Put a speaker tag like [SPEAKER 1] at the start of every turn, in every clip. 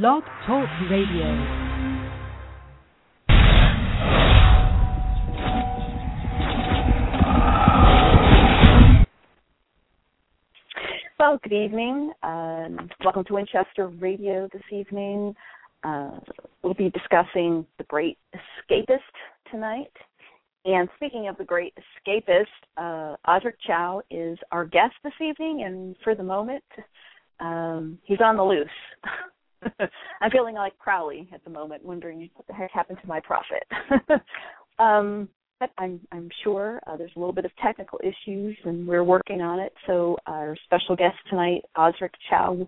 [SPEAKER 1] Blog Talk Radio.
[SPEAKER 2] Well, good evening. Um, welcome to Winchester Radio this evening. Uh, we'll be discussing The Great Escapist tonight. And speaking of The Great Escapist, uh, Osric Chau is our guest this evening, and for the moment, um, he's on the loose. I'm feeling like Crowley at the moment, wondering what the heck happened to my prophet. um, but I'm I'm sure uh, there's a little bit of technical issues, and we're working on it. So our special guest tonight, Osric Chau,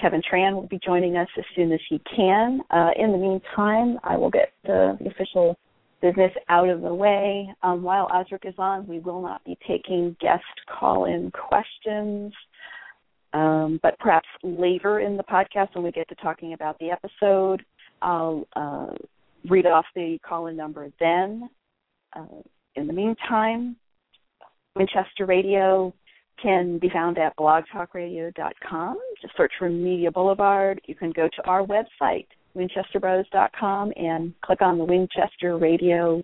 [SPEAKER 2] Kevin Tran, will be joining us as soon as he can. Uh, in the meantime, I will get the, the official business out of the way. Um, while Osric is on, we will not be taking guest call-in questions. Um, but perhaps later in the podcast, when we get to talking about the episode, I'll uh, read off the call-in number then. Uh, in the meantime, Winchester Radio can be found at blogtalkradio.com. Just search for Media Boulevard. You can go to our website, winchesterbros.com, and click on the Winchester Radio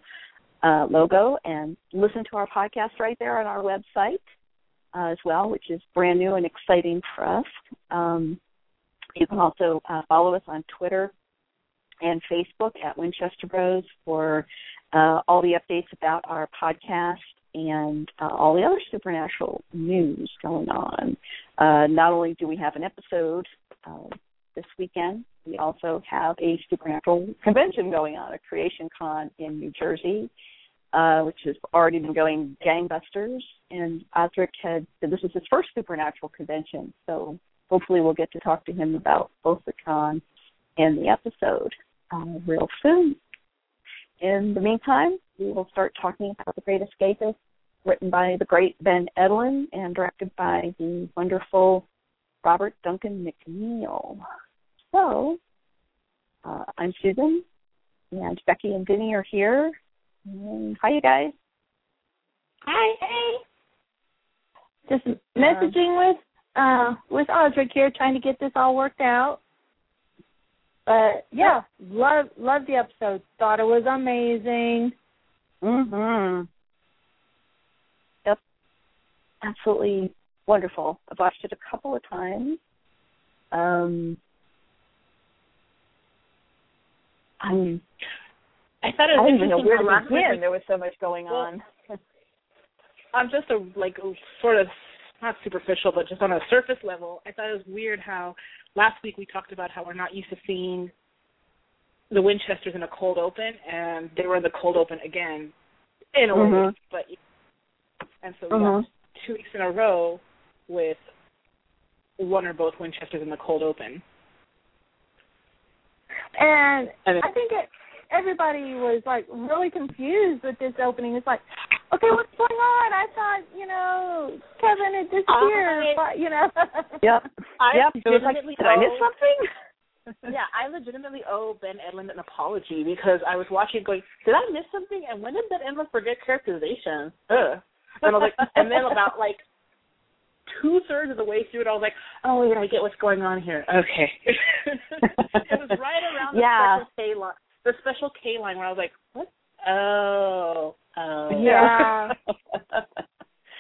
[SPEAKER 2] uh, logo and listen to our podcast right there on our website uh, as well, which is brand new and exciting for us. Um, you can also uh, follow us on Twitter and Facebook at Winchester Bros for uh, all the updates about our podcast and uh, all the other supernatural news going on. Uh, not only do we have an episode uh, this weekend, we also have a supernatural convention going on, a Creation Con in New Jersey, uh, which has already been going gangbusters. And Osric had said this is his first supernatural convention, so hopefully we'll get to talk to him about both the con and the episode uh, real soon. In the meantime, we will start talking about The Great Escapist, written by the great Ben Edlund and directed by the wonderful Robert Duncan McNeill. So, uh, I'm Susan, and Becky and Vinny are here. And hi, you guys.
[SPEAKER 3] Hi, hey. Just messaging with uh with Osric here, trying to get this all worked out. But yeah, love love the episode. Thought it was amazing.
[SPEAKER 2] Mhm. Yep. Absolutely wonderful. I've watched it a couple of times. Um I'm
[SPEAKER 4] I thought it
[SPEAKER 2] I
[SPEAKER 4] was
[SPEAKER 2] don't even know where to begin. There was so much going
[SPEAKER 4] Well,
[SPEAKER 2] on.
[SPEAKER 4] on just a like sort of not superficial, but just on a surface level, I thought it was weird how last week we talked about how we're not used to seeing the Winchesters in a cold open, and they were in the cold open again in a way.
[SPEAKER 2] Mhm.
[SPEAKER 4] But and so we
[SPEAKER 2] Mhm.
[SPEAKER 4] got two weeks in a row with one or both Winchesters in the cold open.
[SPEAKER 3] And
[SPEAKER 4] And it-
[SPEAKER 3] I think it, everybody was like really confused with this opening. It's like, okay, what's going on? I thought, you know, Kevin had disappeared,
[SPEAKER 4] I-
[SPEAKER 3] but you know.
[SPEAKER 2] Yep.
[SPEAKER 4] I
[SPEAKER 2] yep. It was like,
[SPEAKER 4] legitimately
[SPEAKER 2] did I miss something?
[SPEAKER 4] yeah, I legitimately owe Ben Edlund an apology because I was watching going, did I miss something? And when did Ben Edlund forget characterization? Ugh. And I was like, and then about like two thirds of the way through it, I was like, oh wait, I get what's going on here. Okay. it was right around the
[SPEAKER 2] Yeah.
[SPEAKER 4] special K line, the special K line where I was like, what? Oh, oh.
[SPEAKER 3] Yeah.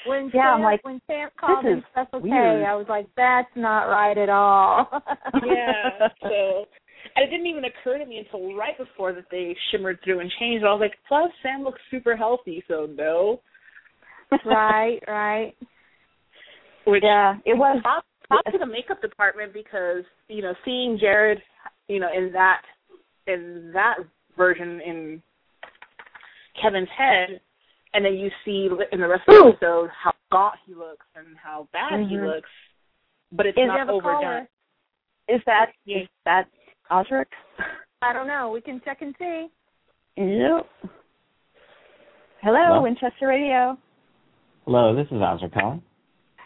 [SPEAKER 3] When
[SPEAKER 2] Yeah, I'm
[SPEAKER 3] Sam,
[SPEAKER 2] like,
[SPEAKER 3] when Sam called him Special
[SPEAKER 2] weird.
[SPEAKER 3] K, I was like, that's not right at all.
[SPEAKER 4] yeah. So and it didn't even occur to me until right before that they shimmered through and changed. I was like, plus Sam looks super healthy, so no.
[SPEAKER 3] right, right.
[SPEAKER 4] Which
[SPEAKER 2] yeah, it was.
[SPEAKER 4] props, props to the makeup department because you know seeing Jared, you know, in that in that version in Kevin's head, and then you see in the rest of the episode how gaunt he looks and how bad he
[SPEAKER 2] Mhm.
[SPEAKER 4] looks, but it's
[SPEAKER 2] Is
[SPEAKER 4] not
[SPEAKER 3] you have a
[SPEAKER 4] overdone.
[SPEAKER 3] caller?
[SPEAKER 2] Is that
[SPEAKER 4] Yeah.
[SPEAKER 2] is that Osric?
[SPEAKER 3] I don't know. We can check and see.
[SPEAKER 2] Yep. Hello,
[SPEAKER 5] Hello?
[SPEAKER 2] Winchester Radio.
[SPEAKER 5] Hello, this is Osric calling.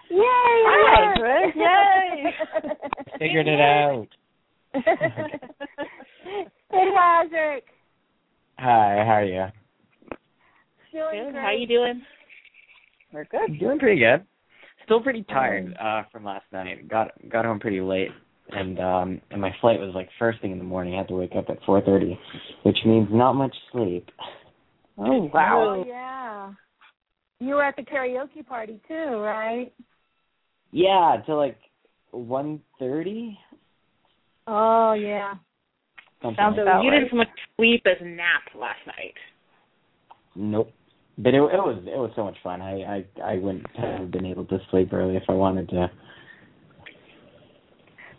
[SPEAKER 3] Yay!
[SPEAKER 2] Hi,
[SPEAKER 3] Osric!
[SPEAKER 2] Yay!
[SPEAKER 5] Figured it out.
[SPEAKER 3] hey, Osric.
[SPEAKER 5] Hi, how are you?
[SPEAKER 3] Feeling
[SPEAKER 4] Good.
[SPEAKER 3] great.
[SPEAKER 4] How you doing?
[SPEAKER 2] We're good.
[SPEAKER 5] I'm doing pretty good. Still pretty tired uh from last night. Got got home pretty late and um and my flight was like first thing in the morning. I had to wake up at four thirty, which means not much sleep.
[SPEAKER 2] Oh wow!
[SPEAKER 3] Oh yeah. You were at the karaoke party too, right?
[SPEAKER 5] Yeah, till like one thirty.
[SPEAKER 3] Oh yeah.
[SPEAKER 5] Something
[SPEAKER 2] Sounds
[SPEAKER 5] like
[SPEAKER 2] about
[SPEAKER 4] you
[SPEAKER 2] right.
[SPEAKER 4] didn't so much sleep as nap last night.
[SPEAKER 5] Nope. But it, it was it was so much fun. I I I wouldn't have been able to sleep early if I wanted to.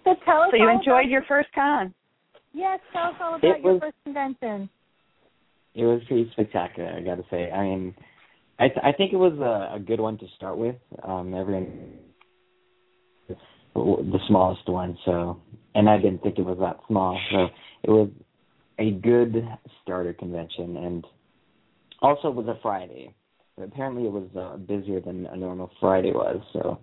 [SPEAKER 3] So tell us
[SPEAKER 2] So you enjoyed your first con?
[SPEAKER 3] Yes, tell us all
[SPEAKER 5] It
[SPEAKER 3] about your first convention.
[SPEAKER 5] It was pretty spectacular. I got to say. I mean, I th- I think it was a, a good one to start with. Um, everyone the smallest one, so and I didn't think it was that small, so it was a good starter convention, and also it was a Friday. Apparently, it was uh, busier than a normal Friday was, so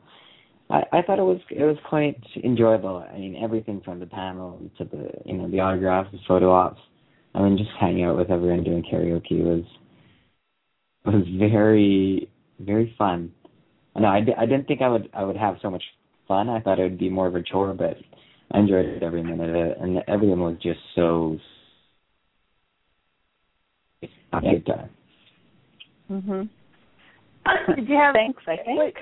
[SPEAKER 5] I, I thought it was it was quite enjoyable. I mean, everything from the panel to the you know the autographs, the photo ops. I mean, just hanging out with everyone doing karaoke was was very very fun. No, I, I didn't think I would I would have so much fun. I thought it would be more of a chore, but I enjoyed it every minute of it, and everyone was just so a good time.
[SPEAKER 2] Mhm.
[SPEAKER 3] Did you have?
[SPEAKER 2] Thanks. I think.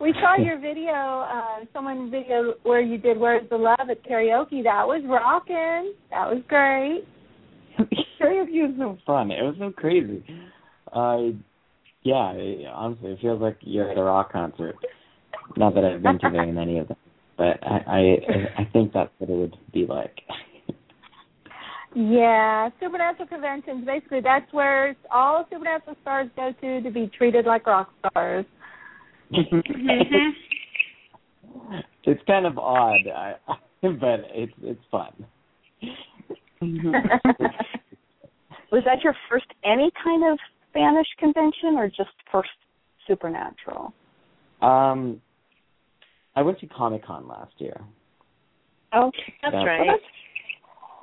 [SPEAKER 3] We saw your video, uh, someone video where you did "Where's the Love" at karaoke. That was rocking. That was great.
[SPEAKER 5] karaoke was so fun. It was so crazy. Uh, yeah, it, honestly, it feels like you're at a rock concert. Not that I've been to very many of them, but I I, I think that's what it would be like.
[SPEAKER 3] Yeah, supernatural conventions. Basically, that's where all supernatural stars go to to be treated like rock stars.
[SPEAKER 4] Mm-hmm.
[SPEAKER 5] it's kind of odd, I, but it's it's fun.
[SPEAKER 2] Was that your first any kind of Spanish convention, or just first supernatural?
[SPEAKER 5] Um, I went to Comic Con last year.
[SPEAKER 2] Oh,
[SPEAKER 4] That's
[SPEAKER 5] Yeah.
[SPEAKER 4] right.
[SPEAKER 2] Well, that's,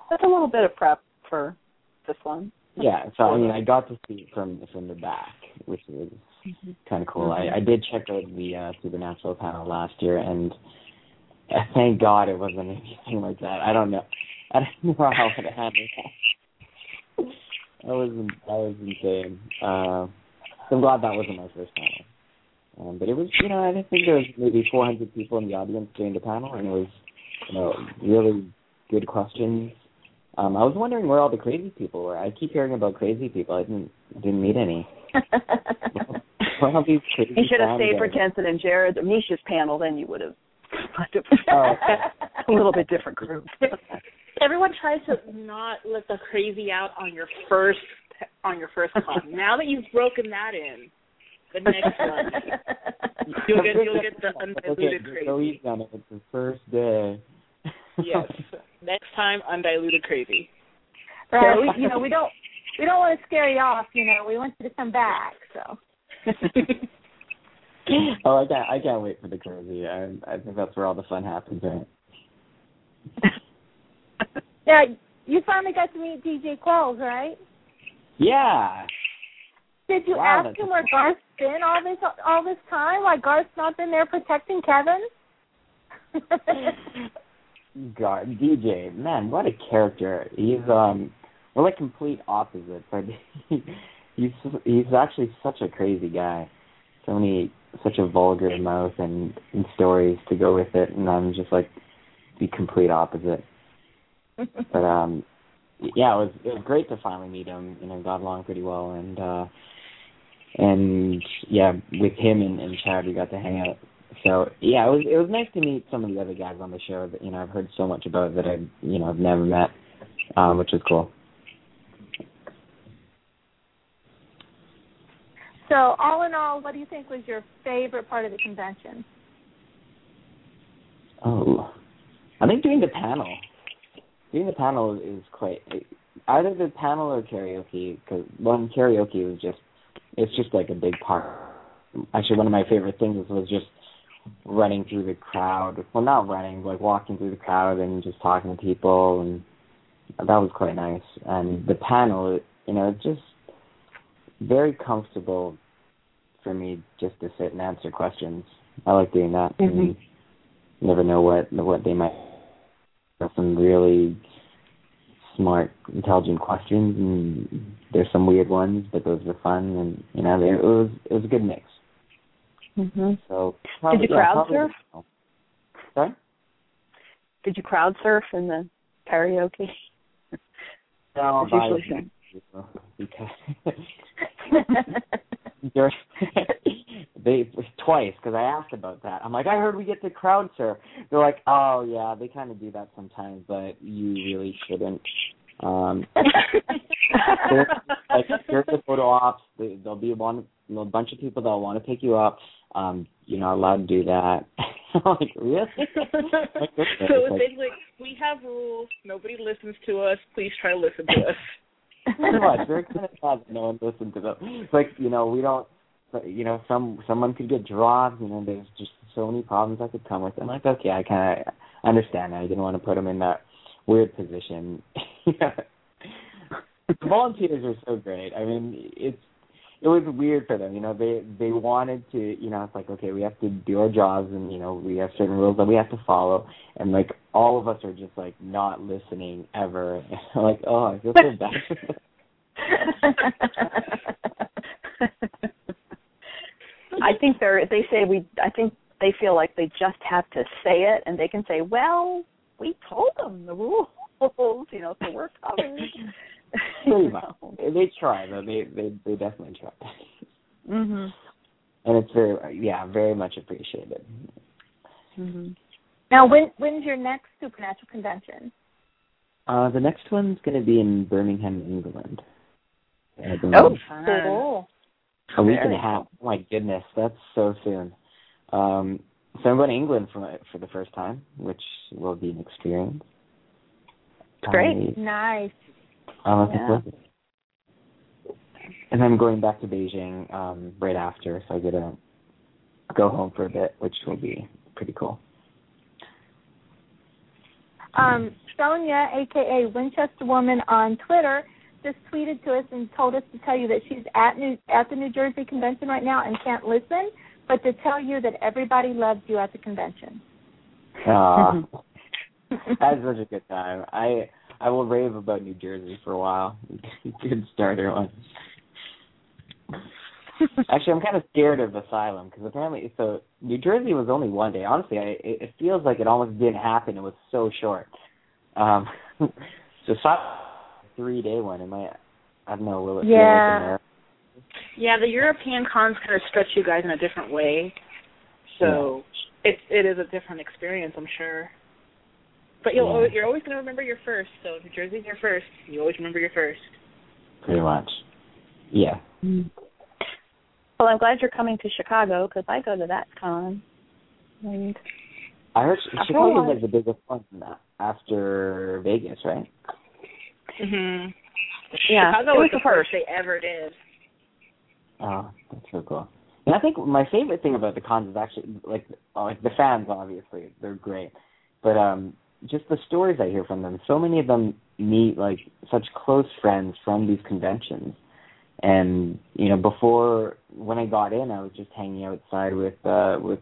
[SPEAKER 2] that's a little bit of prep for this one.
[SPEAKER 5] Yeah, so I mean, I got to see it from from the back, which was kind of cool. I, I did check out the uh, Supernatural panel last year, and uh, thank God it wasn't anything like that. I don't know. I don't know how it happened. That was that was insane. Uh, I'm glad that wasn't my first panel. Um, but it was, you know, I think there was maybe 400 people in the audience during the panel, and it was, you know, really good questions. Um, I was wondering where all the crazy people were. I keep hearing about crazy people. I didn't didn't meet any. Where all these crazy
[SPEAKER 2] You should have
[SPEAKER 5] clowns
[SPEAKER 2] stayed for
[SPEAKER 5] at?
[SPEAKER 2] Jensen and Jared, Misha's panel. Then you would have.
[SPEAKER 5] Oh,
[SPEAKER 2] a little bit different group.
[SPEAKER 4] Everyone tries to not let the crazy out on your first on your first con. now that you've broken that in, the next one you'll get you'll get the undiluted
[SPEAKER 5] okay, so
[SPEAKER 4] crazy.
[SPEAKER 5] easy on it. It's the first day.
[SPEAKER 4] Yes. Next time, undiluted crazy.
[SPEAKER 3] right. We, you know, we don't we don't want to scare you off. You know, we want you to come back. So.
[SPEAKER 5] oh, I can't. I can't wait for the crazy. I, I think that's where all the fun happens, right?
[SPEAKER 3] Yeah, you finally got to meet DJ Qualls, right?
[SPEAKER 5] Yeah.
[SPEAKER 3] Did you
[SPEAKER 5] Wow,
[SPEAKER 3] ask him where Garth's been all this all this time? Why Garth's not been there protecting Kevin?
[SPEAKER 5] God, DJ, man, what a character. He's um, we're like complete opposites. Like he, he's he's actually such a crazy guy. So many such a vulgar mouth and, and stories to go with it, and I'm just like the complete opposite. But um, yeah, it was it was great to finally meet him. You know, got along pretty well, and uh, and yeah, with him and, and Chad, we got to hang out so yeah, it was it was nice to meet some of the other guys on the show that you know I've heard so much about that I you know I've never met, um, which was cool.
[SPEAKER 3] so all in all, what do you think was your favorite part of the convention?
[SPEAKER 5] Oh, I think doing the panel, doing the panel is, is quite either the panel or karaoke because one karaoke was just it's just like a big part. Actually, one of my favorite things was just running through the crowd. Well, not running, like walking through the crowd and just talking to people, and that was quite nice. And the panel, you know, it's just very comfortable for me just to sit and answer questions. I like doing that.
[SPEAKER 2] Mhm.
[SPEAKER 5] And you never know what what they might have some really smart, intelligent questions, and there's some weird ones, but those were fun, and you know, it was it was a good mix.
[SPEAKER 2] Mm-hmm.
[SPEAKER 5] So
[SPEAKER 2] did you crowd
[SPEAKER 5] yeah,
[SPEAKER 2] surf?
[SPEAKER 5] Sorry.
[SPEAKER 2] Did you crowd surf in the karaoke?
[SPEAKER 5] No,
[SPEAKER 2] usually
[SPEAKER 5] because they twice because I asked about that. I'm like, I heard we get to crowd surf. They're like, oh yeah, they kind of do that sometimes, but you really shouldn't. Um, like there's the photo ops. They, There'll be one, a bunch of people that'll want to pick you up. Um, you're not allowed to do that. like really?
[SPEAKER 4] like, so it's basically we have rules. Nobody listens to us. Please try to listen to us.
[SPEAKER 5] Pretty much. They're kind of glad no one listened to them. It's like you know we don't. You know, some someone could get dropped. You know, there's just so many problems that could come with it. I'm like, okay, I kind of understand. That. I didn't want to put them in that weird position. the volunteers are so great. I mean, it's it was weird for them. You know, they they wanted to. You know, it's like okay, we have to do our jobs, and you know, we have certain rules that we have to follow, and like all of us are just like not listening ever. And like, oh, I feel so bad.
[SPEAKER 2] I think they're. They say we. I think they feel like they just have to say it, and they can say, "Well, we told them the rules." You know, so we're covered.
[SPEAKER 5] Pretty much. They try though. They they they definitely try.
[SPEAKER 2] Mhm.
[SPEAKER 5] And it's very yeah, very much appreciated.
[SPEAKER 2] Mhm.
[SPEAKER 3] Now, when when's your next supernatural convention?
[SPEAKER 5] Uh, the next one's going to be in Birmingham, England.
[SPEAKER 2] Oh,
[SPEAKER 3] cool.
[SPEAKER 5] A week and a half. Oh my goodness, that's so soon. Um, so I'm going to England for for the first time, which will be an experience.
[SPEAKER 2] Great.
[SPEAKER 5] I,
[SPEAKER 3] Nice.
[SPEAKER 5] I'm looking
[SPEAKER 2] Yeah.
[SPEAKER 5] forward to it. And I'm going back to Beijing um, right after, so I get to go home for a bit, which will be pretty cool.
[SPEAKER 3] Um, Sonia, aka Winchester Woman on Twitter, just tweeted to us and told us to tell you that she's at New at the New Jersey convention right now and can't listen, but to tell you that everybody loves you at the convention.
[SPEAKER 5] Uh, that's such a good time. I I will rave about New Jersey for a while. good starter one. Actually, I'm kind of scared of Asylum because apparently, so New Jersey was only one day. Honestly, I, it, it feels like it almost didn't happen. It was so short. Um, so Asylum, three day one. Am I? I don't know. Will it
[SPEAKER 3] Yeah.
[SPEAKER 5] like
[SPEAKER 4] Yeah, the European cons kind of stretch you guys in a different way, so it it is a different experience, I'm sure. But you'll
[SPEAKER 5] Yeah.
[SPEAKER 4] always, you're always going to remember your first. So New Jersey's your first. You always remember your first.
[SPEAKER 5] Pretty much. Yeah.
[SPEAKER 2] Well, I'm glad you're coming to Chicago because I go to that con. And
[SPEAKER 5] I heard
[SPEAKER 2] I
[SPEAKER 5] Chicago's
[SPEAKER 2] feel
[SPEAKER 5] like the biggest one after Vegas, right?
[SPEAKER 4] Mhm.
[SPEAKER 2] yeah,
[SPEAKER 4] Chicago
[SPEAKER 2] it
[SPEAKER 4] was
[SPEAKER 2] was
[SPEAKER 4] the
[SPEAKER 2] the first.
[SPEAKER 4] first they ever did.
[SPEAKER 5] Oh, that's so cool. And I think my favorite thing about the cons is actually like oh, like the fans. Obviously, they're great, but um, just the stories I hear from them. So many of them meet like such close friends from these conventions, and you know, before when I got in, I was just hanging outside with uh with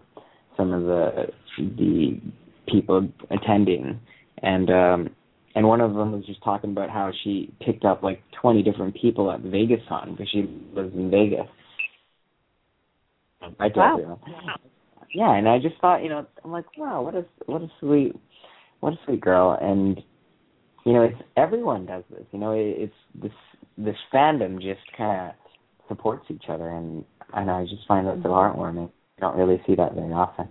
[SPEAKER 5] some of the the people attending, and um and one of them was just talking about how she picked up like 20 different people at Vegas Con because she lives in Vegas. I told
[SPEAKER 2] Wow.
[SPEAKER 5] her. Yeah, and I just thought, you know, I'm like, wow, what a what a sweet, what a sweet girl, and you know, it's everyone does this. You know, it, it's this this fandom just kind of supports each other, and I know I just find that so mm-hmm. heartwarming. I don't really see that very often.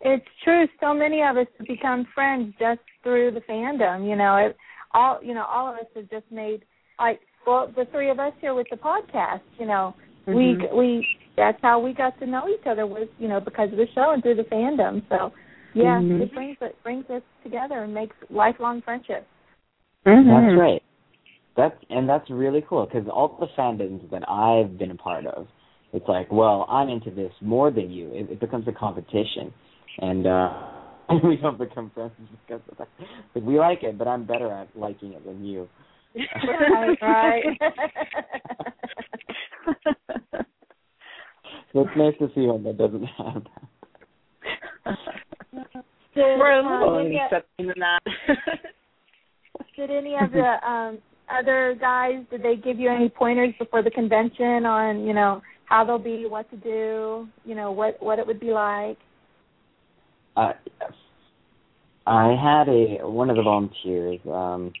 [SPEAKER 3] It's true. So many of us have become friends just through the fandom. You know, it, all you know, all of us have just made like well, the three of us here with the podcast. You know, we mm-hmm. we that's how we got to know each other was you know because of the show and through the fandom. So yeah,
[SPEAKER 2] Mhm.
[SPEAKER 3] it brings it brings us together and makes lifelong friendships.
[SPEAKER 2] Mm-hmm.
[SPEAKER 5] That's right. That's and that's really cool because all the fandoms that I've been a part of, it's like, well, I'm into this more than you. It, it becomes a competition, and uh we don't become friends because of that. Like, we like it, but I'm better at liking it than you.
[SPEAKER 3] right, right.
[SPEAKER 5] So it's nice to see one that doesn't have that.
[SPEAKER 3] Did, um,
[SPEAKER 4] little
[SPEAKER 3] any,
[SPEAKER 4] accepting that.
[SPEAKER 3] did any of the um other guys did they give you any pointers before the convention on you know how they'll be, what to do, you know what what it would be like?
[SPEAKER 5] Uh, I had a one of the volunteers. Um,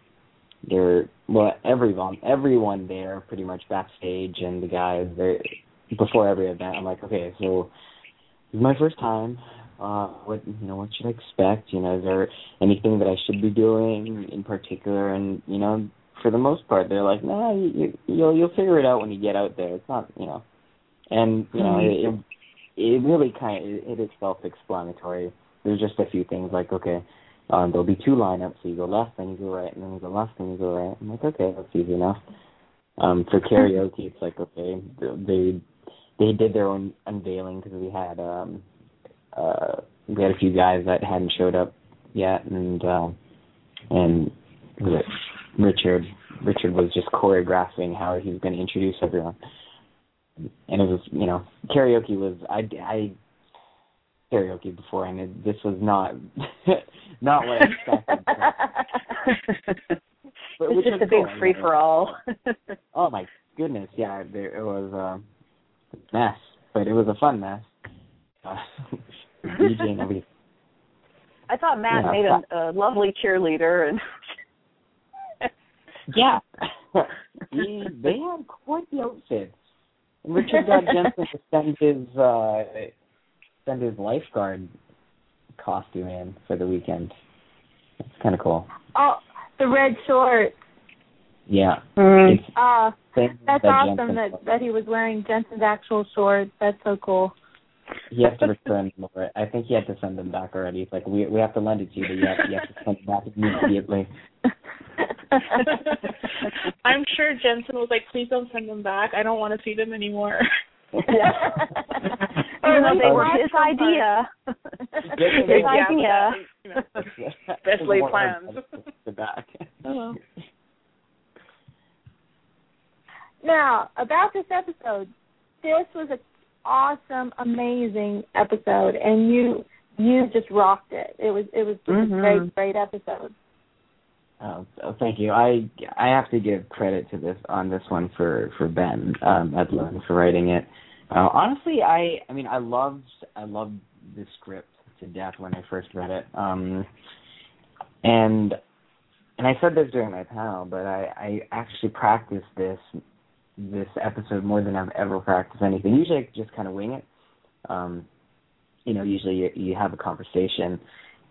[SPEAKER 5] they're well, every vol- everyone there pretty much backstage, and the guys they before every event. I'm like, okay, so this is my first time. Uh, what you know, what should I expect? You know, is there anything that I should be doing in particular? And you know, for the most part, they're like, nah, you, you you'll you'll figure it out when you get out there. It's not, you know, and you know, it it, it really kind of it, it is self-explanatory. There's just a few things like, okay, um, there'll be two lineups, so you go left, then you go right, and then you go left, then you go right. I'm like, okay, that's easy enough. Um, for karaoke, it's like, okay, they they did their own unveiling because we had um uh we had a few guys that hadn't showed up yet, and um and Richard Richard was just choreographing how he was going to introduce everyone, and it was you know karaoke was I I karaoke before, and it, this was not not what I expected. But,
[SPEAKER 2] it's
[SPEAKER 5] which
[SPEAKER 2] just
[SPEAKER 5] was
[SPEAKER 2] a big
[SPEAKER 5] cool, you
[SPEAKER 2] free for all.
[SPEAKER 5] Oh my goodness, yeah, there, it was um, a mess, but it was a fun mess. Uh, DJ and everything.
[SPEAKER 2] I thought Matt
[SPEAKER 5] Yeah,
[SPEAKER 2] made a, a lovely cheerleader, and
[SPEAKER 5] Yeah, he, they had quite the outfits. And Richard got Jensen to send his uh, send his lifeguard costume in for the weekend. It's kind of cool.
[SPEAKER 3] Oh, the red shorts.
[SPEAKER 5] Yeah,
[SPEAKER 2] Mm.
[SPEAKER 5] it's
[SPEAKER 3] Uh that's
[SPEAKER 5] that
[SPEAKER 3] awesome
[SPEAKER 5] Jensen-
[SPEAKER 3] that that he was wearing Jensen's actual shorts. That's so cool.
[SPEAKER 5] He has to return them over. I think he had to send them back already. It's like we we have to lend it to you, but you have, you have to send them back immediately.
[SPEAKER 4] I'm sure Jensen was like, please don't send them back. I don't want to see them anymore.
[SPEAKER 2] Even oh, though they were
[SPEAKER 3] Or
[SPEAKER 2] his idea. His idea.
[SPEAKER 4] You know, Best laid plans.
[SPEAKER 5] The back.
[SPEAKER 3] Now, about this episode, this was an awesome, amazing episode, and you you just rocked it. It was it was just a
[SPEAKER 2] Mhm.
[SPEAKER 3] great, great episode.
[SPEAKER 5] Oh, oh, thank you. I I have to give credit to this on this one for for Ben um, Edlund for writing it. Uh, honestly, I I mean I loved I loved the script to death when I first read it. Um, and and I said this during my panel, but I I actually practiced this this episode more than I've ever practiced anything. Usually I just kind of wing it. Um, you know, usually you, you have a conversation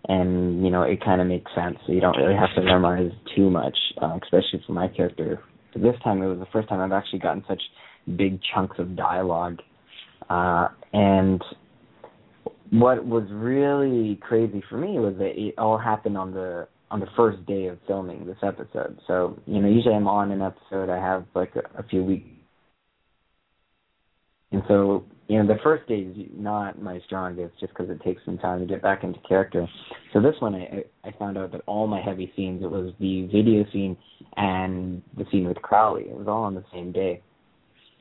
[SPEAKER 5] and you know it kind of makes sense. So you don't really have to memorize too much, uh, especially for my character. But this time it was the first time I've actually gotten such big chunks of dialogue, uh, and what was really crazy for me was that it all happened on the on the first day of filming this episode. So you know usually I'm on an episode I have like a, a few weeks, and so you know the first day is not my strongest just because it takes some time to get back into character. So this one I I found out that all my heavy scenes it was the video scene and the scene with Crowley. It was all on the same day,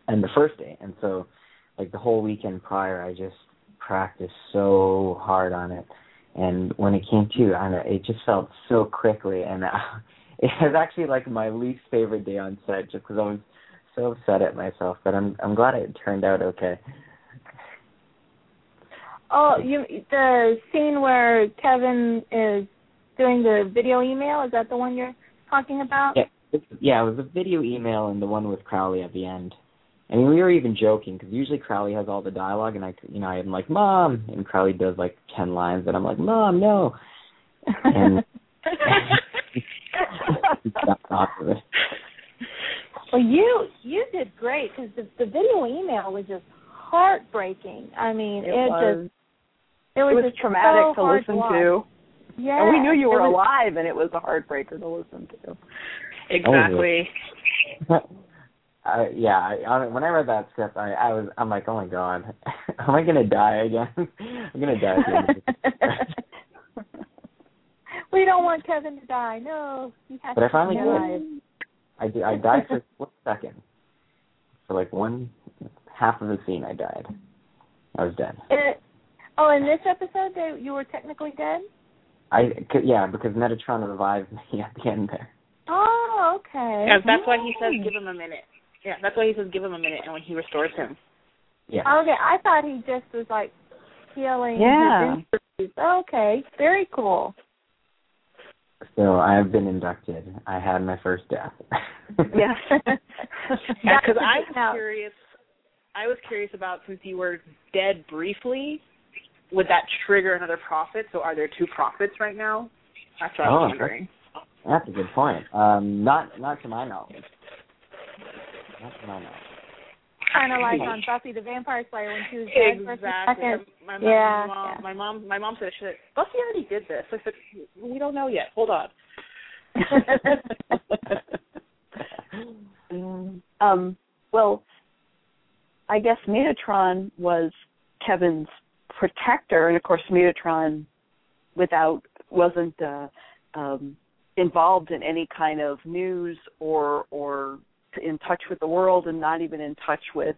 [SPEAKER 5] and the first day, and so like the whole weekend prior I just practiced so hard on it. And when it came to, I don't know, it just felt so quickly, and uh, it was actually like my least favorite day on set, just because I was so upset at myself. But I'm I'm glad it turned out okay.
[SPEAKER 3] Oh, you the scene where Kevin is doing the video email is that the one you're talking about?
[SPEAKER 5] Yeah, yeah, it was a video email and the one with Crowley at the end. I mean, we were even joking because usually Crowley has all the dialogue, and I, you know, I'm like, "Mom," and Crowley does like ten lines, and I'm like, "Mom, no." And got off of.
[SPEAKER 3] Well, you you did great because the the video email was just heartbreaking. I mean,
[SPEAKER 2] It
[SPEAKER 3] it,
[SPEAKER 2] was.
[SPEAKER 3] just it
[SPEAKER 2] It
[SPEAKER 3] was,
[SPEAKER 2] was
[SPEAKER 3] just
[SPEAKER 2] traumatic
[SPEAKER 3] so
[SPEAKER 2] to listen
[SPEAKER 3] watch.
[SPEAKER 2] to.
[SPEAKER 3] Yeah,
[SPEAKER 2] And we knew you were
[SPEAKER 3] was,
[SPEAKER 2] alive, and it was a heartbreaker to listen to.
[SPEAKER 4] exactly.
[SPEAKER 5] Oh, Uh, yeah, I, I, when I read that script, I, I was, I'm like, oh my god, am I gonna die again? I'm gonna die. At the end of this.
[SPEAKER 3] we don't want Kevin to die. No, he has
[SPEAKER 5] But I finally
[SPEAKER 3] be
[SPEAKER 5] did.
[SPEAKER 3] alive.
[SPEAKER 5] I, di- I died for a second. For like one half of the scene, I died. I was dead.
[SPEAKER 3] It, oh, in this episode, they, you were technically dead.
[SPEAKER 5] I yeah, because Metatron revived me at the end there.
[SPEAKER 3] Oh, okay.
[SPEAKER 4] Yeah, that's why he says give him a minute. Yeah, that's why he says give him a minute, and when he restores him.
[SPEAKER 5] Yeah.
[SPEAKER 3] Okay, I thought he just was like healing.
[SPEAKER 2] Yeah.
[SPEAKER 3] Okay, very cool.
[SPEAKER 5] So I have been inducted. I had my first death.
[SPEAKER 4] Yeah, because
[SPEAKER 3] That's
[SPEAKER 4] I
[SPEAKER 3] a good
[SPEAKER 4] was curious. I was curious about since you were dead briefly, would that trigger another prophet? So are there two prophets right now? That's what I was
[SPEAKER 5] Oh,
[SPEAKER 4] wondering.
[SPEAKER 5] That's a good point. Um, not not to my knowledge. Not to my knowledge.
[SPEAKER 3] Kind of like on Buffy the Vampire Slayer when she was dead for a
[SPEAKER 4] Exactly.
[SPEAKER 3] second.
[SPEAKER 4] My,
[SPEAKER 3] Yeah,
[SPEAKER 4] my, mom,
[SPEAKER 3] yeah.
[SPEAKER 4] my mom, my mom said, "Should Buffy already did this?" I said, "We don't know yet. Hold on."
[SPEAKER 2] um, well, I guess Metatron was Kevin's protector, and of course, Metatron, without wasn't uh, um, involved in any kind of news or or in touch with the world, and not even in touch with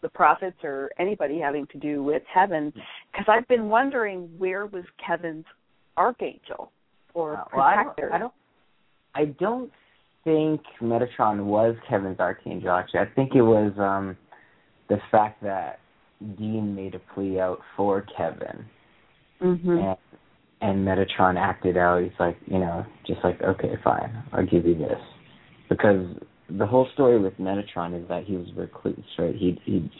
[SPEAKER 2] the prophets or anybody having to do with heaven. Because I've been wondering where was Kevin's archangel or
[SPEAKER 5] Uh, well, I don't,
[SPEAKER 2] protector.
[SPEAKER 5] I don't. I don't think Metatron was Kevin's archangel. Actually, I think it was um the fact that Dean made a plea out for Kevin,
[SPEAKER 2] hmm
[SPEAKER 5] and and Metatron acted out. He's like, you know, just like, okay, fine, I'll give you this, because the whole story with Metatron is that he was recluse, right? He he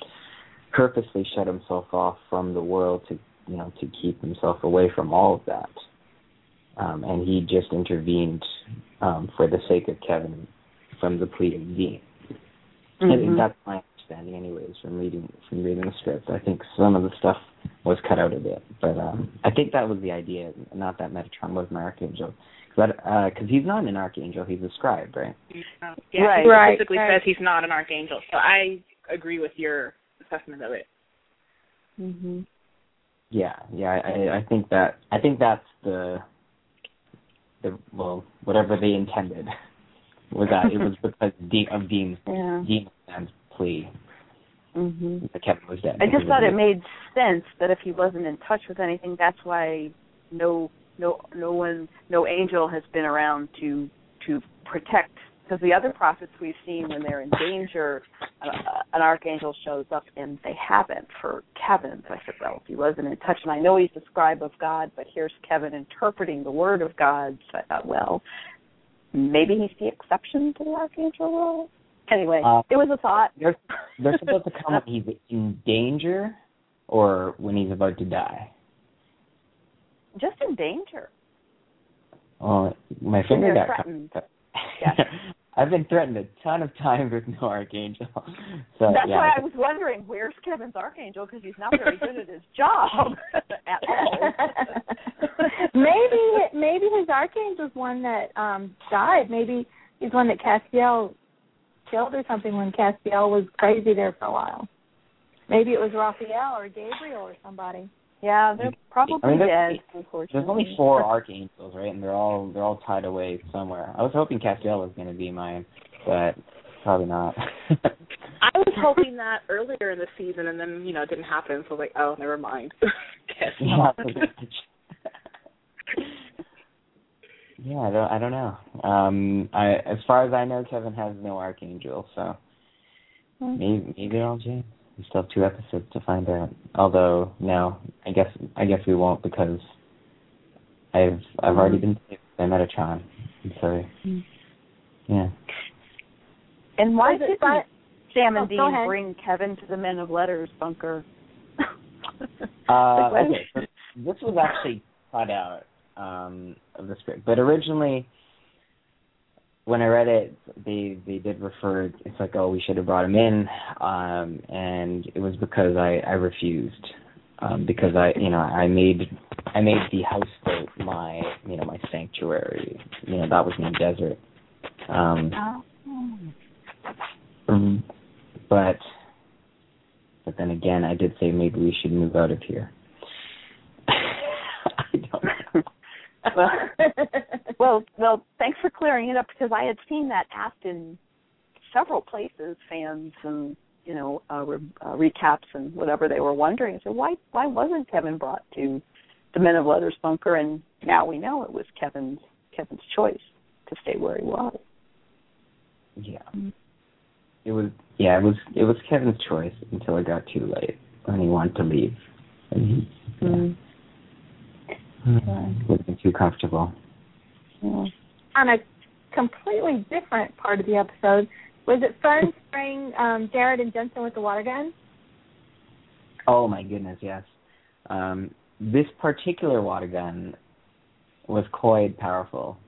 [SPEAKER 5] purposely shut himself off from the world to you know to keep himself away from all of that, um, and he just intervened um, for the sake of Kevin from the plea of Dean. I
[SPEAKER 2] Mhm.
[SPEAKER 5] think that's my understanding, anyways, from reading from reading the script. I think some of the stuff was cut out a bit, but um, I think that was the idea, not that Metatron was an archangel, because uh, he's not an archangel; he's a scribe, right?
[SPEAKER 4] Yeah,
[SPEAKER 2] Right.
[SPEAKER 4] he
[SPEAKER 3] Right,
[SPEAKER 4] specifically
[SPEAKER 3] right.
[SPEAKER 4] says he's not an archangel. So I agree with your assessment of it.
[SPEAKER 2] Mhm.
[SPEAKER 5] Yeah, yeah. I, I think that I think that's the the well, whatever they intended was that it was because De- of Dean's
[SPEAKER 2] Yeah.
[SPEAKER 5] Dean's plea
[SPEAKER 2] Mhm.
[SPEAKER 5] that Kevin was dead.
[SPEAKER 2] I just thought it made sense that if he wasn't in touch with anything, that's why no no no one no angel has been around to to protect because the other prophets we've seen when they're in danger uh, an archangel shows up and they haven't for Kevin. So I said, well, if he wasn't in touch, and I know he's the scribe of God, but here's Kevin interpreting the word of God. So I thought, well, maybe he's the exception to the archangel rule. Anyway,
[SPEAKER 5] Uh,
[SPEAKER 2] it was a thought.
[SPEAKER 5] They're they're supposed to come when he's in danger or when he's about to die.
[SPEAKER 2] Just in danger.
[SPEAKER 5] Well, my finger got
[SPEAKER 2] threatened.
[SPEAKER 5] cut.
[SPEAKER 2] Yes.
[SPEAKER 5] I've been threatened a ton of times with no archangel. So
[SPEAKER 2] That's
[SPEAKER 5] yeah,
[SPEAKER 2] why I was wondering where's Kevin's archangel because he's not very good at his job at all.
[SPEAKER 3] maybe maybe his archangel archangel's one that um died. Maybe he's one that Castiel killed or something when Castiel was crazy there for a while. Maybe it was Raphael or Gabriel or somebody.
[SPEAKER 2] Yeah, they're probably
[SPEAKER 5] I mean, there's-
[SPEAKER 2] dead. Unfortunately,
[SPEAKER 5] There's only four archangels, right? And they're all they're all tied away somewhere. I was hoping Castiel was going to be mine, but probably not.
[SPEAKER 4] I was hoping that earlier in the season, and then you know it didn't happen. So I was like, oh, never mind.
[SPEAKER 5] Yeah, yeah, I don't I don't know. Um, I as far as I know, Kevin has no archangel, so maybe maybe I'll change. We still have two episodes to find out. Although no, I guess I guess we won't because I've I've already been saved by Metatron. So yeah.
[SPEAKER 2] And why
[SPEAKER 3] Was
[SPEAKER 2] didn't Sam
[SPEAKER 3] Oh,
[SPEAKER 2] and
[SPEAKER 3] go
[SPEAKER 2] Dean bring Kevin to the Men of Letters bunker?
[SPEAKER 5] Uh, okay, so this was actually cut out um, of the script, but originally, when I read it, they they did refer. It's like, oh, we should have brought him in, um, and it was because I I refused um, because I you know I made I made the houseboat my you know my sanctuary. You know that was my desert. Um, um, but but then again, I did say maybe we should move out of here. I don't know.
[SPEAKER 2] well, well, thanks for clearing it up because I had seen that asked in several places, fans and you know uh, re- uh, recaps and whatever they were wondering. So why why wasn't Kevin brought to the Men of Letters bunker? And now we know it was Kevin's Kevin's choice to stay where he was.
[SPEAKER 5] Yeah. It was yeah, it was it was Kevin's choice until it got too late when he wanted to leave. And he yeah.
[SPEAKER 2] Mm.
[SPEAKER 5] wasn't too comfortable.
[SPEAKER 3] On a completely different part of the episode, was it fun spraying um, Jared and Jensen with the water gun?
[SPEAKER 5] Oh my goodness, yes. Um, this particular water gun was quite powerful.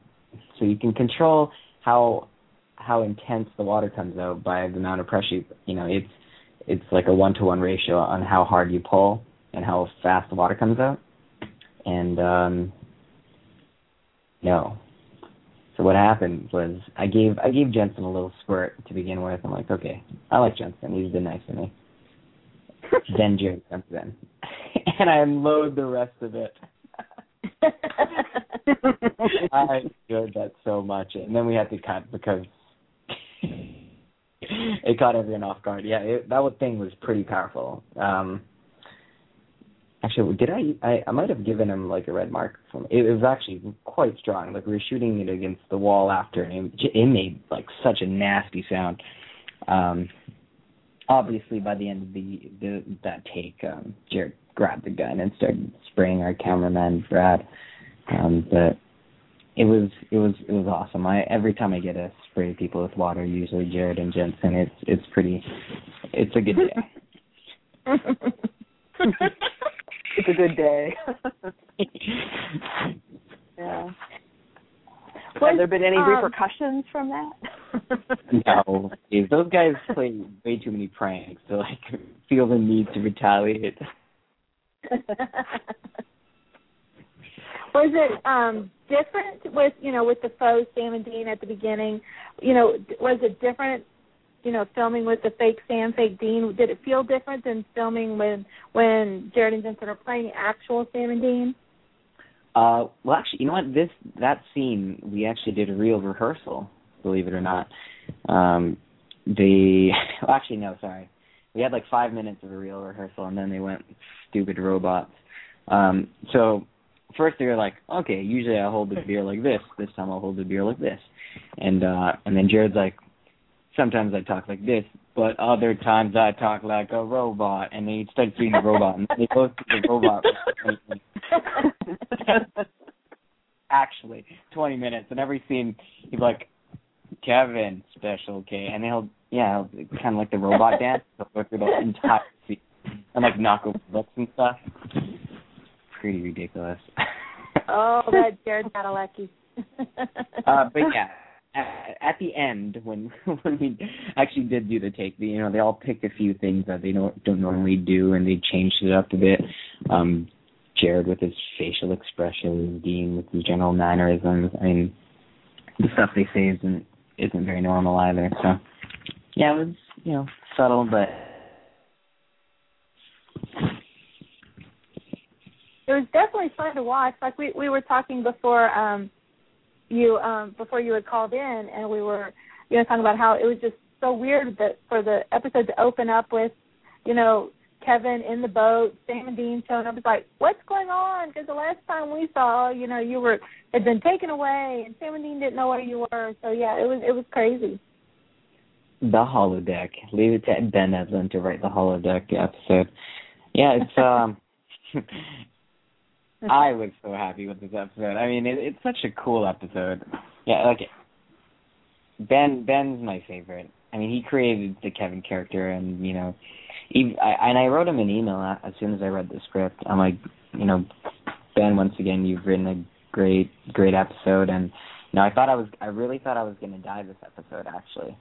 [SPEAKER 5] So you can control how how intense the water comes out by the amount of pressure. You know, it's it's like a one to one ratio on how hard you pull and how fast the water comes out. And um no. So what happened was I gave I gave Jensen a little squirt to begin with. I'm like, okay, I like Jensen. He's been nice to me. then Jared comes in, and I unload the rest of it. I enjoyed that so much, and then we had to cut because it caught everyone off guard. Yeah, it, that thing was pretty powerful. Um, actually, did I, I? I might have given him like a red mark. From it, was actually quite strong. Like we were shooting it against the wall after, and it, it made like such a nasty sound. Um, obviously, by the end of the, the that take, um, Jared grabbed the gun and started spraying our cameraman Brad. Um, but it was it was it was awesome. I every time I get to spray people with water, usually Jared and Jensen, it's it's pretty it's a good day.
[SPEAKER 2] it's a good day. yeah. Have there been any
[SPEAKER 3] um,
[SPEAKER 2] repercussions from that?
[SPEAKER 5] no, those guys play way too many pranks to like feel the need to retaliate.
[SPEAKER 3] Was it um different with you know with the faux Sam and Dean at the beginning? You know, was it different? You know, filming with the fake Sam, fake Dean. Did it feel different than filming when when Jared and Jensen are playing actual Sam and Dean?
[SPEAKER 5] Uh, well, actually, you know what? This that scene we actually did a real rehearsal. Believe it or not. Um, the well, actually no, sorry. We had like five minutes of a real rehearsal, and then they went stupid robots. Um, so first they were like, okay, usually I hold the beer like this. This time I'll hold the beer like this. And uh and then Jared's like, sometimes I talk like this, but other times I talk like a robot. And they start starts doing the robot, and they both do the robot. Actually, 20 minutes, and every scene he's like, Kevin, special K, and he'll yeah, kind of like the robot dance. He'll go through the entire scene and like knock over books and stuff pretty ridiculous.
[SPEAKER 3] oh, that Jared Padalecki.
[SPEAKER 5] uh, but yeah, at, at the end when when we actually did do the take, you know, they all picked a few things that they don't don't normally do, and they changed it up a bit. Um, Jared with his facial expressions, Dean with his general mannerisms. I mean, the stuff they say isn't isn't very normal either. So, yeah, it was you know subtle, but
[SPEAKER 3] it was definitely fun to watch. Like we we were talking before um you um before you had called in and we were you know talking about how it was just so weird that for the episode to open up with you know Kevin in the boat, Sam and Dean showing up. It's like, what's going on? Because the last time we saw, you know, you were had been taken away, and Sam and Dean didn't know where you were. So yeah, it was it was crazy.
[SPEAKER 5] The holodeck. Leave it to Ben Edlund to write the holodeck episode. Yeah, it's um I was so happy with this episode. I mean, it, it's such a cool episode. Yeah, like Ben Ben's my favorite. I mean, he created the Kevin character, and you know, he, I, and I wrote him an email as soon as I read the script. I'm like, you know, Ben, once again, you've written a great, great episode, and you know, I thought I was, I really thought I was going to die this episode actually,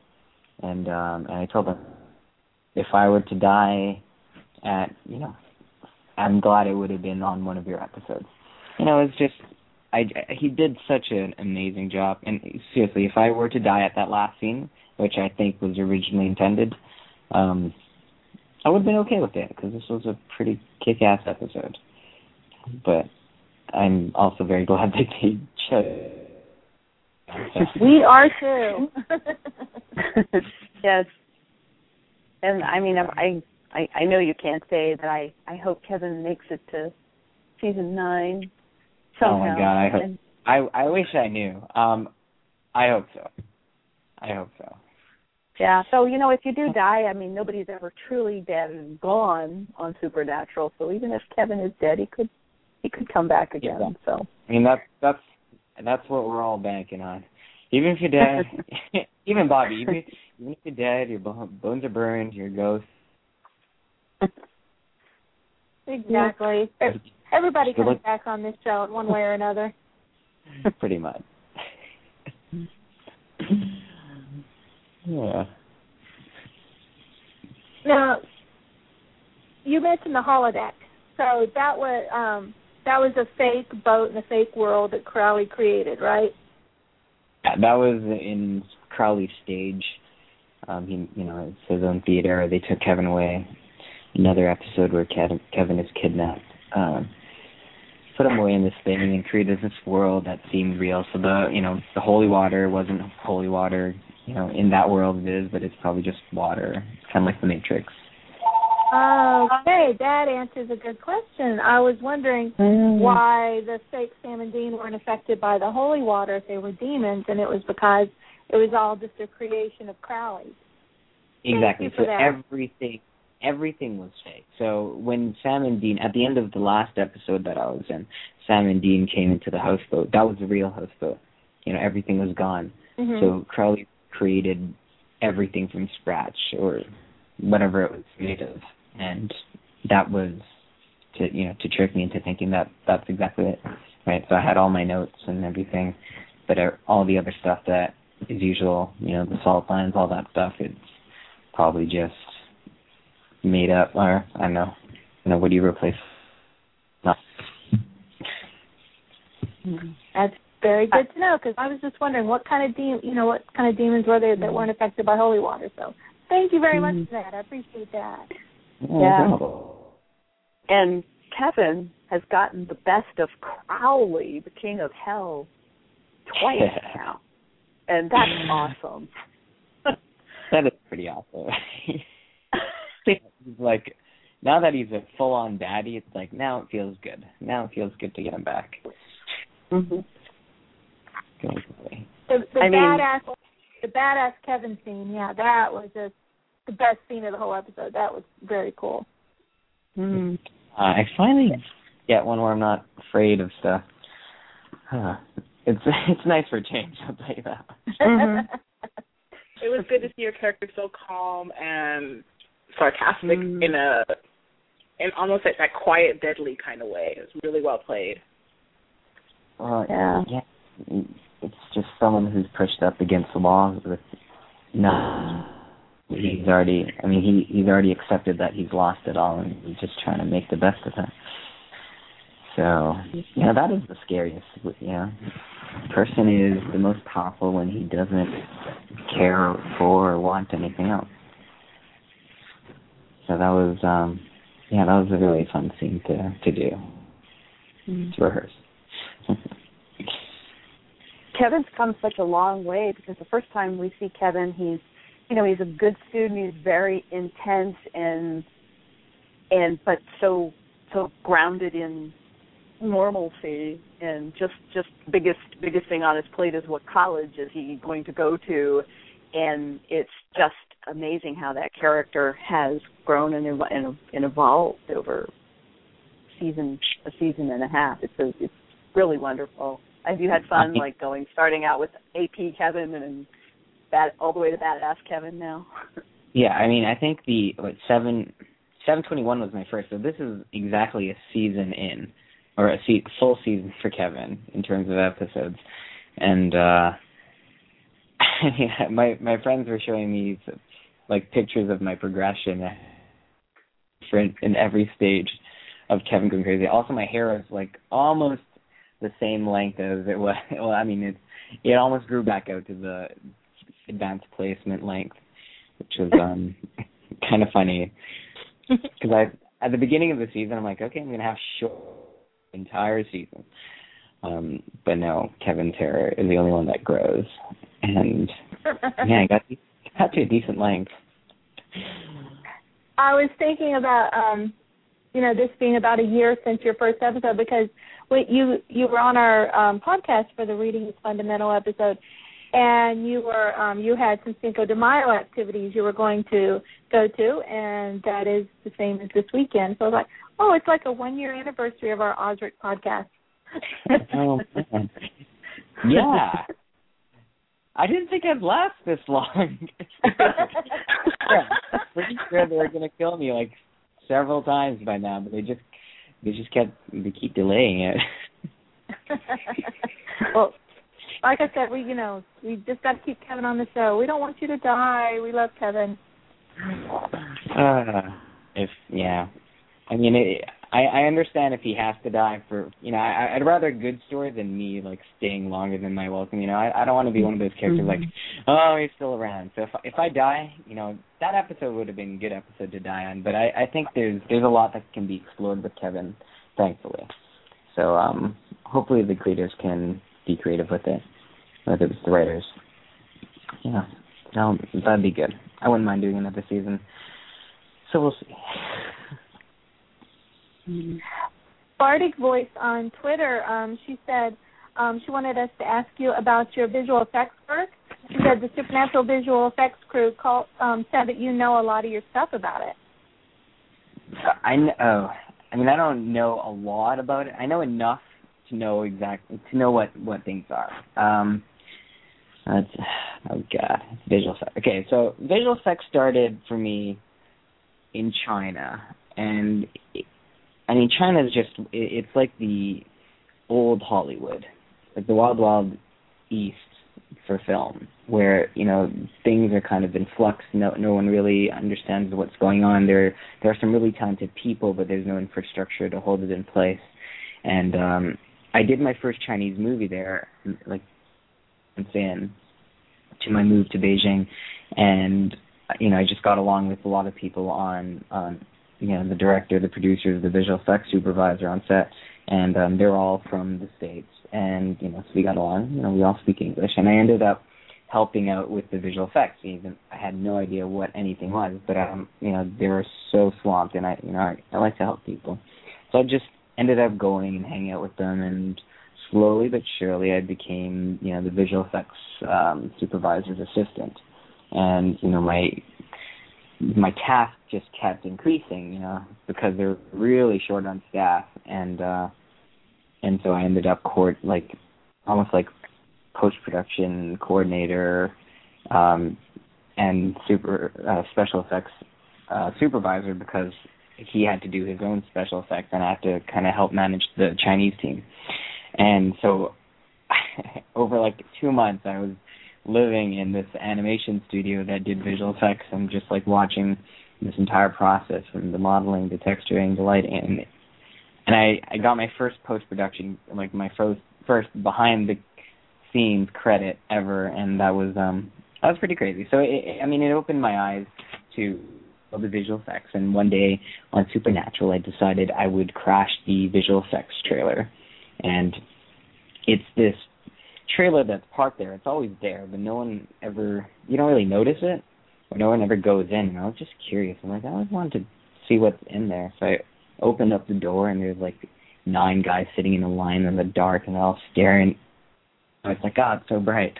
[SPEAKER 5] and um, and I told him if I were to die at, you know, I'm glad it would have been on one of your episodes. You know, it's just I he did such an amazing job. And seriously, if I were to die at that last scene, which I think was originally intended, um, I would have been okay with it because this was a pretty kick-ass episode. But I'm also very glad that they chose.
[SPEAKER 3] we are too.
[SPEAKER 2] yes, and I mean, I I, I know you can't say that I, I hope Kevin makes it to season nine. Somehow.
[SPEAKER 5] Oh my god, I hope
[SPEAKER 2] And-
[SPEAKER 5] I I wish I knew. Um I hope so. I hope so.
[SPEAKER 2] Yeah. So you know, if you do die, I mean, nobody's ever truly dead and gone on Supernatural. So even if Kevin is dead, he could he could come back again.
[SPEAKER 5] Yeah.
[SPEAKER 2] So
[SPEAKER 5] I mean that's that's that's what we're all banking on. Even if you're dead, even Bobby, even even if you're dead, your bones are burned, you're a ghost.
[SPEAKER 3] Exactly. Everybody comes
[SPEAKER 5] luck.
[SPEAKER 3] back on this show in one way or another.
[SPEAKER 5] Pretty much. yeah.
[SPEAKER 3] Now, you mentioned the holodeck. So that was um that was a fake boat in a fake world that Crowley created, right?
[SPEAKER 5] Yeah, that was in Crowley's stage. Um, he, you know, it's his own theater. They took Kevin away. Another episode where Kevin, is kidnapped. Um, put him away in this thing and created this world that seemed real. So the, you know, the holy water wasn't holy water. You know, in that world it is, but it's probably just water, kind of like the Matrix.
[SPEAKER 3] Okay, that answers a good question. I was wondering why the fake Sam and Dean weren't affected by the holy water if they were demons, and it was because it was all just a creation of Crowley.
[SPEAKER 5] Exactly.
[SPEAKER 3] for
[SPEAKER 5] so
[SPEAKER 3] that.
[SPEAKER 5] everything everything was fake. So when Sam and Dean at the end of the last episode that I was in, Sam and Dean came into the houseboat. That was the real houseboat. You know, everything was gone.
[SPEAKER 3] Mhm.
[SPEAKER 5] So Crowley created everything from scratch or whatever it was made of. And that was to you know, to trick me into thinking that that's exactly it. Right. So I had all my notes and everything, but uh, all the other stuff that is usual, you know, the salt lines, all that stuff, it's probably just made up or I don't know. You know, what do you replace? No.
[SPEAKER 3] That's very good to know because I was just wondering what kind of de- you know what kind of demons were there that weren't affected by holy water. So thank you very much mm-hmm. for that. I appreciate that.
[SPEAKER 2] Yeah. and Kevin has gotten the best of Crowley, the king of hell, twice now, and that's awesome.
[SPEAKER 5] That is pretty awesome. He's like now that he's a full on daddy, it's like now it feels good. Now it feels good to get him back.
[SPEAKER 2] hmm
[SPEAKER 5] Basically.
[SPEAKER 3] The, the
[SPEAKER 2] I mean-
[SPEAKER 3] badass, the badass Kevin scene. Yeah, that was just the best scene of the whole episode. That was very cool.
[SPEAKER 2] mm
[SPEAKER 5] Uh, I finally get one where I'm not afraid of stuff. Huh. It's it's nice for a change, I'll tell you that.
[SPEAKER 2] Mhm.
[SPEAKER 4] It was good to see your character so calm and sarcastic
[SPEAKER 2] Mm.
[SPEAKER 4] in a in almost like that quiet, deadly kind of way. It was really well played.
[SPEAKER 5] Well,
[SPEAKER 2] Yeah.
[SPEAKER 5] yeah. It's just someone who's pushed up against the wall with no. He's already. I mean, he he's already accepted that he's lost it all, and he's just trying to make the best of it. So, yeah, that is the scariest. Yeah, person is the most powerful when he doesn't care for or want anything else. So that was, um yeah, that was a really fun scene to to do to rehearse.
[SPEAKER 2] Kevin's come such a long way because the first time we see Kevin, he's you know he's a good student. He's very intense and and but so so grounded in normalcy and just just biggest biggest thing on his plate is what college is he going to go to and it's just amazing how that character has grown and, and, and evolved over season a season and a half. It's a, it's really wonderful. Have you had fun like going starting out with AP Kevin and then bad all the way to badass Kevin now?
[SPEAKER 5] Yeah, I mean, I think the what seven seven twenty one was my first, so this is exactly a season in, or a se- full season for Kevin in terms of episodes, and uh yeah, my my friends were showing me like pictures of my progression for in, every stage of Kevin going crazy. Also, my hair is like almost the same length as it was. Well, I mean, it it almost grew back out to the advanced placement length which was um kind of funny because I at the beginning of the season I'm like okay I'm gonna have short entire season um but no Kevin's hair is the only one that grows and yeah I got got to a decent length
[SPEAKER 3] I was thinking about um you know this being about a year since your first episode because you you were on our um, podcast for the Reading is Fundamental episode, and you were um, you had some Cinco de Mayo activities you were going to go to, and that is the same as this weekend. So I was like, oh, it's like a one year anniversary of our Osric podcast.
[SPEAKER 5] oh, yeah. I didn't think I'd last this long. yeah, pretty sure they were gonna kill me like several times by now, but they just they just kept they keep delaying it.
[SPEAKER 3] well, like I said, we you know we just got to keep Kevin on the show. We don't want you to die. We love Kevin.
[SPEAKER 5] Uh, if yeah, I mean, it, I I understand if he has to die for you know I I'd rather a good story than me like staying longer than my welcome. You know I I don't want to be one of those characters like
[SPEAKER 3] Mm-hmm.
[SPEAKER 5] oh he's still around. So if if I die, you know that episode would have been a good episode to die on. But I I think there's there's a lot that can be explored with Kevin, thankfully. So um hopefully the creators can be creative with it, whether it's the writers. Yeah, no, that'd be good. I wouldn't mind doing another season. So we'll see.
[SPEAKER 3] Bardic Voice on Twitter, um, she said um, she wanted us to ask you about your visual effects work. She said the Supernatural Visual Effects crew um, said that you know a lot of your stuff about it.
[SPEAKER 5] I know. Oh, I mean, I don't know a lot about it. I know enough to know exactly to know what what things are. Um, that's oh god, visual effects. Okay, so visual effects started for me in China, and I mean, China is just it, it's like the old Hollywood, like the wild wild east for film, where you know things are kind of in flux. No, no one really understands what's going on. There, there are some really talented people, but there's no infrastructure to hold it in place. And um, I did my first Chinese movie there, like months in to my move to Beijing, and you know I just got along with a lot of people on, on you know the director, the producers, the visual effects supervisor on set, and um, they're all from the states and you know, so we got along. You know, we all speak English, and I ended up helping out with the visual effects. Even I had no idea what anything was, but um, you know, they were so swamped, and I, you know, I, I like to help people, so I just ended up going and hanging out with them, and slowly but surely, I became, you know, the visual effects um, supervisor's assistant, and you know, my my task just kept increasing, you know, because they're really short on staff, and uh and so I ended up court like almost like post production coordinator um and super uh, special effects uh supervisor because he had to do his own special effects and I had to kind of help manage the Chinese team. And so over like 2 months I was living in this animation studio that did visual effects and just like watching this entire process from the modeling, the texturing, the lighting, and and I I got my first post production like my first first behind the scenes credit ever, and that was um that was pretty crazy. So it, I mean, it opened my eyes to all the visual effects, and one day on Supernatural, I decided I would crash the visual effects trailer, and it's this trailer that's parked there. It's always there, but no one ever you don't really notice it, or no one ever goes in. And I was just curious. I'm like, I always wanted to see what's in there, so I opened up the door and there's like nine guys sitting in a line in the dark and they're all staring. I was like, God, it's so bright.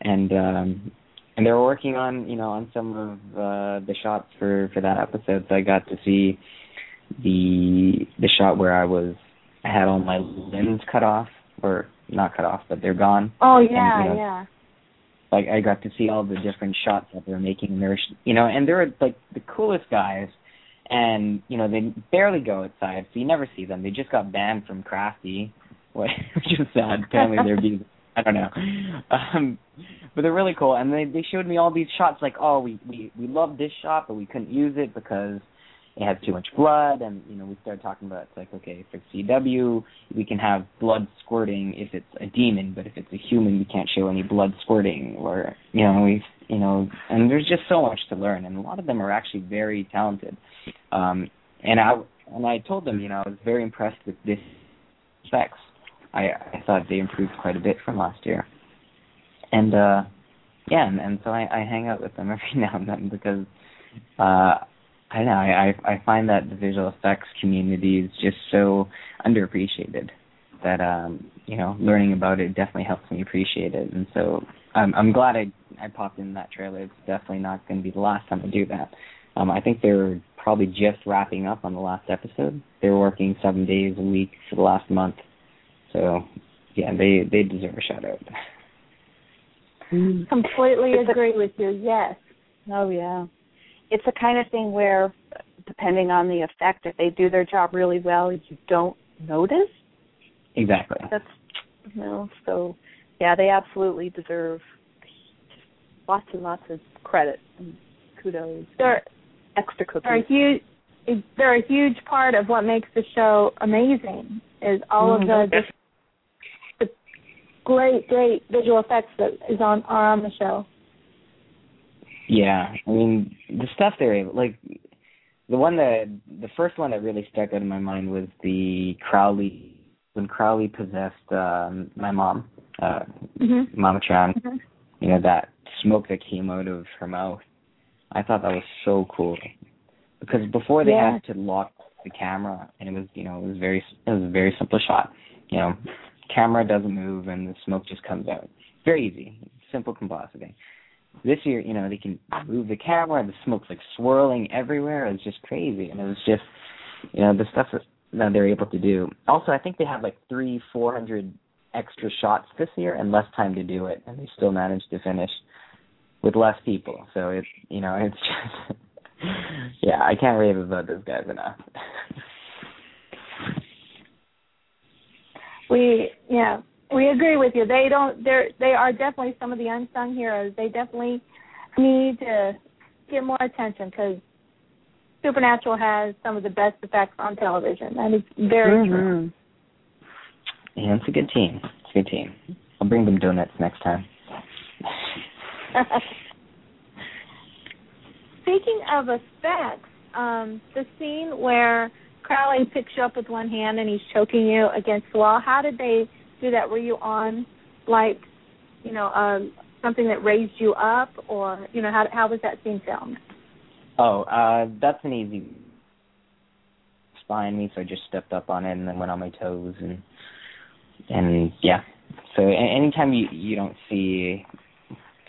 [SPEAKER 5] And um and they were working on, you know, on some of uh the shots for for that episode. So I got to see the the shot where I was I had all my limbs cut off or not cut off, but they're gone.
[SPEAKER 3] Oh yeah,
[SPEAKER 5] and, you know,
[SPEAKER 3] yeah.
[SPEAKER 5] Like I got to see all the different shots that they're making. And they were, you know, and they're like the coolest guys and you know they barely go outside, so you never see them. They just got banned from Crafty, which is sad. Apparently they're being I don't know, um, but they're really cool. And they they showed me all these shots, like oh we we we love this shot, but we couldn't use it because it has too much blood. And you know we started talking about it's like okay for CW we can have blood squirting if it's a demon, but if it's a human we can't show any blood squirting. Or you know we you know and there's just so much to learn, and a lot of them are actually very talented. Um, and I and I told them, you know, I was very impressed with this specs. I I thought they improved quite a bit from last year. And uh yeah, and, and so I, I hang out with them every now and then because uh I don't know, I, I I find that the visual effects community is just so underappreciated. that um, you know, learning about it definitely helps me appreciate it. And so I'm I'm glad I I popped in that trailer. It's definitely not going to be the last time I do that. Um, I think they're probably just wrapping up on the last episode. They were working seven days a week for the last month, so yeah, they they deserve a shout out.
[SPEAKER 3] Completely agree with you. Yes.
[SPEAKER 2] Oh yeah, it's the kind of thing where, depending on the effect, if they do their job really well, you don't notice.
[SPEAKER 5] Exactly.
[SPEAKER 2] That's you know so yeah, they absolutely deserve lots and lots of credit and kudos.
[SPEAKER 3] They're
[SPEAKER 2] extra cookies.
[SPEAKER 3] They're a huge. They're a huge part of what makes the show amazing. Is all
[SPEAKER 2] Mm-hmm.
[SPEAKER 3] of the, the the great, great visual effects that is on are on the show.
[SPEAKER 5] Yeah, I mean the stuff they're able like the one that the first one that really stuck out in my mind was the Crowley when Crowley possessed um my mom, uh
[SPEAKER 3] Mm-hmm.
[SPEAKER 5] Mama Tran.
[SPEAKER 3] Mhm.
[SPEAKER 5] You know that smoke that came out of her mouth. I thought that was so cool because before they
[SPEAKER 3] Yeah.
[SPEAKER 5] had to lock the camera and it was you know it was very it was a very simple shot. You know, camera doesn't move and the smoke just comes out. Very easy, simple compositing. This year, you know, they can move the camera, the smoke's like swirling everywhere. It's just crazy, and it was just, you know, the stuff that, that they're able to do. Also, I think they had like three, four hundred extra shots this year and less time to do it, and they still managed to finish with less people. So it's, you know, it's just, yeah, I can't rave about those guys enough.
[SPEAKER 3] We yeah, we agree with you. They don't. They're they are definitely some of the unsung heroes. They definitely need to get more attention because Supernatural has some of the best effects on television. That is very true.
[SPEAKER 2] Mhm.
[SPEAKER 5] yeah, it's a good team. It's a good team. I'll bring them donuts next time.
[SPEAKER 3] Speaking of effects, um, the scene where Crowley picks you up with one hand and he's choking you against the wall. How did they that? Were you on like, you know, um, something that raised you up, or you know, how how was that scene filmed?
[SPEAKER 5] Oh, uh, that's an easy behind me, so I just stepped up on it and then went on my toes and and yeah. So anytime you you don't see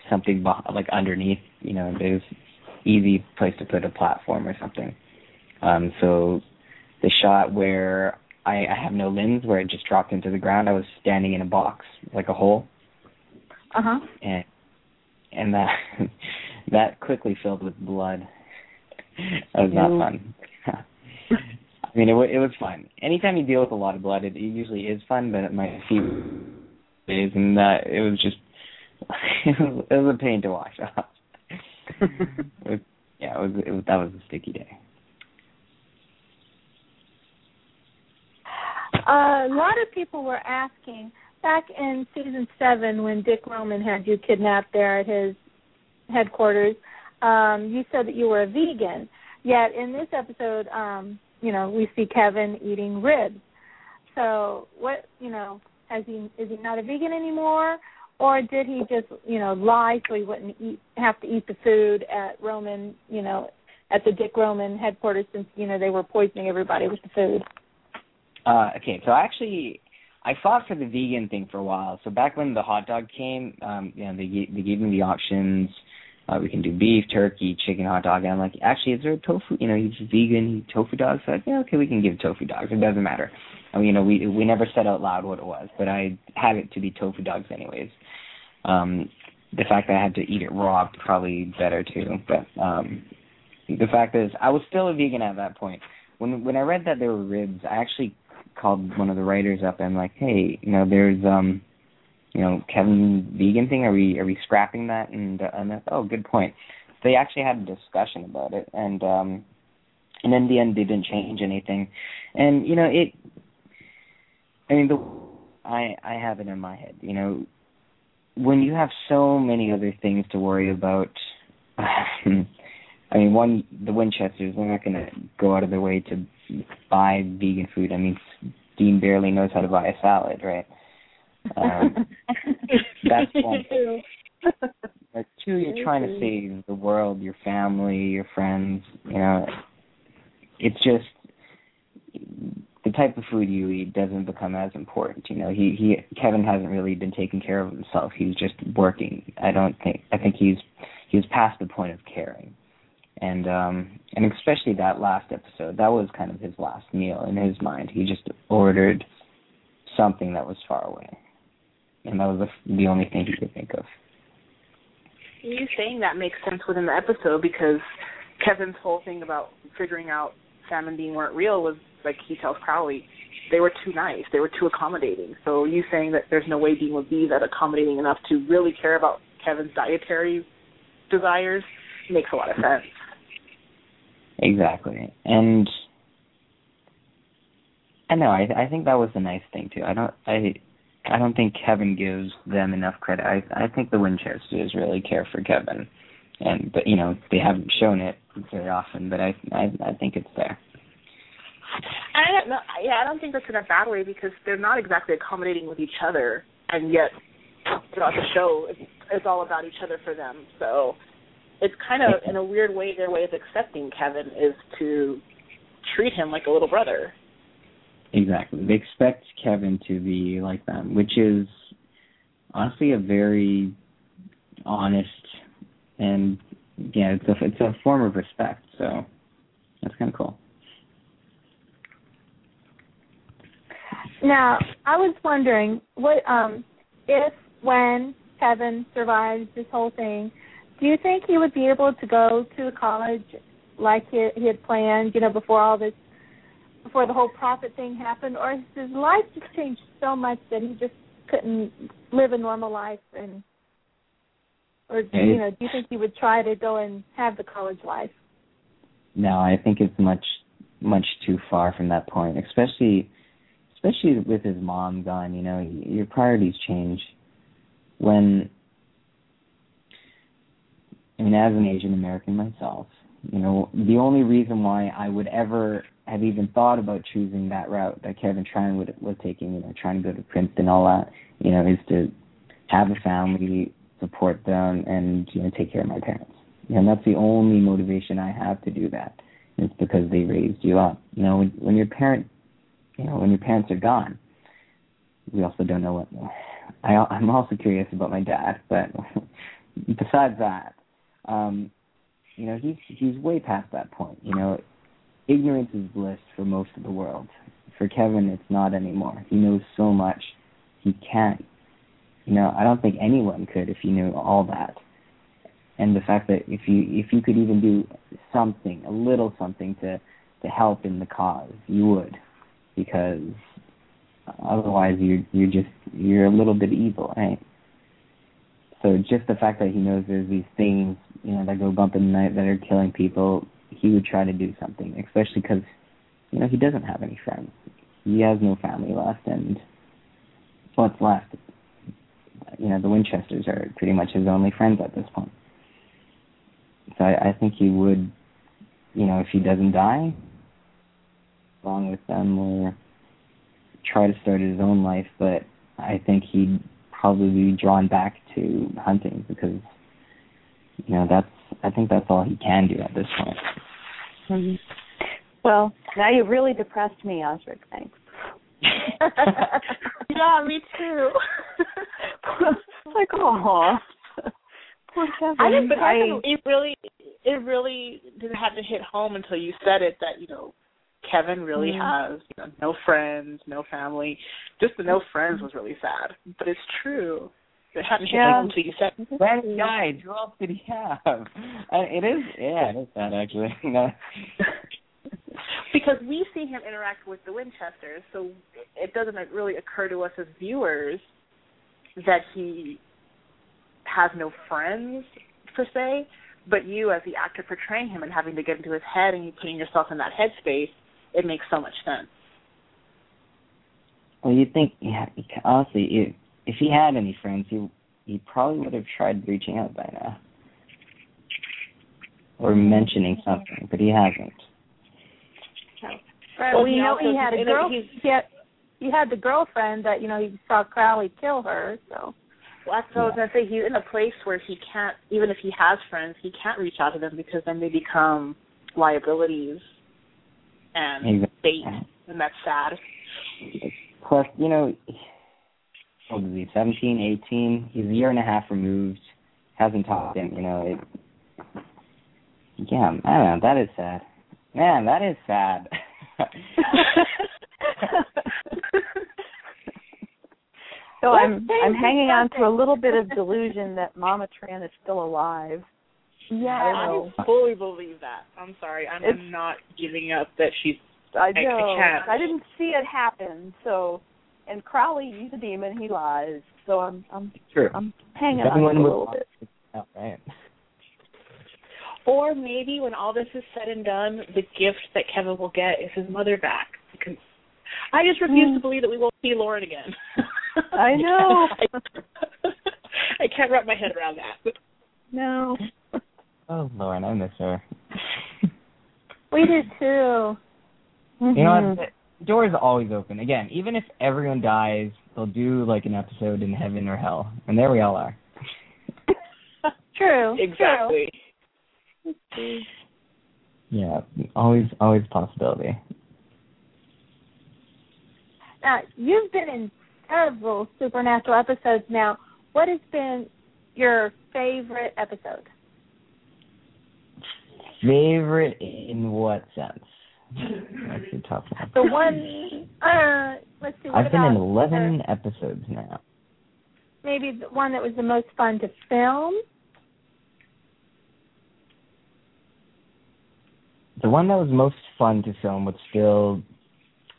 [SPEAKER 5] something beh- like underneath, you know, there's easy place to put a platform or something. Um, so the shot where I, I have no limbs, where it just dropped into the ground, I was standing in a box like a hole,
[SPEAKER 3] Uh huh.
[SPEAKER 5] and and that that quickly filled with blood. that was not fun. I mean, it it was fun. Anytime you deal with a lot of blood, it, it usually is fun, but my feet days and that it was just it was, it was a pain to wash off. it was, yeah, it was, it was that was a sticky day.
[SPEAKER 3] Uh, a lot of people were asking back in season seven when Dick Roman had you kidnapped there at his headquarters. Um, you said that you were a vegan, yet in this episode, um, you know, we see Kevin eating ribs. So, what you know, has he is he not a vegan anymore, or did he just you know lie so he wouldn't eat have to eat the food at Roman, you know, at the Dick Roman headquarters since you know they were poisoning everybody with the food.
[SPEAKER 5] Uh, okay, so I actually, I fought for the vegan thing for a while. So back when the hot dog came, um, you know, they they gave me the options. Uh, we can do beef, turkey, chicken hot dog. And I'm like, actually, is there a tofu? You know, he's vegan, he tofu dog. So I yeah, okay, we can give tofu dogs. It doesn't matter. I mean, you know, we we never said out loud what it was, but I had it to be tofu dogs anyways. Um, the fact that I had to eat it raw probably better too. But um, the fact is, I was still a vegan at that point. When when I read that there were ribs, I actually called one of the writers up and like, hey, you know, there's um, you know, Kevin vegan thing. Are we are we scrapping that? And uh, and I oh, good point. They actually had a discussion about it, and um, and in the end, they didn't change anything. And you know, it. I mean, the I I have it in my head. You know, when you have so many other things to worry about. I mean, one the Winchesters. They're not going to go out of their way to buy vegan food. I mean, Dean barely knows how to buy a salad, right? Um, that's one. But two, you're trying to save the world, your family, your friends. You know, it's just the type of food you eat doesn't become as important. You know, he he Kevin hasn't really been taking care of himself. He's just working. I don't think I think he's he's past the point of caring. And um and especially that last episode, that was kind of his last meal in his mind. He just ordered something that was far away. And that was the, the only thing he could think of.
[SPEAKER 4] You saying that makes sense within the episode because Kevin's whole thing about figuring out Sam and Dean weren't real was like he tells Crowley, they were too nice, they were too accommodating. So you saying that there's no way Dean would be that accommodating enough to really care about Kevin's dietary desires makes a lot of sense.
[SPEAKER 5] Exactly, and I know I I think that was a nice thing too. I don't I I don't think Kevin gives them enough credit. I I think the Winchesters really care for Kevin, and but you know they haven't shown it very often, but I I I think it's there.
[SPEAKER 4] I don't know. Yeah, I don't think that's in a bad way because they're not exactly accommodating with each other, and yet throughout the show, it's, it's all about each other for them. So it's kind of in a weird way their way of accepting Kevin is to treat him like a little brother.
[SPEAKER 5] Exactly. They expect Kevin to be like them, which is honestly a very honest and yeah, it's a it's a form of respect. So that's kind of cool.
[SPEAKER 3] Now, I was wondering what um if when Kevin survives this whole thing, do you think he would be able to go to college like he, he had planned, you know, before all this before the whole prophet thing happened, or has his life just changed so much that he just couldn't live a normal life and or you know, do you think he would try to go and have the college life?
[SPEAKER 5] No, I think it's much much too far from that point, especially especially with his mom gone. You know, your priorities change when. Mean, as an Asian American myself, you know, the only reason why I would ever have even thought about choosing that route that Kevin Tran would was taking, you know, trying to go to Princeton, all that, you know, is to have a family, support them, and you know, take care of my parents. And that's the only motivation I have to do that. It's because they raised you up. You know, when, when your parent, you know, when your parents are gone, we also don't know what. I, I'm also curious about my dad, but besides that, um, you know, he's he's way past that point. You know, ignorance is bliss for most of the world. For Kevin, it's not anymore. He knows so much. He can't. You know, I don't think anyone could if he knew all that. And the fact that if you if you could even do something, a little something to to help in the cause, you would, because otherwise you're you're just you're a little bit evil, right? So just the fact that he knows there's these things, you know, that go bump in the night that are killing people, he would try to do something, especially because, you know, he doesn't have any friends. He has no family left, and what's left? You know, the Winchesters are pretty much his only friends at this point. So I, I think he would, you know, if he doesn't die, along with them, or try to start his own life. But I think he'd probably be drawn back to hunting because, you know, that's I think that's all he can do at this point.
[SPEAKER 2] Mm-hmm. Well, now you've really depressed me, Osric. Thanks.
[SPEAKER 4] yeah, me too.
[SPEAKER 2] like, oh, poor Kevin.
[SPEAKER 4] I just, but I, it really, it really didn't have to hit home until you said it that you know, Kevin really mm. has you know, no friends, no family. Just the no friends was really sad, but it's true. It hadn't hit
[SPEAKER 2] yeah.
[SPEAKER 4] home until you said.
[SPEAKER 5] When he died, who else did he have? Uh, it is, yeah, it is sad actually. no.
[SPEAKER 4] because we see him interact with the Winchesters, so it doesn't really occur to us as viewers that he has no friends per se. But you, as the actor portraying him and having to get into his head and you putting yourself in that headspace, it makes so much sense.
[SPEAKER 5] Well, you'd think, yeah, honestly, if if he had any friends, he he probably would have tried reaching out by now or mentioning something, but he hasn't.
[SPEAKER 3] Right. Well, we know he had a girl. He had, he had the girlfriend that you know he saw Crowley kill her. So.
[SPEAKER 4] Well, that's what I was gonna say. He's in a place where he can't, even if he has friends, he can't reach out to them because then they become liabilities and
[SPEAKER 5] exactly.
[SPEAKER 4] bait and that's sad.
[SPEAKER 5] Plus, you know, what is he, 17, 18? He's a year and a half removed. Hasn't talked him, you know. It, yeah, I don't know. That is sad. Man, that is sad.
[SPEAKER 2] so I'm I'm hanging on to a little bit of delusion that Mama Tran is still alive.
[SPEAKER 3] Yeah,
[SPEAKER 4] I, I fully believe that. I'm sorry, I'm, I'm not giving up that she's.
[SPEAKER 2] I know.
[SPEAKER 4] I,
[SPEAKER 2] I, didn't see it happen, so and Crowley, he's a demon. He lies. So I'm I'm
[SPEAKER 5] True.
[SPEAKER 2] I'm hanging on a little bit.
[SPEAKER 5] Oh, right.
[SPEAKER 4] Or maybe when all this is said and done, the gift that Kevin will get is his mother back. Because I just refuse
[SPEAKER 2] Mm.
[SPEAKER 4] to believe that we won't see Lauren again.
[SPEAKER 2] I know.
[SPEAKER 4] I, I can't wrap my head around that.
[SPEAKER 2] No.
[SPEAKER 5] Oh, Lauren, I miss her.
[SPEAKER 3] we do too.
[SPEAKER 5] You know what? The door is always open. Again, even if everyone dies, they'll do like an episode in heaven or hell, and there we all are.
[SPEAKER 3] True.
[SPEAKER 4] Exactly.
[SPEAKER 3] True.
[SPEAKER 5] Yeah, always, always possibility.
[SPEAKER 3] Now, you've been in several supernatural episodes now. What has been your favorite episode?
[SPEAKER 5] Favorite in what sense? That's a tough one.
[SPEAKER 3] The one, uh, let's see. What
[SPEAKER 5] I've been in eleven
[SPEAKER 3] the-
[SPEAKER 5] episodes now.
[SPEAKER 3] maybe the one that was the most fun to film.
[SPEAKER 5] The one that was most fun to film would still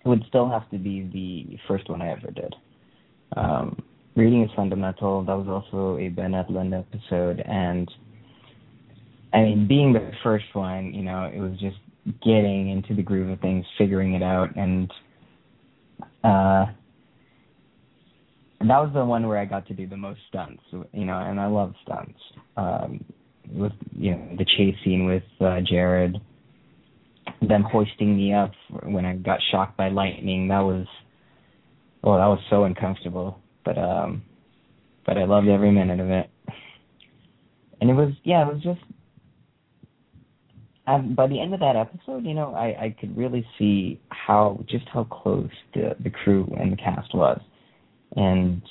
[SPEAKER 5] would still have to be the first one I ever did. Um, Reading is fundamental. That was also a Ben Edlund episode, and I mean, being the first one, you know, it was just getting into the groove of things, figuring it out, and uh, that was the one where I got to do the most stunts, you know, and I love stunts. Um, with you know the chase scene with uh, Jared, them hoisting me up when I got shocked by lightning. That was, well, that was so uncomfortable, but um, but I loved every minute of it. And it was, yeah, it was just. Um, by the end of that episode, you know, I I could really see how just how close the the crew and the cast was, and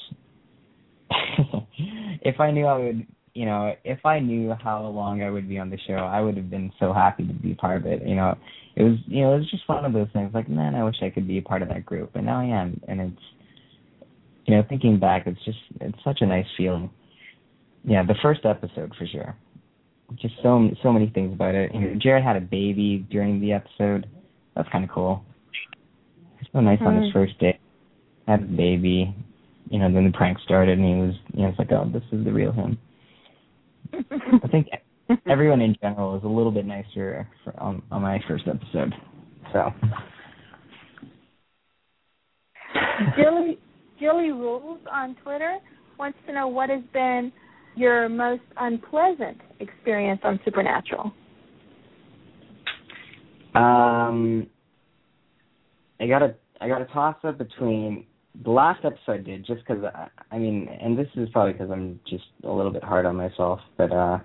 [SPEAKER 5] if I knew I would you know, if I knew how long I would be on the show, I would have been so happy to be part of it. You know, it was you know, it was just one of those things like, man, I wish I could be a part of that group. And now I am and it's you know, thinking back it's just it's such a nice feeling. Yeah, the first episode for sure. Just so so many things about it. You know, Jared had a baby during the episode. That's kinda cool. It's so nice on his mm. first day. Had a baby. You know, then the prank started and he was you know, it's like, Oh, this is the real him. I think everyone in general was a little bit nicer for, on, on my first episode. So.
[SPEAKER 3] Jilly, Jilly Rules on Twitter wants to know what has been your most unpleasant experience on Supernatural.
[SPEAKER 5] Um, I got a I got a toss up between the last episode I did just because I, I mean, and this is probably because I'm just a little bit hard on myself, but uh,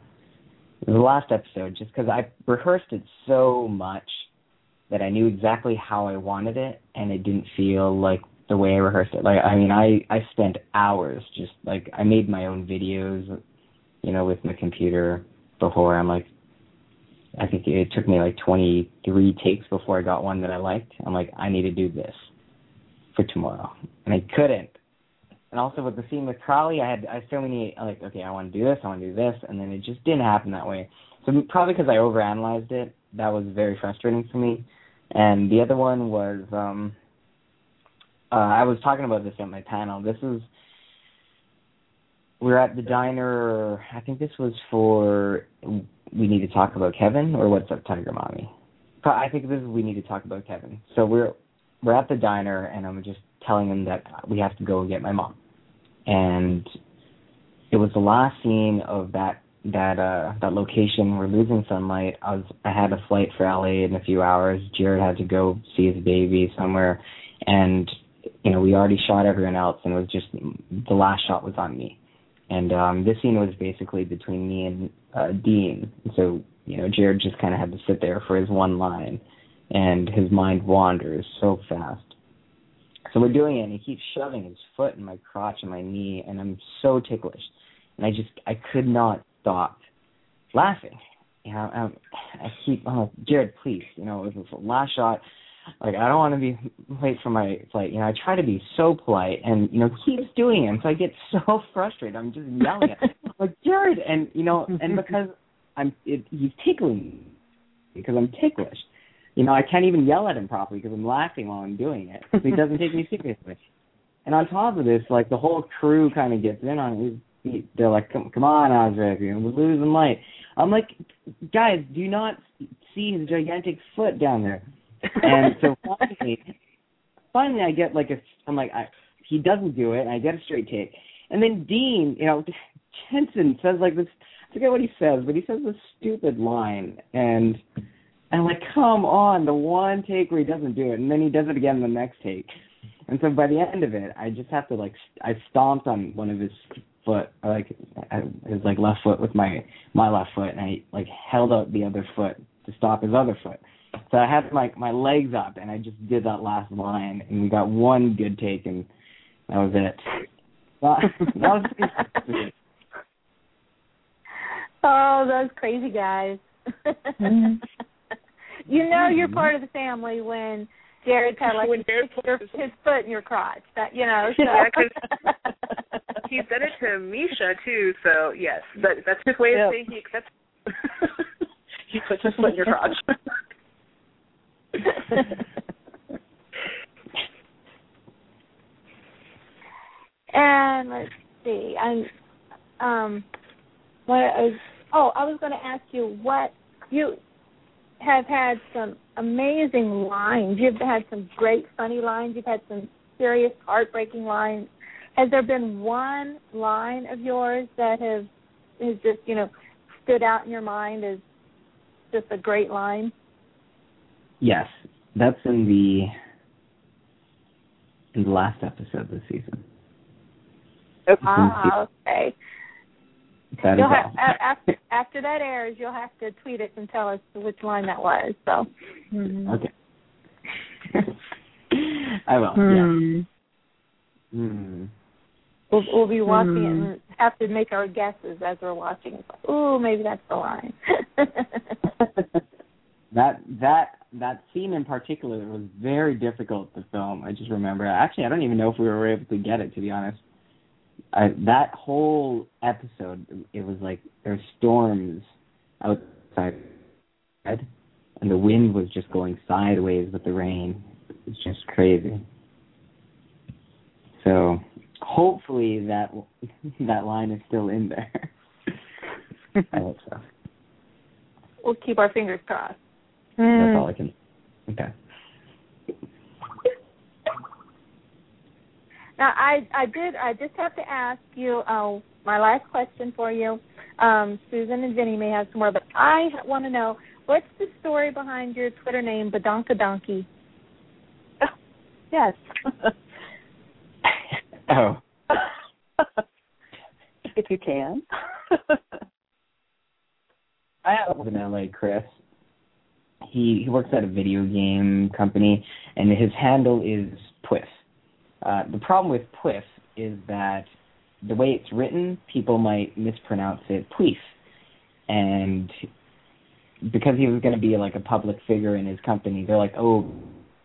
[SPEAKER 5] the last episode just because I rehearsed it so much that I knew exactly how I wanted it, and it didn't feel like the way I rehearsed it. Like I mean, I I spent hours just like I made my own videos, you know, with my computer before. I'm like, I think it took me like 23 takes before I got one that I liked. I'm like, I need to do this for tomorrow, and I couldn't. And also with the scene with Crowley, I had I so many like, okay, I want to do this, I want to do this, and then it just didn't happen that way. So probably because I overanalyzed it, that was very frustrating for me. And the other one was um uh I was talking about this at my panel. This is we're at the diner. I think this was for we need to talk about Kevin or what's up, Tiger Mommy. I think this is we need to talk about Kevin. So we're we're at the diner and I'm just telling him that we have to go and get my mom. And it was the last scene of that that uh that location. We're losing sunlight. I was I had a flight for LA in a few hours. Jared had to go see his baby somewhere and you know, we already shot everyone else and it was just the last shot was on me. And um this scene was basically between me and uh Dean. So, you know, Jared just kinda had to sit there for his one line. and his mind wanders so fast. So we're doing it, and he keeps shoving his foot in my crotch and my knee, and I'm so ticklish, and I just I could not stop laughing. You know, um, I keep, oh, Jared, please, you know, it was the last shot. Like I don't want to be late for my flight. You know, I try to be so polite, and you know, keeps doing it. So I get so frustrated. I'm just yelling at him, like Jared, and you know, and because I'm, it, he's tickling me because I'm ticklish. You know, I can't even yell at him properly because I'm laughing while I'm doing it. So he doesn't take me seriously. And on top of this, like the whole crew kind of gets in on it. They're like, "Come, come on, Osric, you know, we're losing light." I'm like, guys, do you not see his gigantic foot down there? And so finally, finally, I get like a, I'm like, I, he doesn't do it, and I get a straight take. And then Dean, you know, Jensen says like this. I forget what he says, but he says this stupid line, and I'm like, come on, the one take where he doesn't do it, and then he does it again in the next take. And so by the end of it, I just have to like, I stomped on one of his foot, like his like left foot with my my left foot, and I like held out the other foot to stop his other foot. So I had my my legs up, and I just did that last line, and we got one good take, and that was it. That, that was
[SPEAKER 3] oh, those crazy guys. Mm-hmm. you know you're part of the family when Jared kind of like when Jared your, his foot in your crotch. That you know. So.
[SPEAKER 4] Yeah, cause he's done it to Misha too. So yes, that that's his way of yep. saying he accepts. he puts his foot in your crotch.
[SPEAKER 3] and let's see, I'm um, what I was, oh, I was going to ask you what you have had some amazing lines. You've had some great funny lines. You've had some serious heartbreaking lines. Has there been one line of yours that has has just you know stood out in your mind as just a great line?
[SPEAKER 5] Yes, that's in the in the last episode of the season.
[SPEAKER 3] Okay. Ah, okay.
[SPEAKER 5] That
[SPEAKER 3] you'll have, after after that airs, you'll have to tweet us and tell us which line that was. So.
[SPEAKER 5] Mm-hmm. Okay. I will.
[SPEAKER 3] Hmm.
[SPEAKER 5] Yeah. Hmm.
[SPEAKER 3] We'll, we'll be watching it and hmm. have to make our guesses as we're watching. It's like, ooh, maybe that's the line.
[SPEAKER 5] that that that scene in particular was very difficult to film. I just remember. Actually, I don't even know if we were able to get it. To be honest, I, that whole episode, it was like there's storms outside, and the wind was just going sideways with the rain. It's just crazy. So hopefully that that line is still in there. I hope so.
[SPEAKER 3] We'll keep our fingers crossed.
[SPEAKER 5] That's all I can. Okay.
[SPEAKER 3] Now, I I did I just have to ask you uh, my last question for you. Um, Susan and Jenny may have some more, but I want to know what's the story behind your Twitter name, Badonka Donkey.
[SPEAKER 2] yes.
[SPEAKER 5] oh.
[SPEAKER 2] if you can.
[SPEAKER 5] I have in LA, Chris. He he works at a video game company, and his handle is Puif. Uh, the problem with Puif is that the way it's written, people might mispronounce it Puif, and because he was going to be like a public figure in his company, they're like, oh,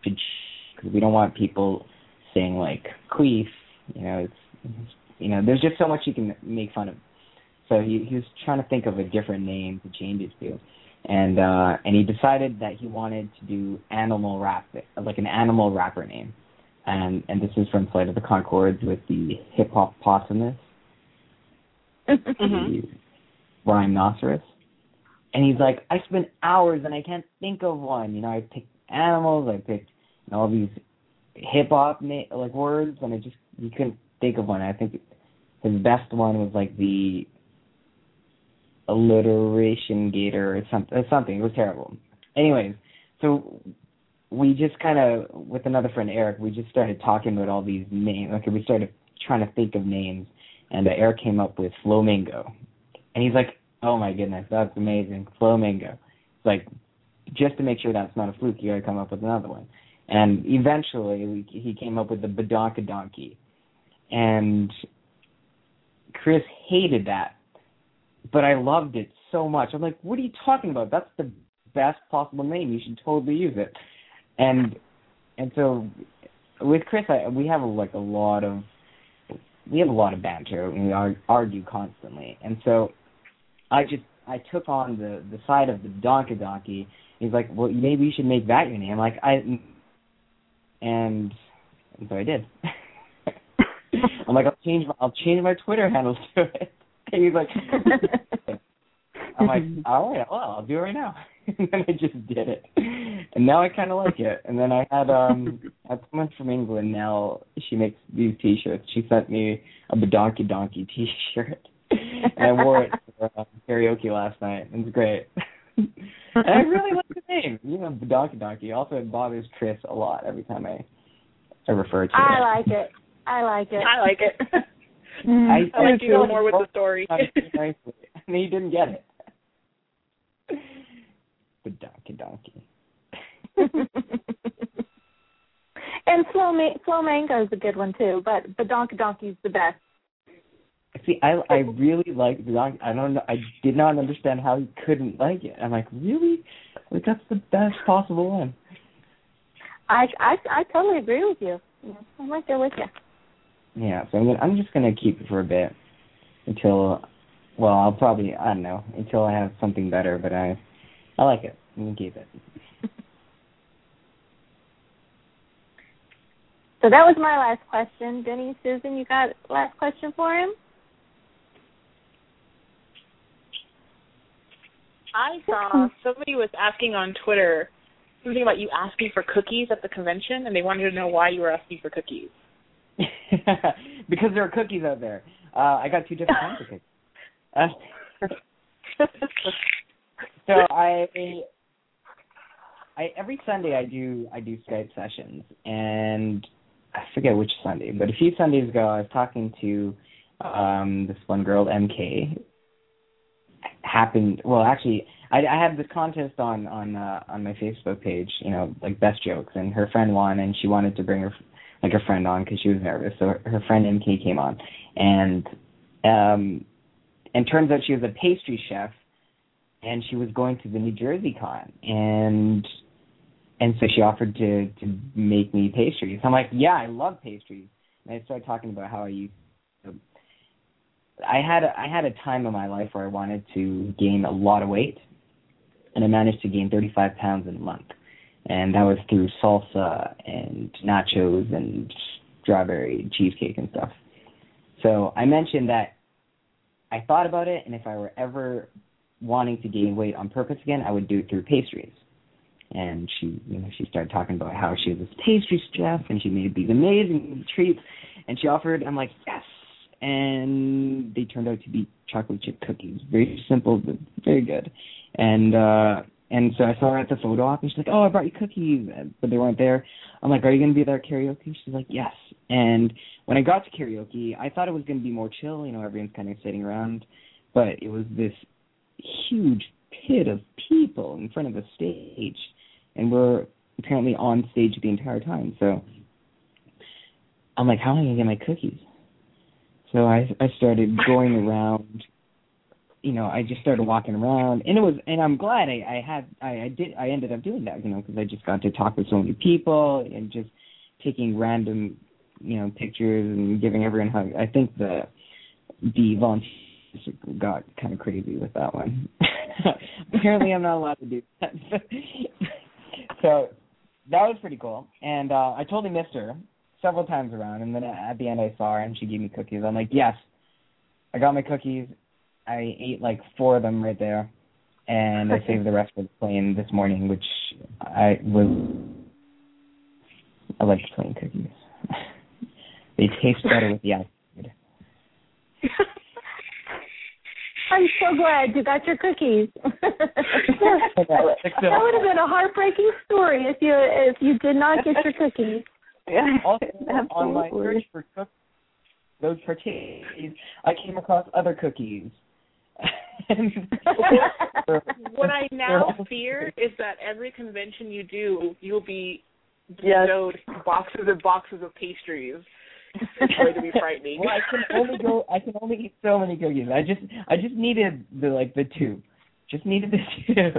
[SPEAKER 5] because we don't want people saying like queef. You know, it's you know, there's just so much you can make fun of. So he, he was trying to think of a different name to change it to, and uh, and he decided that he wanted to do animal rap, like an animal rapper name and and this is from Flight of the Conchords with the hip hop possumus,
[SPEAKER 3] mm-hmm.
[SPEAKER 5] the rhinoceros, and he's like, I spent hours and I can't think of one. You know, I picked animals, I picked you know, all these hip hop na- like words, and I just you couldn't think of one. I think his best one was like the alliteration gator or something. Something. It was terrible. Anyways, so we just kind of with another friend Eric, we just started talking about all these names. Okay, we started trying to think of names, and uh, Eric came up with Flamingo, and he's like, "Oh my goodness, that's amazing, Flamingo." It's like just to make sure that's not a fluke, you got to come up with another one. And eventually, we, he came up with the Badonka Donkey, and Chris hated that, but I loved it so much. I'm like, what are you talking about? That's the best possible name. You should totally use it. And and so with Chris, I, we have a, like a lot of we have a lot of banter and we argue constantly. And so I just I took on the the side of the donkey donkey. He's like, well, maybe you should make that your name. Like I, and, and so I did. I'm like, I'll change my I'll change my Twitter handles to it. And he's like, I'm like, all right, well, I'll do it right now. and then I just did it, and now I kind of like it. And then I had um, I had someone from England. Now she makes these T-shirts. She sent me a Donkey Donkey T-shirt, and I wore it for uh, karaoke last night. It was great. and I really like the name. You know, Donkey Donkey. Also, it bothers Chris a lot every time I I refer to it.
[SPEAKER 3] I like it. I like it.
[SPEAKER 4] I like it. Mm-hmm.
[SPEAKER 5] I,
[SPEAKER 4] I like you go more with the story.
[SPEAKER 5] and he didn't get it. The donkey donkey.
[SPEAKER 3] and slow ma- slow mango is a good one too, but the donkey donkey is the best.
[SPEAKER 5] See, I I really like the donkey. I don't know. I did not understand how he couldn't like it. I'm like, really? Like that's the best possible one.
[SPEAKER 3] I I I totally agree with you. I'm right there with you.
[SPEAKER 5] Yeah, so I'm gonna, I'm just gonna keep it for a bit until, well, I'll probably I don't know until I have something better. But I I like it. I'm gonna keep it.
[SPEAKER 3] so that was my last question. Denny, Susan, you got last question for him?
[SPEAKER 4] I saw somebody was asking on Twitter something about you asking for cookies at the convention, and they wanted to know why you were asking for cookies.
[SPEAKER 5] because there are cookies out there. Uh, I got two different kinds of cookies. Uh, so I, I every Sunday I do I do Skype sessions, and I forget which Sunday, but a few Sundays ago I was talking to um this one girl MK. Happened well, actually, I, I had this contest on on uh, on my Facebook page, you know, like best jokes, and her friend won, and she wanted to bring her like a friend on because she was nervous. So her, friend MK came on, and um, and turns out she was a pastry chef and she was going to the New Jersey Con, and and so she offered to to make me pastries. I'm like, yeah, I love pastries, and I started talking about how I used. I had a, I had a time in my life where I wanted to gain a lot of weight, and I managed to gain 35 pounds in a month, and that was through salsa and nachos and strawberry cheesecake and stuff. So I mentioned that I thought about it, and if I were ever wanting to gain weight on purpose again, I would do it through pastries. And she, you know, she started talking about how she was this pastry chef and she made these amazing treats. And she offered, I'm like, yes. And they turned out to be chocolate chip cookies. Very simple, but very good. And uh and so I saw her at the photo op, and she's like, "Oh, I brought you cookies," but they weren't there. I'm like, "Are you gonna be there at karaoke?" She's like, "Yes." And when I got to karaoke, I thought it was gonna be more chill. You know, everyone's kind of sitting around, but it was this huge pit of people in front of the stage, and we're apparently on stage the entire time. So I'm like, how am I gonna get my cookies? So I I started going around. You know, I just started walking around, and it was, and I'm glad I, I had, I, I did, I ended up doing that, you know, because I just got to talk with so many people and just taking random, you know, pictures and giving everyone hugs. I think the the volunteer got kind of crazy with that one. Apparently, I'm not allowed to do that. so that was pretty cool. And uh I totally missed her several times around. And then at the end, I saw her and she gave me cookies. I'm like, yes, I got my cookies. I ate like four of them right there, and I saved the rest for the plane this morning, which I was. I like the plain cookies. they taste better with the ice.
[SPEAKER 3] I'm so glad you got your cookies. that would have been a heartbreaking story if you if you did not get your cookies.
[SPEAKER 2] Yeah,
[SPEAKER 5] also, on my search for cook- those cookies, I came across other cookies.
[SPEAKER 4] what I now fear is that every convention you do, you'll be
[SPEAKER 2] Yes.
[SPEAKER 4] bestowed boxes and boxes of pastries. It's going to be frightening.
[SPEAKER 5] Well, I can only go. I can only eat so many cookies. I just, I just needed the like the two. Just needed the two.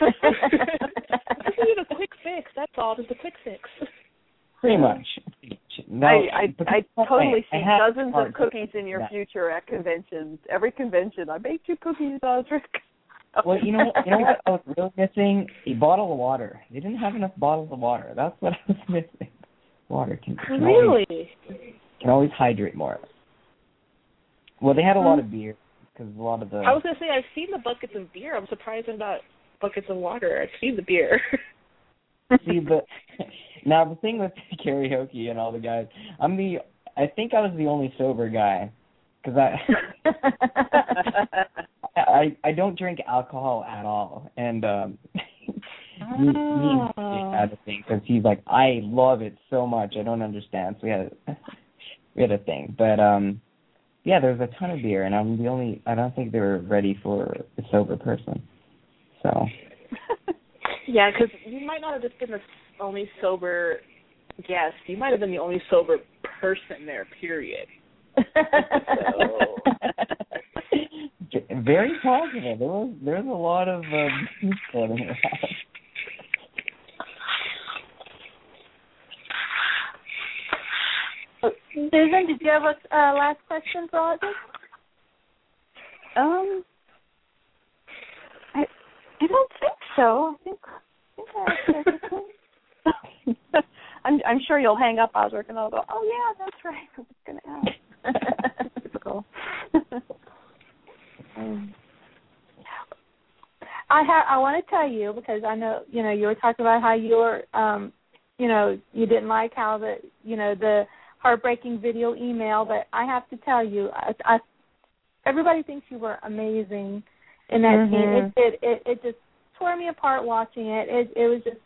[SPEAKER 4] Just need a quick fix. That's all. Just a quick fix.
[SPEAKER 5] Pretty much. No,
[SPEAKER 2] I, I, I totally
[SPEAKER 5] I
[SPEAKER 2] see
[SPEAKER 5] have
[SPEAKER 2] dozens of cookies in your
[SPEAKER 5] that.
[SPEAKER 2] future at conventions. Every convention, I baked you cookies, Osric.
[SPEAKER 5] Well, you know, what you know what I was really missing? A bottle of water. They didn't have enough bottles of water. That's what I was missing. Water can, can always
[SPEAKER 4] Really?
[SPEAKER 5] can always hydrate more. Well, they had a lot of beer because a lot of the
[SPEAKER 4] I was gonna say I've seen the buckets of beer. I'm surprised they're not buckets of water. I've seen the beer.
[SPEAKER 5] see the now the thing with karaoke and all the guys. I'm the I think I was the only sober guy because I I I don't drink alcohol at all, and um, me, me and had a thing because he's like, I love it so much, I don't understand. So we had a, we had a thing, but um, yeah, there was a ton of beer, and I'm the only. I don't think they were ready for a sober person. So
[SPEAKER 4] yeah, because you might not have just been the only sober guest. You might have been the only sober person there. Period.
[SPEAKER 5] Very positive. There was there's a lot of um, floating around.
[SPEAKER 3] Susan, did you have a uh, last question for Osric?
[SPEAKER 2] Um, I I don't think so. I think I think I asked everything. I'm I'm sure you'll hang up, I Osric, and I'll go. Oh yeah, that's right. I was going to ask. Typical. um,
[SPEAKER 3] I have. I want to tell you because I know you know you were talking about how you were, um, you know, you didn't like how the you know the heartbreaking video email, but I have to tell you, I, I everybody thinks you were amazing in that scene.
[SPEAKER 2] Mhm.
[SPEAKER 3] It, it it it just tore me apart watching it. It it was just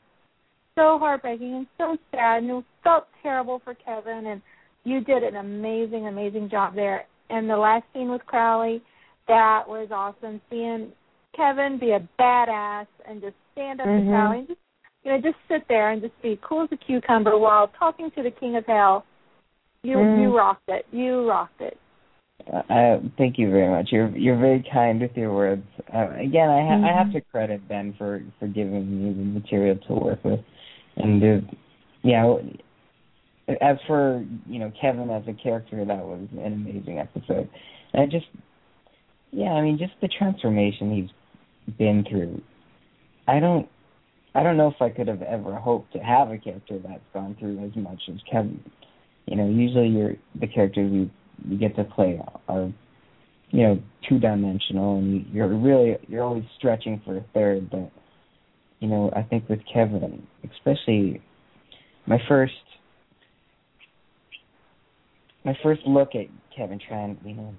[SPEAKER 3] so heartbreaking and so sad, and it felt terrible for Kevin. And you did an amazing, amazing job there. And the last scene with Crowley, that was awesome. Seeing Kevin be a badass and just stand up
[SPEAKER 2] Mhm.
[SPEAKER 3] to Crowley and just you know just sit there and just be cool as a cucumber while talking to the King of Hell. You
[SPEAKER 2] Mm.
[SPEAKER 3] you rocked it. You rocked it.
[SPEAKER 5] Uh, thank you very much. You're you're very kind with your words. Uh, again, I ha- I have to credit Ben for for giving me the material to work with, and uh, yeah. As for you know Kevin as a character, that was an amazing episode. And I just, yeah, I mean, just the transformation he's been through. I don't, I don't know if I could have ever hoped to have a character that's gone through as much as Kevin. You know, usually you're the characters you you get to play are you know two dimensional and you're really you're always stretching for a third but you know i think with kevin especially my first my first look at kevin tran you know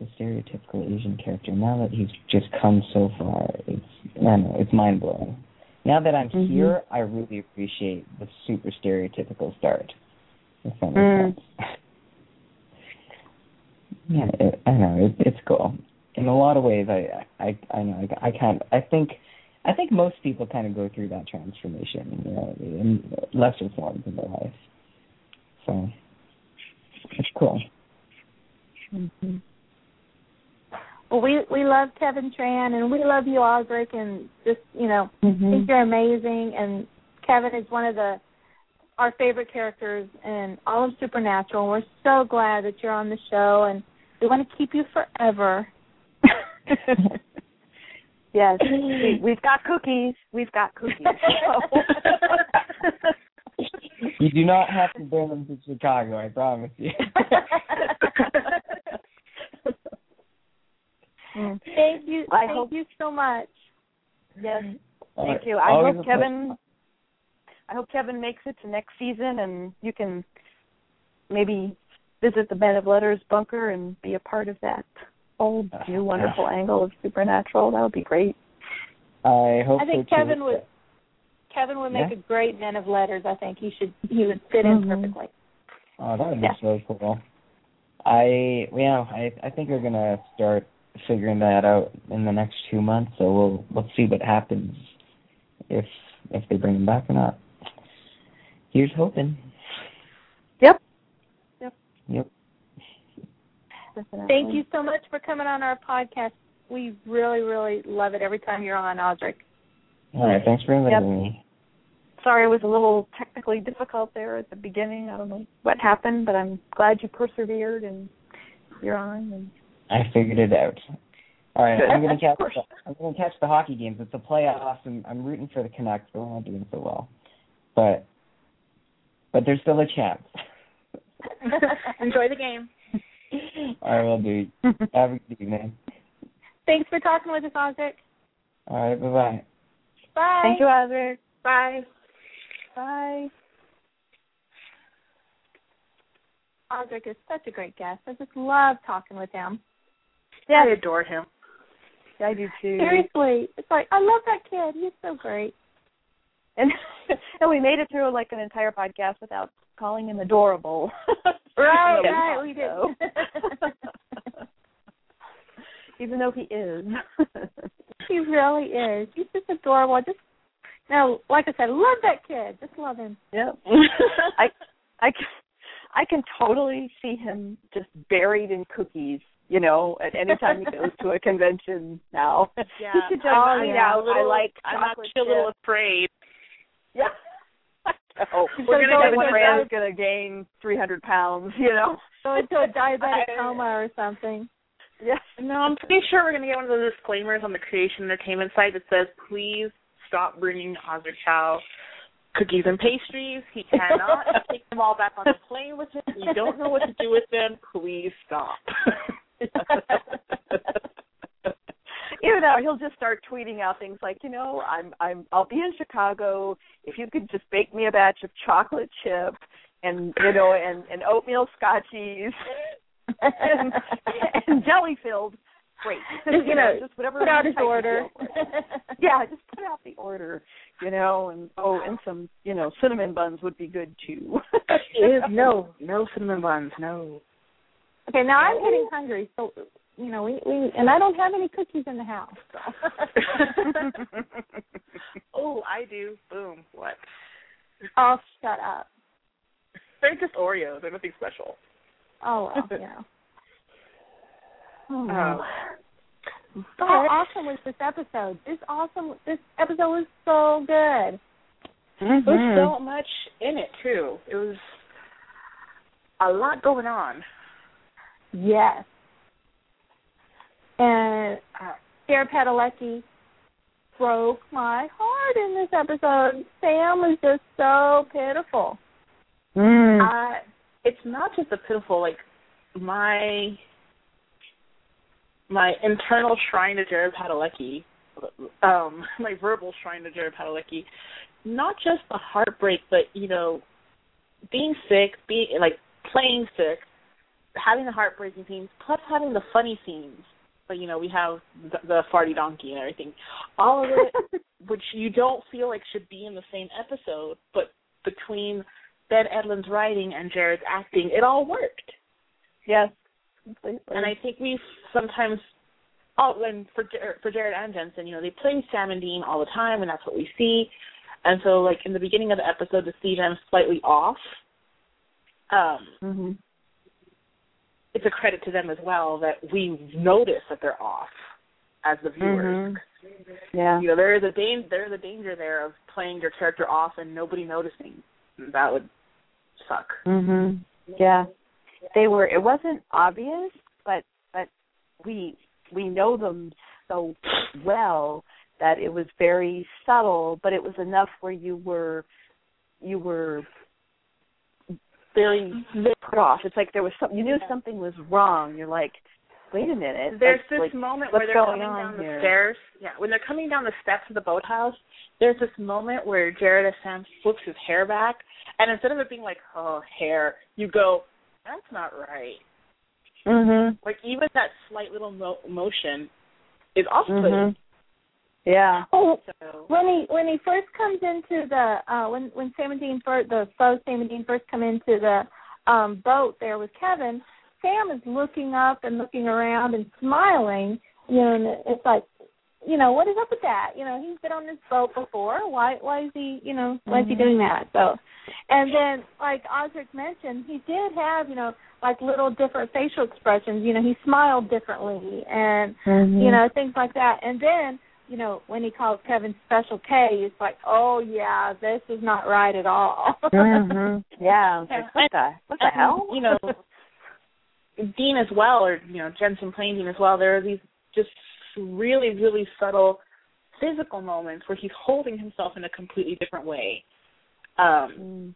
[SPEAKER 5] it's a stereotypical asian character now that he's just come so far it's i don't know it's mind blowing now that i'm
[SPEAKER 2] Mhm.
[SPEAKER 5] here i really appreciate the super stereotypical start if that makes
[SPEAKER 2] Mm.
[SPEAKER 5] sense yeah, it, I know it, it's cool. In a lot of ways, I I I know I, I can't. I think I think most people kind of go through that transformation, you know, in lesser forms in their life. So it's cool.
[SPEAKER 2] Mm-hmm.
[SPEAKER 3] Well, we we love Kevin Tran and we love you, Osric, and just you know
[SPEAKER 2] Mm-hmm.
[SPEAKER 3] I think you're amazing. And Kevin is one of the our favorite characters in all of Supernatural. We're so glad that you're on the show, and we want to keep you forever.
[SPEAKER 2] yes, we, we've got cookies. We've got cookies. So.
[SPEAKER 5] You do not have to bring them to Chicago, I promise you.
[SPEAKER 2] Mm.
[SPEAKER 3] Thank you.
[SPEAKER 2] I
[SPEAKER 3] thank
[SPEAKER 2] hope-
[SPEAKER 3] you so much.
[SPEAKER 2] Yes, thank
[SPEAKER 5] right.
[SPEAKER 2] you. I
[SPEAKER 5] Always
[SPEAKER 2] hope
[SPEAKER 5] a pleasure.
[SPEAKER 2] Kevin. I hope Kevin makes it to next season, and you can maybe visit the Men of Letters bunker and be a part of that old new wonderful angle of Supernatural. That would be great.
[SPEAKER 5] I hope
[SPEAKER 3] I think
[SPEAKER 5] so too.
[SPEAKER 3] Kevin would Kevin would make
[SPEAKER 5] Yeah.
[SPEAKER 3] a great man of letters. I think he should he would fit in
[SPEAKER 2] Mhm.
[SPEAKER 3] perfectly.
[SPEAKER 5] Oh, that would be
[SPEAKER 2] Yeah.
[SPEAKER 5] so cool. I yeah, I I think we're gonna start figuring that out in the next two months. So we'll let's see what happens if if they bring him back or not. Here's hoping.
[SPEAKER 2] Yep.
[SPEAKER 5] Yep. Yep.
[SPEAKER 2] Definitely.
[SPEAKER 3] Thank you so much for coming on our podcast. We really, really love it every time you're on, Osric.
[SPEAKER 5] All right. Thanks for inviting
[SPEAKER 2] Yep.
[SPEAKER 5] me.
[SPEAKER 2] Sorry it was a little technically difficult there at the beginning. I don't know what happened, but I'm glad you persevered and you're on. And
[SPEAKER 5] I figured it out. All right, I'm gonna catch. The, I'm gonna catch the hockey games. It's the playoffs, and I'm rooting for the Canucks, but we're not doing so well. But but there's still a chance.
[SPEAKER 4] Enjoy the game.
[SPEAKER 5] All right, well, dude. Have a good evening.
[SPEAKER 3] Thanks for talking with us, Osric.
[SPEAKER 5] All right, bye bye.
[SPEAKER 3] Bye.
[SPEAKER 2] Thank you, Osric.
[SPEAKER 4] Bye.
[SPEAKER 2] Bye.
[SPEAKER 3] Osric is such a great guest. I just love talking with him.
[SPEAKER 2] Yeah,
[SPEAKER 4] I adore him.
[SPEAKER 2] Yeah, I do too.
[SPEAKER 3] Seriously, it's like I love that kid. He's so great.
[SPEAKER 2] And and we made it through like an entire podcast without calling him adorable.
[SPEAKER 3] Right,
[SPEAKER 2] Even
[SPEAKER 3] right,
[SPEAKER 2] though-
[SPEAKER 3] we did.
[SPEAKER 2] Even though he is.
[SPEAKER 3] he really is. He's just adorable. I just no, like I said, love that kid. Just love him.
[SPEAKER 2] Yep. I I can, I can totally see him just buried in cookies, you know, at any time he goes to a convention now.
[SPEAKER 4] Yeah.
[SPEAKER 2] He could just
[SPEAKER 4] Oh,
[SPEAKER 2] hang
[SPEAKER 4] yeah,
[SPEAKER 2] out.
[SPEAKER 4] a little-
[SPEAKER 2] I like
[SPEAKER 4] I'm
[SPEAKER 2] chocolate
[SPEAKER 4] actually a little afraid.
[SPEAKER 2] Yeah. Oh,
[SPEAKER 3] He's
[SPEAKER 2] we're
[SPEAKER 3] gonna
[SPEAKER 2] gonna
[SPEAKER 3] go
[SPEAKER 2] get when
[SPEAKER 3] into
[SPEAKER 2] gonna gain three hundred pounds, you know.
[SPEAKER 3] Go into a diabetic
[SPEAKER 4] I-
[SPEAKER 3] coma or something.
[SPEAKER 2] Yes.
[SPEAKER 4] No, I'm pretty sure we're gonna get one of those disclaimers on the Creation Entertainment site that says, "Please stop bringing Osric Chau cookies and pastries. He cannot take them all back on the plane with him. You don't know what to do with them. Please stop."
[SPEAKER 2] Either know, he'll just start tweeting out things like, you know, I'm I'm I'll be in Chicago. If you could just bake me a batch of chocolate chip and you know, and, and oatmeal scotchies and, and jelly filled, great.
[SPEAKER 3] Just, you know,
[SPEAKER 2] just whatever
[SPEAKER 3] Put out his order.
[SPEAKER 2] yeah, just put out the order, you know, and oh, and some, you know, cinnamon buns would be good too.
[SPEAKER 4] No, no cinnamon buns, no.
[SPEAKER 3] okay, now I'm getting hungry, so you know, we, we and I don't have any cookies in the house. So.
[SPEAKER 4] oh, I do. Boom. What?
[SPEAKER 3] oh, shut up.
[SPEAKER 4] They're just Oreos. They're nothing special.
[SPEAKER 3] Oh well, yeah.
[SPEAKER 2] oh.
[SPEAKER 3] How awesome was this episode? This awesome. This episode was so good.
[SPEAKER 4] There
[SPEAKER 2] Mm-hmm.
[SPEAKER 4] was so much in it too. It was a lot going on.
[SPEAKER 3] Yes. And uh, Sarah Padalecki broke my heart in this episode. Sam was just so pitiful.
[SPEAKER 2] Mm.
[SPEAKER 4] Uh, it's not just a pitiful like my my internal shrine to Jared Padalecki, um, my verbal shrine to Jared Padalecki, not just the heartbreak, but you know, being sick, being like playing sick, having the heartbreaking scenes, plus having the funny scenes. But you know, we have the, the farty donkey and everything. All of it, which you don't feel like should be in the same episode, but between Ben Edlund's writing and Jared's acting, it all worked.
[SPEAKER 2] Yes. Completely.
[SPEAKER 4] And I think we sometimes, oh, and for Jared, for Jared and Jensen, you know, they play Sam and Dean all the time, and that's what we see. And so, like in the beginning of the episode, to see them slightly off, um,
[SPEAKER 2] hmm
[SPEAKER 4] it's a credit to them as well that we notice that they're off as the viewers.
[SPEAKER 2] Yeah.
[SPEAKER 4] You know, there is a there is a danger there of playing your character off and nobody noticing. That would suck.
[SPEAKER 2] Mhm. Yeah. They were it wasn't obvious, but but we we know them so well that it was very subtle, but it was enough where you were you were very very put off. It's like there was some you knew something was wrong. You're like, wait a minute.
[SPEAKER 4] There's
[SPEAKER 2] like,
[SPEAKER 4] this
[SPEAKER 2] like,
[SPEAKER 4] moment where they're coming down the
[SPEAKER 2] here?
[SPEAKER 4] stairs. Yeah, when they're coming down the steps of the boathouse, there's this moment where Jared as Sam flips his hair back, and instead of it being like, oh, hair, you go, that's not right.
[SPEAKER 2] Mhm.
[SPEAKER 4] Like even that slight little mo- motion is off-putting.
[SPEAKER 2] Mhm. Yeah.
[SPEAKER 3] Oh,
[SPEAKER 4] So
[SPEAKER 3] when he when he first comes into the uh when when Sam and Dean first the faux Sam and Dean first come into the um boat there with Kevin, Sam is looking up and looking around and smiling, you know, and it's like, you know, what is up with that? You know, he's been on this boat before. Why why is he you know, why is he doing that? So and then like Osric mentioned, he did have, you know, like little different facial expressions. You know, he smiled differently and
[SPEAKER 2] Mm-hmm.
[SPEAKER 3] you know, things like that. And then, you know, when he calls Kevin Special K, it's like, Oh yeah, this is not right at all.
[SPEAKER 2] hmm Yeah. Like, what the what the
[SPEAKER 4] And,
[SPEAKER 2] hell?
[SPEAKER 4] You know, Dean as well, or you know Jensen playing Dean as well. There are these just really, really subtle physical moments where he's holding himself in a completely different way. Um,
[SPEAKER 2] Mm.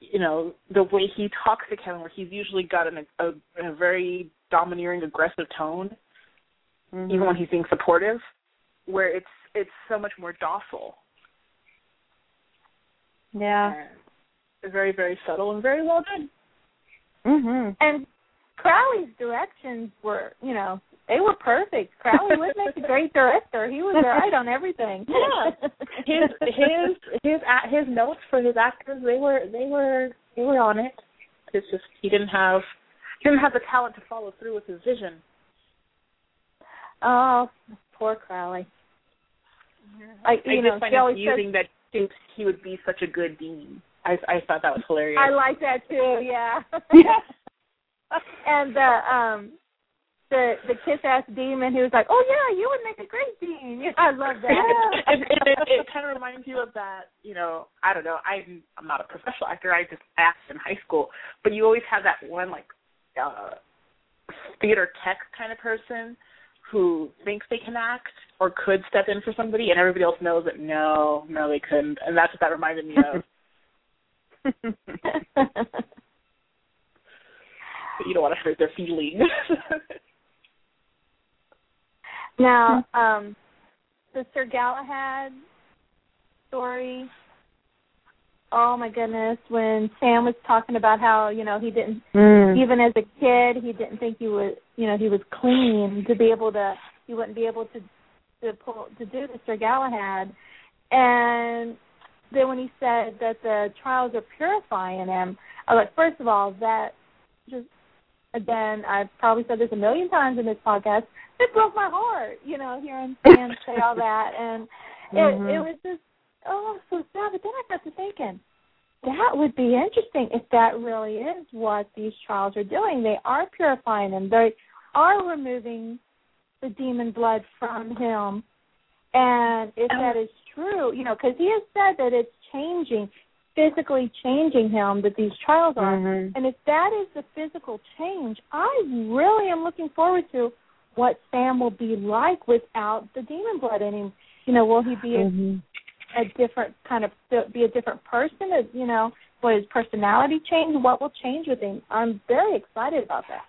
[SPEAKER 4] you know, the way he talks to Kevin, where he's usually got an, a, a very domineering, aggressive tone,
[SPEAKER 2] Mhm.
[SPEAKER 4] even when he's being supportive, where it's it's so much more docile.
[SPEAKER 2] yeah.
[SPEAKER 4] And very, very subtle and very well done.
[SPEAKER 2] Mhm.
[SPEAKER 3] and Crowley's directions were, you know, they were perfect. Crowley would make a great director. He was right on everything.
[SPEAKER 4] Yeah. his his his a- his notes for his actors they were they were they were on it. It's just he didn't have he didn't have the talent to follow through with his vision.
[SPEAKER 3] Oh, poor Crowley.
[SPEAKER 4] I
[SPEAKER 3] you
[SPEAKER 4] just
[SPEAKER 3] know,
[SPEAKER 4] find
[SPEAKER 3] she
[SPEAKER 4] it amusing that thinks he would be such a good dean. I I thought that was hilarious.
[SPEAKER 3] I like that too. Yeah. and the um the the kiss ass demon who was like, oh yeah, you would make a great dean. Yeah, I love that.
[SPEAKER 4] it, it, it, it kind of reminds you of that, you know, I don't know, I'm I'm not a professional actor, I just act in high school, but you always have that one like uh theater tech kind of person who thinks they can act or could step in for somebody and everybody else knows that no, no they couldn't. And that's what that reminded me of. But you don't want to hurt their feelings.
[SPEAKER 3] now, um the Sir Galahad story. Oh my goodness, when Sam was talking about how, you know, he didn't
[SPEAKER 2] Mm.
[SPEAKER 3] even as a kid he didn't think he was you know, he was clean to be able to he wouldn't be able to to pull to do the Sir Galahad. And then when he said that the trials are purifying him, I was like, first of all, that just again, I've probably said this a million times in this podcast. It broke my heart, you know, hearing Sam say all that, and it
[SPEAKER 2] Mhm.
[SPEAKER 3] it was just oh so sad. But then I got to thinking, that would be interesting if that really is what these trials are doing. They are purifying him. They are removing the demon blood from him. And if that is true, you know, because he has said that it's changing, physically changing him, that these trials are.
[SPEAKER 2] Mhm.
[SPEAKER 3] And if that is the physical change, I really am looking forward to what Sam will be like without the demon blood in him. You know, will he be a,
[SPEAKER 2] Mhm.
[SPEAKER 3] A different kind of be a different person? As, you know, will his personality change? What will change with him? I'm very excited about that.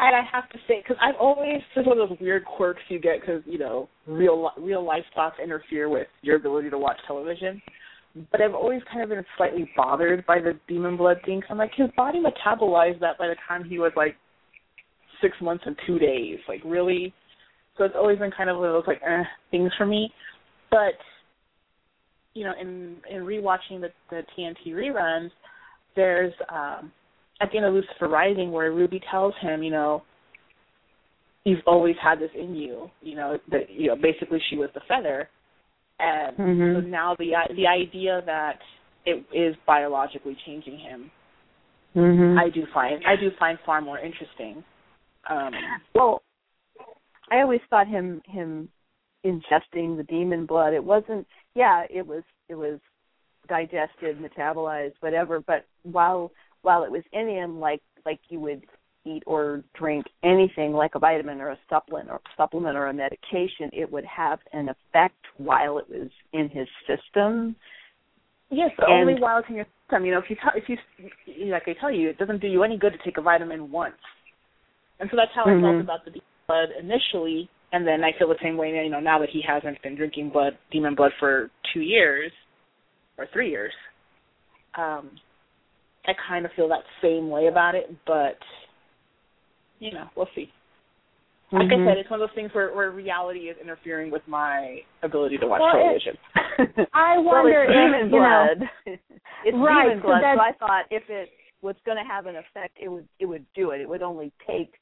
[SPEAKER 4] And I have to say, because I've always this is one of those weird quirks you get because you know real li- real life thoughts interfere with your ability to watch television. But I've always kind of been slightly bothered by the demon blood thing. 'cause I'm like, his body metabolized that by the time he was like six months and two days. Like really, so it's always been kind of one of those like eh, things for me. But you know, in in rewatching the the TNT reruns, there's um at the end of Lucifer Rising where Ruby tells him, you know, you've always had this in you, you know, that you know, basically she was the feather. And so
[SPEAKER 2] Mhm.
[SPEAKER 4] now the the idea that it is biologically changing him,
[SPEAKER 2] Mhm.
[SPEAKER 4] I do find I do find far more interesting. Um
[SPEAKER 2] Well, I always thought him him ingesting the demon blood. It wasn't. Yeah, it was. It was digested, metabolized, whatever. But while while it was in him, like like you would eat or drink anything like a vitamin or a supplement or supplement or a medication, it would have an effect while it was in his system.
[SPEAKER 4] Yes, but
[SPEAKER 2] And-
[SPEAKER 4] only while it's in your system. You know, if you tell, if you, like I tell you, it doesn't do you any good to take a vitamin once. And so that's how I felt
[SPEAKER 2] Mhm.
[SPEAKER 4] about the blood initially, and then I feel the same way. You know, now that he hasn't been drinking blood, demon blood for two years or three years, um, I kind of feel that same way about it. But you know, we'll see. Like
[SPEAKER 2] Mhm.
[SPEAKER 4] I said, it's one of those things where, where reality is interfering with my ability to watch
[SPEAKER 3] Well, it-
[SPEAKER 4] television.
[SPEAKER 3] I
[SPEAKER 2] well,
[SPEAKER 3] wonder
[SPEAKER 2] it's
[SPEAKER 3] if
[SPEAKER 2] demon
[SPEAKER 3] you know,
[SPEAKER 2] blood. it's
[SPEAKER 3] Right,
[SPEAKER 2] demon
[SPEAKER 3] so
[SPEAKER 2] blood. So I thought if it was going to have an effect, it would it would do it. It would only take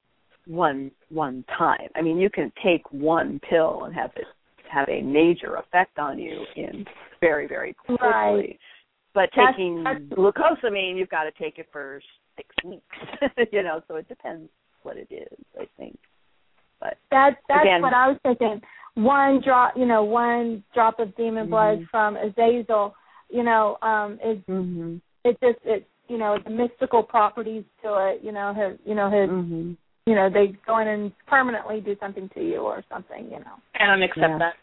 [SPEAKER 2] one one time. I mean, you can take one pill and have it have a major effect on you in very very quickly.
[SPEAKER 3] Right.
[SPEAKER 2] But
[SPEAKER 3] That's-
[SPEAKER 2] taking
[SPEAKER 3] that's-
[SPEAKER 2] glucosamine, you've got to take it for six weeks. you know, so it depends what it is. I think. But
[SPEAKER 3] That that's
[SPEAKER 2] Again-
[SPEAKER 3] what I was thinking. One drop, you know, one drop of demon blood
[SPEAKER 2] Mhm.
[SPEAKER 3] from Azazel, you know, um, is
[SPEAKER 2] mm-hmm.
[SPEAKER 3] it just it you know the mystical properties to it. You know his you know his
[SPEAKER 2] Mm-hmm.
[SPEAKER 3] You know they go in and permanently do something to you or something. You know.
[SPEAKER 4] And I don't accept
[SPEAKER 2] Yeah.
[SPEAKER 4] that.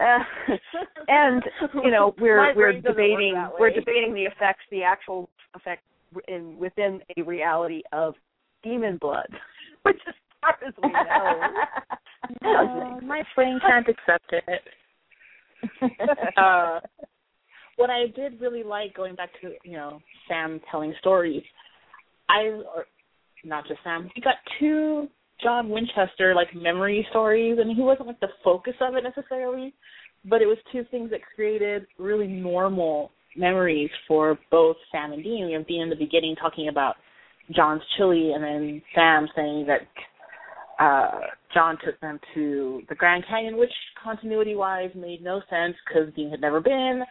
[SPEAKER 2] Uh, and you know we're
[SPEAKER 4] My
[SPEAKER 2] we're
[SPEAKER 4] brain doesn't work
[SPEAKER 2] debating we're debating the effects the actual effect in within a reality of demon blood which is far as we know doesn't
[SPEAKER 4] my brain can't accept it. uh, what I did really like going back to you know Sam telling stories, I or not just Sam, we got two John Winchester like memory stories, and he wasn't like the focus of it necessarily, but it was two things that created really normal memories for both Sam and Dean. We have Dean in the beginning talking about John's chili, and then Sam saying that uh John took them to the Grand Canyon, which continuity wise made no sense because Dean had never been.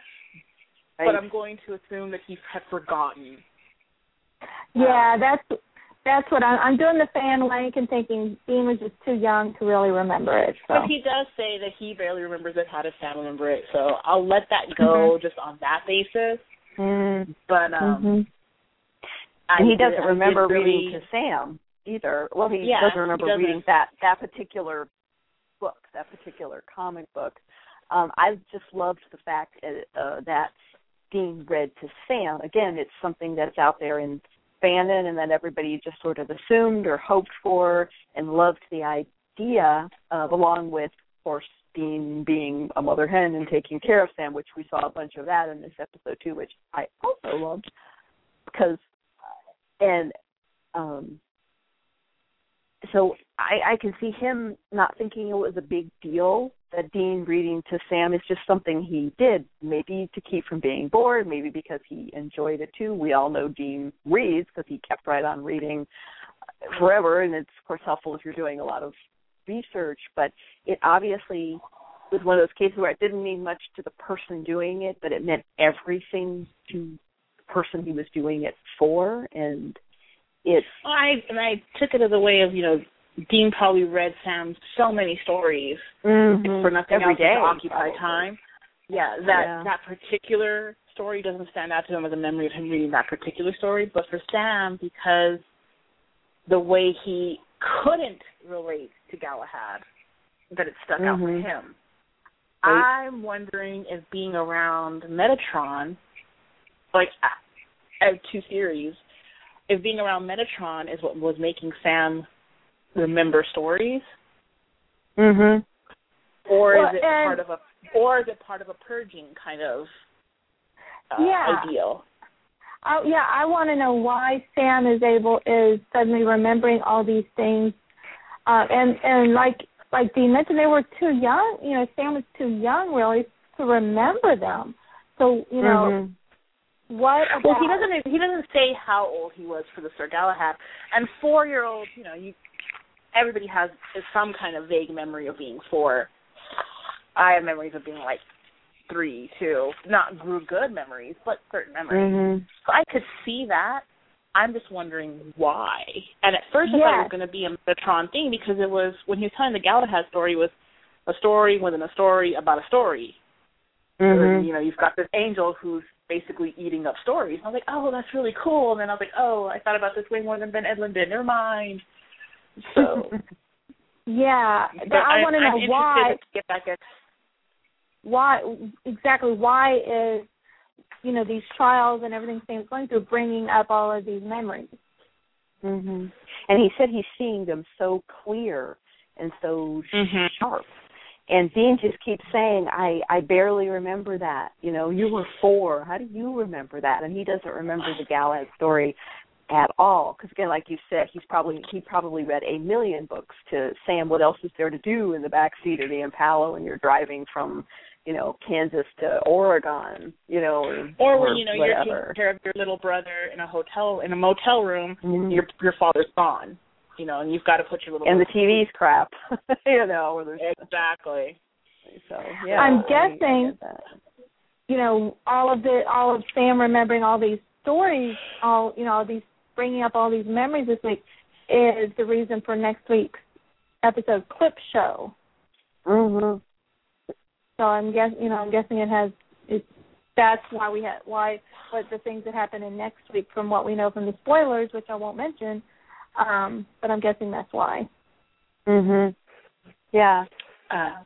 [SPEAKER 4] But I'm going to assume that he had forgotten.
[SPEAKER 3] Yeah, that's that's what I'm. I'm doing the fan link and thinking Dean was just too young to really remember it. So
[SPEAKER 4] But he does say that he barely remembers it. How does Sam remember it? So I'll let that go just on that basis.
[SPEAKER 2] mm
[SPEAKER 4] But um,
[SPEAKER 2] hmm
[SPEAKER 4] I
[SPEAKER 2] and he doesn't
[SPEAKER 4] did
[SPEAKER 2] remember
[SPEAKER 4] really,
[SPEAKER 2] reading to Sam either well he
[SPEAKER 4] Yeah,
[SPEAKER 2] doesn't
[SPEAKER 4] he
[SPEAKER 2] remember
[SPEAKER 4] doesn't.
[SPEAKER 2] reading that that particular book that particular comic book um i just loved the fact uh, uh, that Dean read to Sam. Again, it's something that's out there in fanon and that everybody just sort of assumed or hoped for and loved the idea of, along with, of course, Dean being a mother hen and taking care of Sam, which we saw a bunch of that in this episode too, which I also loved because, and um, so I, I can see him not thinking it was a big deal that Dean reading to Sam is just something he did, maybe to keep from being bored, maybe because he enjoyed it too. We all know Dean reads because he kept right on reading forever, and it's of course helpful if you're doing a lot of research. But it obviously was one of those cases where it didn't mean much to the person doing it, but it meant everything to the person he was doing it for, and it
[SPEAKER 4] I and I took it as a way of you know Dean probably read Sam so many stories
[SPEAKER 2] Mhm.
[SPEAKER 4] for nothing
[SPEAKER 2] Every
[SPEAKER 4] else
[SPEAKER 2] day,
[SPEAKER 4] to occupy
[SPEAKER 2] probably.
[SPEAKER 4] time. Yeah, that
[SPEAKER 2] Yeah.
[SPEAKER 4] that particular story doesn't stand out to him as a memory of him reading that particular story, but for Sam because the way he couldn't relate to Galahad, that it stuck out for him.
[SPEAKER 2] Right.
[SPEAKER 4] I'm wondering if being around Metatron, like I I have two theories. If being around Metatron is what was making Sam remember stories,
[SPEAKER 2] Mhm.
[SPEAKER 4] or
[SPEAKER 3] Well,
[SPEAKER 4] is it part of a or is it part of a purging kind of uh,
[SPEAKER 3] Yeah.
[SPEAKER 4] ideal?
[SPEAKER 3] I, yeah, I want to know why Sam is able is suddenly remembering all these things, uh, and and like like Dean mentioned, they were too young. You know, Sam was too young really to remember them. So you know,
[SPEAKER 2] Mhm.
[SPEAKER 3] What about?
[SPEAKER 4] Well, he doesn't. He doesn't say how old he was for the Sir Galahad. And four-year-old, you know, you everybody has some kind of vague memory of being four. I have memories of being like three, two. Not good memories, but certain memories.
[SPEAKER 2] Mhm.
[SPEAKER 4] So I could see that. I'm just wondering why. And at first I thought it was going to be a Metatron thing because it was when he was telling the Galahad story it was a story within a story about a story.
[SPEAKER 2] Mhm.
[SPEAKER 4] You know, you've got this angel who's basically eating up stories. And I was like, oh, that's really cool. And then I was like, oh, I thought about this way more than Ben Edlund did. Never mind. So,
[SPEAKER 3] yeah,
[SPEAKER 4] but
[SPEAKER 3] but I
[SPEAKER 4] I'm-
[SPEAKER 3] want to know why.
[SPEAKER 4] to get back at
[SPEAKER 3] Why exactly? Why is you know these trials and everything Sam's going through bringing up all of these memories?
[SPEAKER 2] Mhm. And he said he's seeing them so clear and so
[SPEAKER 4] Mhm.
[SPEAKER 2] sharp. And Dean just keeps saying, "I I barely remember that. You know, you were four. How do you remember that?" And he doesn't remember the Galahad story at all. Because again, like you said, he's probably he probably read a million books to Sam. What else is there to do in the back seat of the Impala when you're driving from you know, Kansas to Oregon, you know, or,
[SPEAKER 4] or when you know
[SPEAKER 2] whatever.
[SPEAKER 4] you're taking care of your little brother in a hotel in a motel room,
[SPEAKER 2] Mhm.
[SPEAKER 4] your your father's gone, you know, and you've got to put your little
[SPEAKER 2] and the TV's crap, you know, or there's
[SPEAKER 4] exactly.
[SPEAKER 2] so yeah.
[SPEAKER 3] I'm guessing- you know, all of the all of Sam remembering all these stories, all you know, all these bringing up all these memories this week is the reason for next week's episode clip show.
[SPEAKER 2] Mhm.
[SPEAKER 3] So I'm guess you know I'm guessing it has it. That's why we had why what the things that happen in next week from what we know from the spoilers, which I won't mention. Um, but I'm guessing that's why.
[SPEAKER 2] Mhm. Yeah.
[SPEAKER 4] Uh,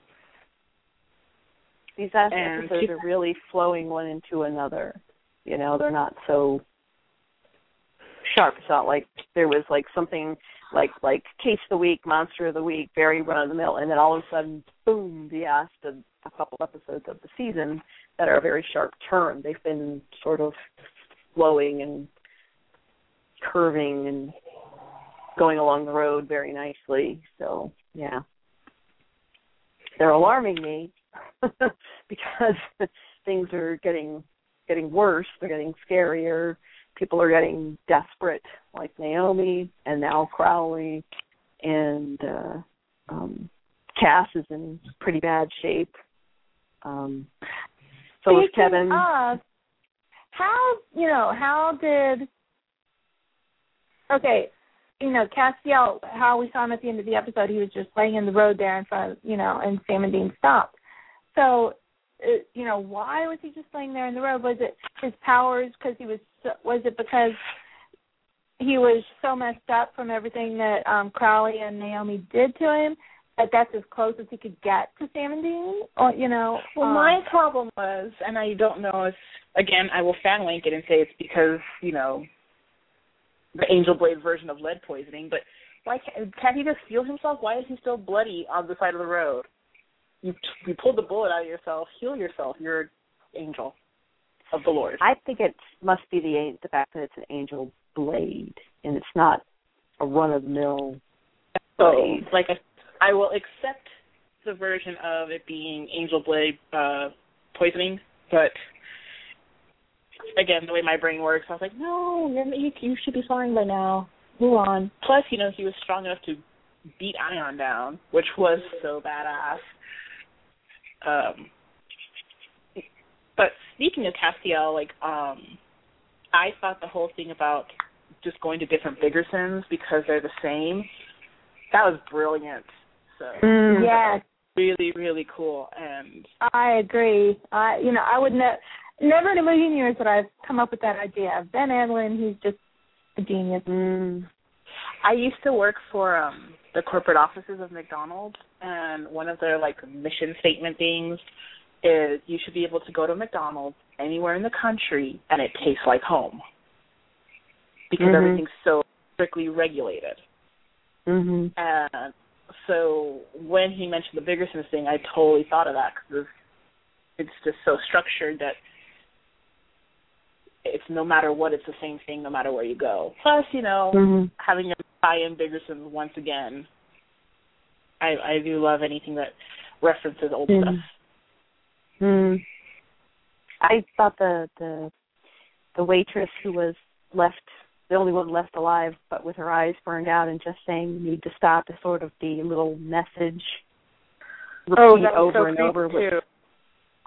[SPEAKER 2] These last episodes
[SPEAKER 4] keep-
[SPEAKER 2] are really flowing one into another. You know, they're not so sharp. It's not like there was like something like like case of the week, monster of the week, very run of the mill, and then all of a sudden, boom, the asked a, a couple episodes of the season that are a very sharp turn. They've been sort of flowing and curving and going along the road very nicely. So yeah, they're alarming me because things are getting getting worse. They're getting scarier. People are getting desperate, like Naomi and now Crowley, and uh, um, Cass is in pretty bad shape. Um, so is Kevin.
[SPEAKER 3] Of, how you know how did? Okay, you know Castiel. How we saw him at the end of the episode, he was just laying in the road there in front of you know, and Sam and Dean stopped. So, uh, you know, why was he just laying there in the road? Was it his powers? Because he was. Was it because he was so messed up from everything that um Crowley and Naomi did to him that that's as close as he could get to Sam and Dean? Or you know,
[SPEAKER 4] Well,
[SPEAKER 3] um,
[SPEAKER 4] my problem was, and I don't know if, again, I will fan link it and say it's because, you know, the Angel Blade version of lead poisoning, but why can't, can't he just heal himself? Why is he still bloody on the side of the road? You you pulled the bullet out of yourself. Heal yourself. You're an angel of the Lord.
[SPEAKER 2] I think it must be the the fact that it's an angel blade and it's not a run of the mill.
[SPEAKER 4] So, like, I, I will accept the version of it being Angel Blade uh, poisoning, but again, the way my brain works, I was like, no, you're, you, you should be fine by now. Move on. Plus, you know, he was strong enough to beat Ion down, which was so badass. Um, but speaking of Castiel, like, um, I thought the whole thing about just going to different Biggersons because they're the same, that was brilliant. So
[SPEAKER 3] Yes,
[SPEAKER 4] really, really cool. And
[SPEAKER 3] I agree. I, you know, I would ne- never in a million years would I've come up with that idea. Of Ben Edlund, he's just a genius.
[SPEAKER 2] Mm.
[SPEAKER 4] I used to work for um the corporate offices of McDonald's and one of their like mission statement things is you should be able to go to McDonald's anywhere in the country and it tastes like home. Because
[SPEAKER 2] Mhm.
[SPEAKER 4] everything's so strictly regulated.
[SPEAKER 2] Mhm.
[SPEAKER 4] And so when he mentioned the Biggersons thing, I totally thought of that because it's just so structured that it's no matter what, it's the same thing no matter where you go. Plus, you know,
[SPEAKER 2] Mhm.
[SPEAKER 4] having a tie in Biggersons once again. I I do love anything that references old
[SPEAKER 2] Mhm.
[SPEAKER 4] stuff.
[SPEAKER 2] Mm. I thought the the the waitress who was left the only one left alive but with her eyes burned out and just saying you need to stop is sort of the little message repeat over and over was
[SPEAKER 4] too.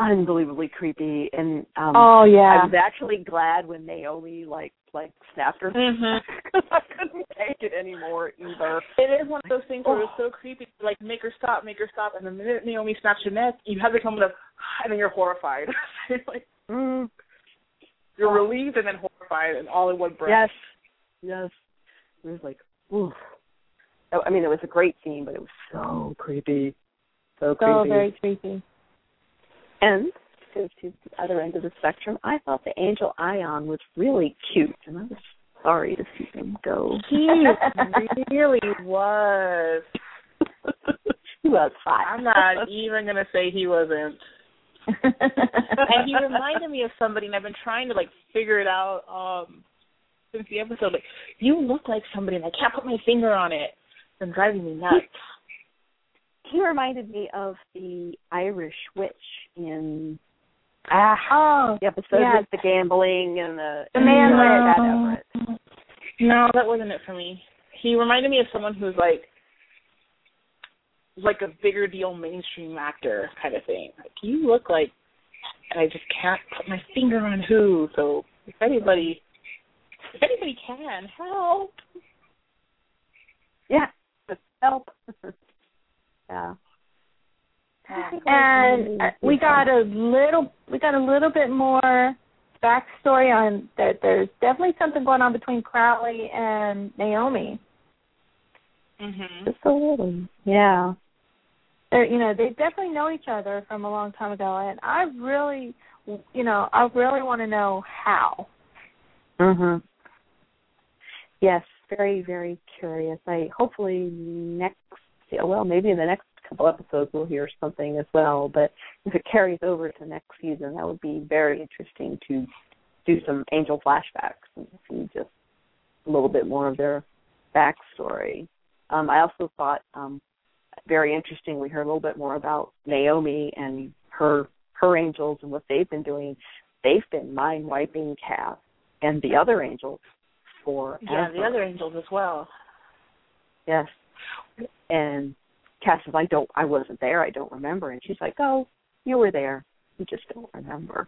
[SPEAKER 2] Unbelievably creepy and um
[SPEAKER 3] Oh yeah.
[SPEAKER 2] I was actually glad when Naomi like like snapped her
[SPEAKER 4] Mhm.
[SPEAKER 2] because I couldn't take it anymore either.
[SPEAKER 4] It is one of those things where it's so creepy. Like make her stop, make her stop, and the minute Naomi snaps your neck, you have this moment of, and then you're horrified. like
[SPEAKER 2] Mm.
[SPEAKER 4] you're relieved and then horrified, and all in one breath.
[SPEAKER 2] Yes. Yes. It was like, oof. Oh, I mean, it was a great scene, but it was so creepy. So creepy.
[SPEAKER 3] so very creepy.
[SPEAKER 2] And to, to the other end of the spectrum, I thought the angel Ion was really cute, and I was sorry to see him go.
[SPEAKER 4] He really was.
[SPEAKER 2] he was hot.
[SPEAKER 4] I'm not even gonna say he wasn't. and he reminded me of somebody, and I've been trying to like figure it out um since the episode. Like, you look like somebody, and I can't put my finger on it. It's been driving me nuts.
[SPEAKER 2] He reminded me of the Irish witch in
[SPEAKER 3] ah oh,
[SPEAKER 2] the episode
[SPEAKER 3] yeah.
[SPEAKER 2] with the gambling and the
[SPEAKER 3] the man
[SPEAKER 2] that Everett.
[SPEAKER 4] No, that wasn't it for me. He reminded me of someone who's like like a bigger deal mainstream actor kind of thing. Like you look like and I just can't put my finger on who. So if anybody if anybody can, help.
[SPEAKER 2] Yeah. Help. yeah.
[SPEAKER 3] And uh, we got a little we got a little bit more backstory on that there's definitely something going on between Crowley and Naomi.
[SPEAKER 4] Mhm.
[SPEAKER 2] Just a little. Yeah.
[SPEAKER 3] They're, you know, they definitely know each other from a long time ago and I really you know, I really want to know how.
[SPEAKER 2] Mhm. Yes, very very curious. I hopefully next yeah, well, maybe in the next couple episodes we'll hear something as well, but if it carries over to next season, that would be very interesting to do some angel flashbacks and see just a little bit more of their backstory. Um, I also thought um, very interesting. We heard a little bit more about Naomi and her her angels and what they've been doing. They've been mind wiping Cass and the other angels for
[SPEAKER 4] Yeah, the other angels as well.
[SPEAKER 2] Yes. And Cass says, I don't I wasn't there, I don't remember and she's like, Oh, you were there. You just don't remember.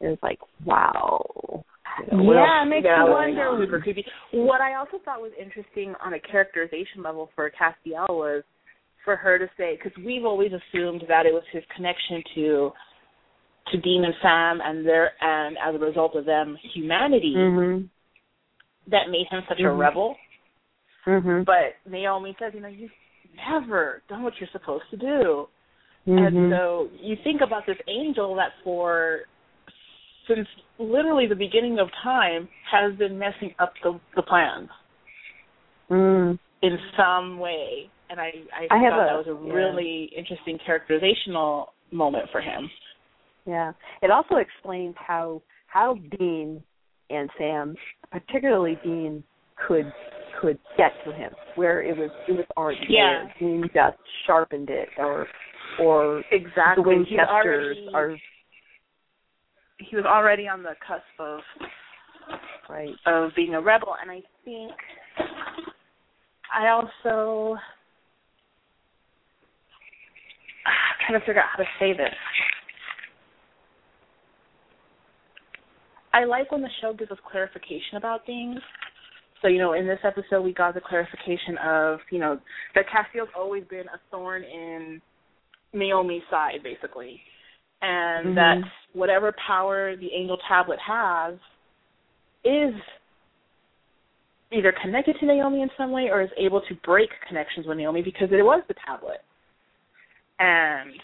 [SPEAKER 2] It was like, Wow. You know, what
[SPEAKER 3] yeah,
[SPEAKER 2] else-
[SPEAKER 3] it makes
[SPEAKER 4] yeah,
[SPEAKER 3] you wonder.
[SPEAKER 4] super creepy. What I also thought was interesting on a characterization level for Castiel was for her to say because we've always assumed that it was his connection to to Dean and Sam and their and as a result of them humanity
[SPEAKER 2] Mhm.
[SPEAKER 4] that made him such a
[SPEAKER 2] Mhm.
[SPEAKER 4] rebel.
[SPEAKER 2] Mhm.
[SPEAKER 4] But Naomi says, you know, you've never done what you're supposed to do.
[SPEAKER 2] Mhm.
[SPEAKER 4] And so you think about this angel that for since literally the beginning of time has been messing up the the plans
[SPEAKER 2] Mm.
[SPEAKER 4] in some way. And I I,
[SPEAKER 2] I
[SPEAKER 4] thought
[SPEAKER 2] a-
[SPEAKER 4] that was a
[SPEAKER 2] yeah.
[SPEAKER 4] really interesting characterizational moment for him.
[SPEAKER 2] Yeah. It also explains how how Dean and Sam, particularly Dean, could could get to him where it was it was already
[SPEAKER 4] Yeah.
[SPEAKER 2] there. Dean just sharpened it or or
[SPEAKER 4] Exactly.
[SPEAKER 2] the
[SPEAKER 4] He
[SPEAKER 2] Winchesters
[SPEAKER 4] already,
[SPEAKER 2] are
[SPEAKER 4] he was already on the cusp of
[SPEAKER 2] right.
[SPEAKER 4] of being a rebel and I think I also I'm trying to figure out how to say this. I like when the show gives us clarification about things. So, you know, in this episode we got the clarification of, you know, that Castiel's always been a thorn in Naomi's side, basically. And
[SPEAKER 2] Mhm.
[SPEAKER 4] that whatever power the angel tablet has is either connected to Naomi in some way or is able to break connections with Naomi because it was the tablet. And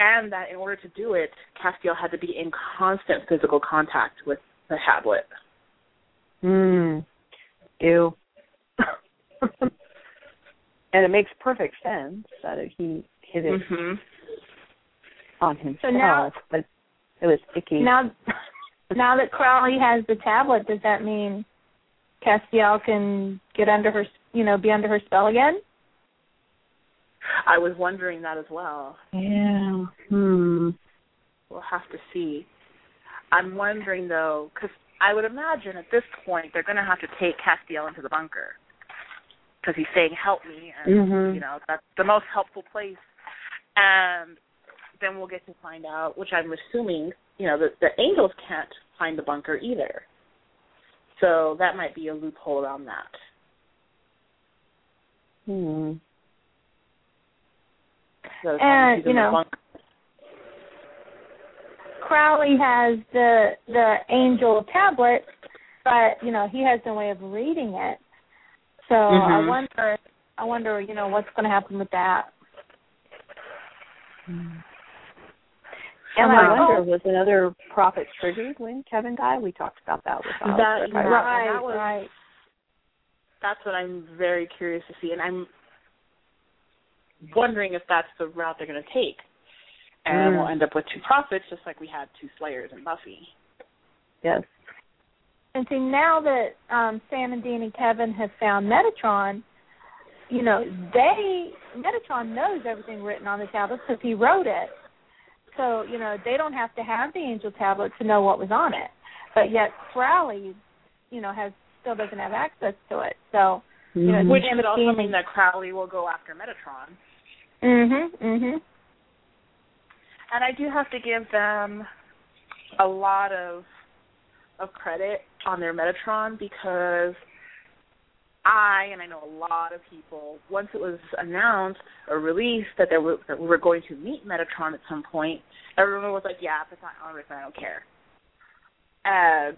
[SPEAKER 4] and that in order to do it, Castiel had to be in constant physical contact with the tablet.
[SPEAKER 2] Mm. Ew. and it makes perfect sense that he hit it
[SPEAKER 4] Mhm.
[SPEAKER 2] on himself,
[SPEAKER 3] So now-
[SPEAKER 2] but it was icky.
[SPEAKER 3] Now now that Crowley has the tablet, does that mean Castiel can get under her you know, be under her spell again?
[SPEAKER 4] I was wondering that as well.
[SPEAKER 2] yeah. Hmm.
[SPEAKER 4] We'll have to see. I'm wondering though, because I would imagine at this point they're going to have to take Castiel into the bunker because he's saying "help me," and
[SPEAKER 2] Mhm.
[SPEAKER 4] you know that's the most helpful place. And then we'll get to find out, which I'm assuming, you know, that the angels can't find the bunker either. So that might be a loophole around that.
[SPEAKER 2] Hmm.
[SPEAKER 4] So as long as
[SPEAKER 3] And, you know,
[SPEAKER 4] bunker-
[SPEAKER 3] Crowley has the the angel tablet, but you know he has no way of reading it. So I
[SPEAKER 4] Mhm.
[SPEAKER 3] wonder, I wonder, you know, what's going to happen with that.
[SPEAKER 2] And
[SPEAKER 3] Right.
[SPEAKER 2] I wonder, was another prophet triggered when Kevin died? We talked about that with Alex.
[SPEAKER 4] That- right.
[SPEAKER 3] Right,
[SPEAKER 4] that was-
[SPEAKER 3] right.
[SPEAKER 4] that's what I'm very curious to see, and I'm wondering if that's the route they're going to take, and
[SPEAKER 2] Mm.
[SPEAKER 4] we'll end up with two prophets, just like we had two Slayers in Buffy.
[SPEAKER 2] Yes.
[SPEAKER 3] And see, now that um, Sam and Dean and Kevin have found Metatron, you know, they Metatron knows everything written on the tablets because he wrote it. So you know they don't have to have the angel tablet to know what was on it, but yet Crowley, you know, has still doesn't have access to it. So you know,
[SPEAKER 4] Mm-hmm. which
[SPEAKER 3] him
[SPEAKER 4] could also mean that Crowley will go after Metatron.
[SPEAKER 3] Mm Mhm. Mm Mhm.
[SPEAKER 4] And I do have to give them a lot of of credit on their Metatron because I and I know a lot of people once it was announced or released that there were that we were going to meet Metatron at some point, everyone was like, "Yeah, if it's not on Earth, I don't care." And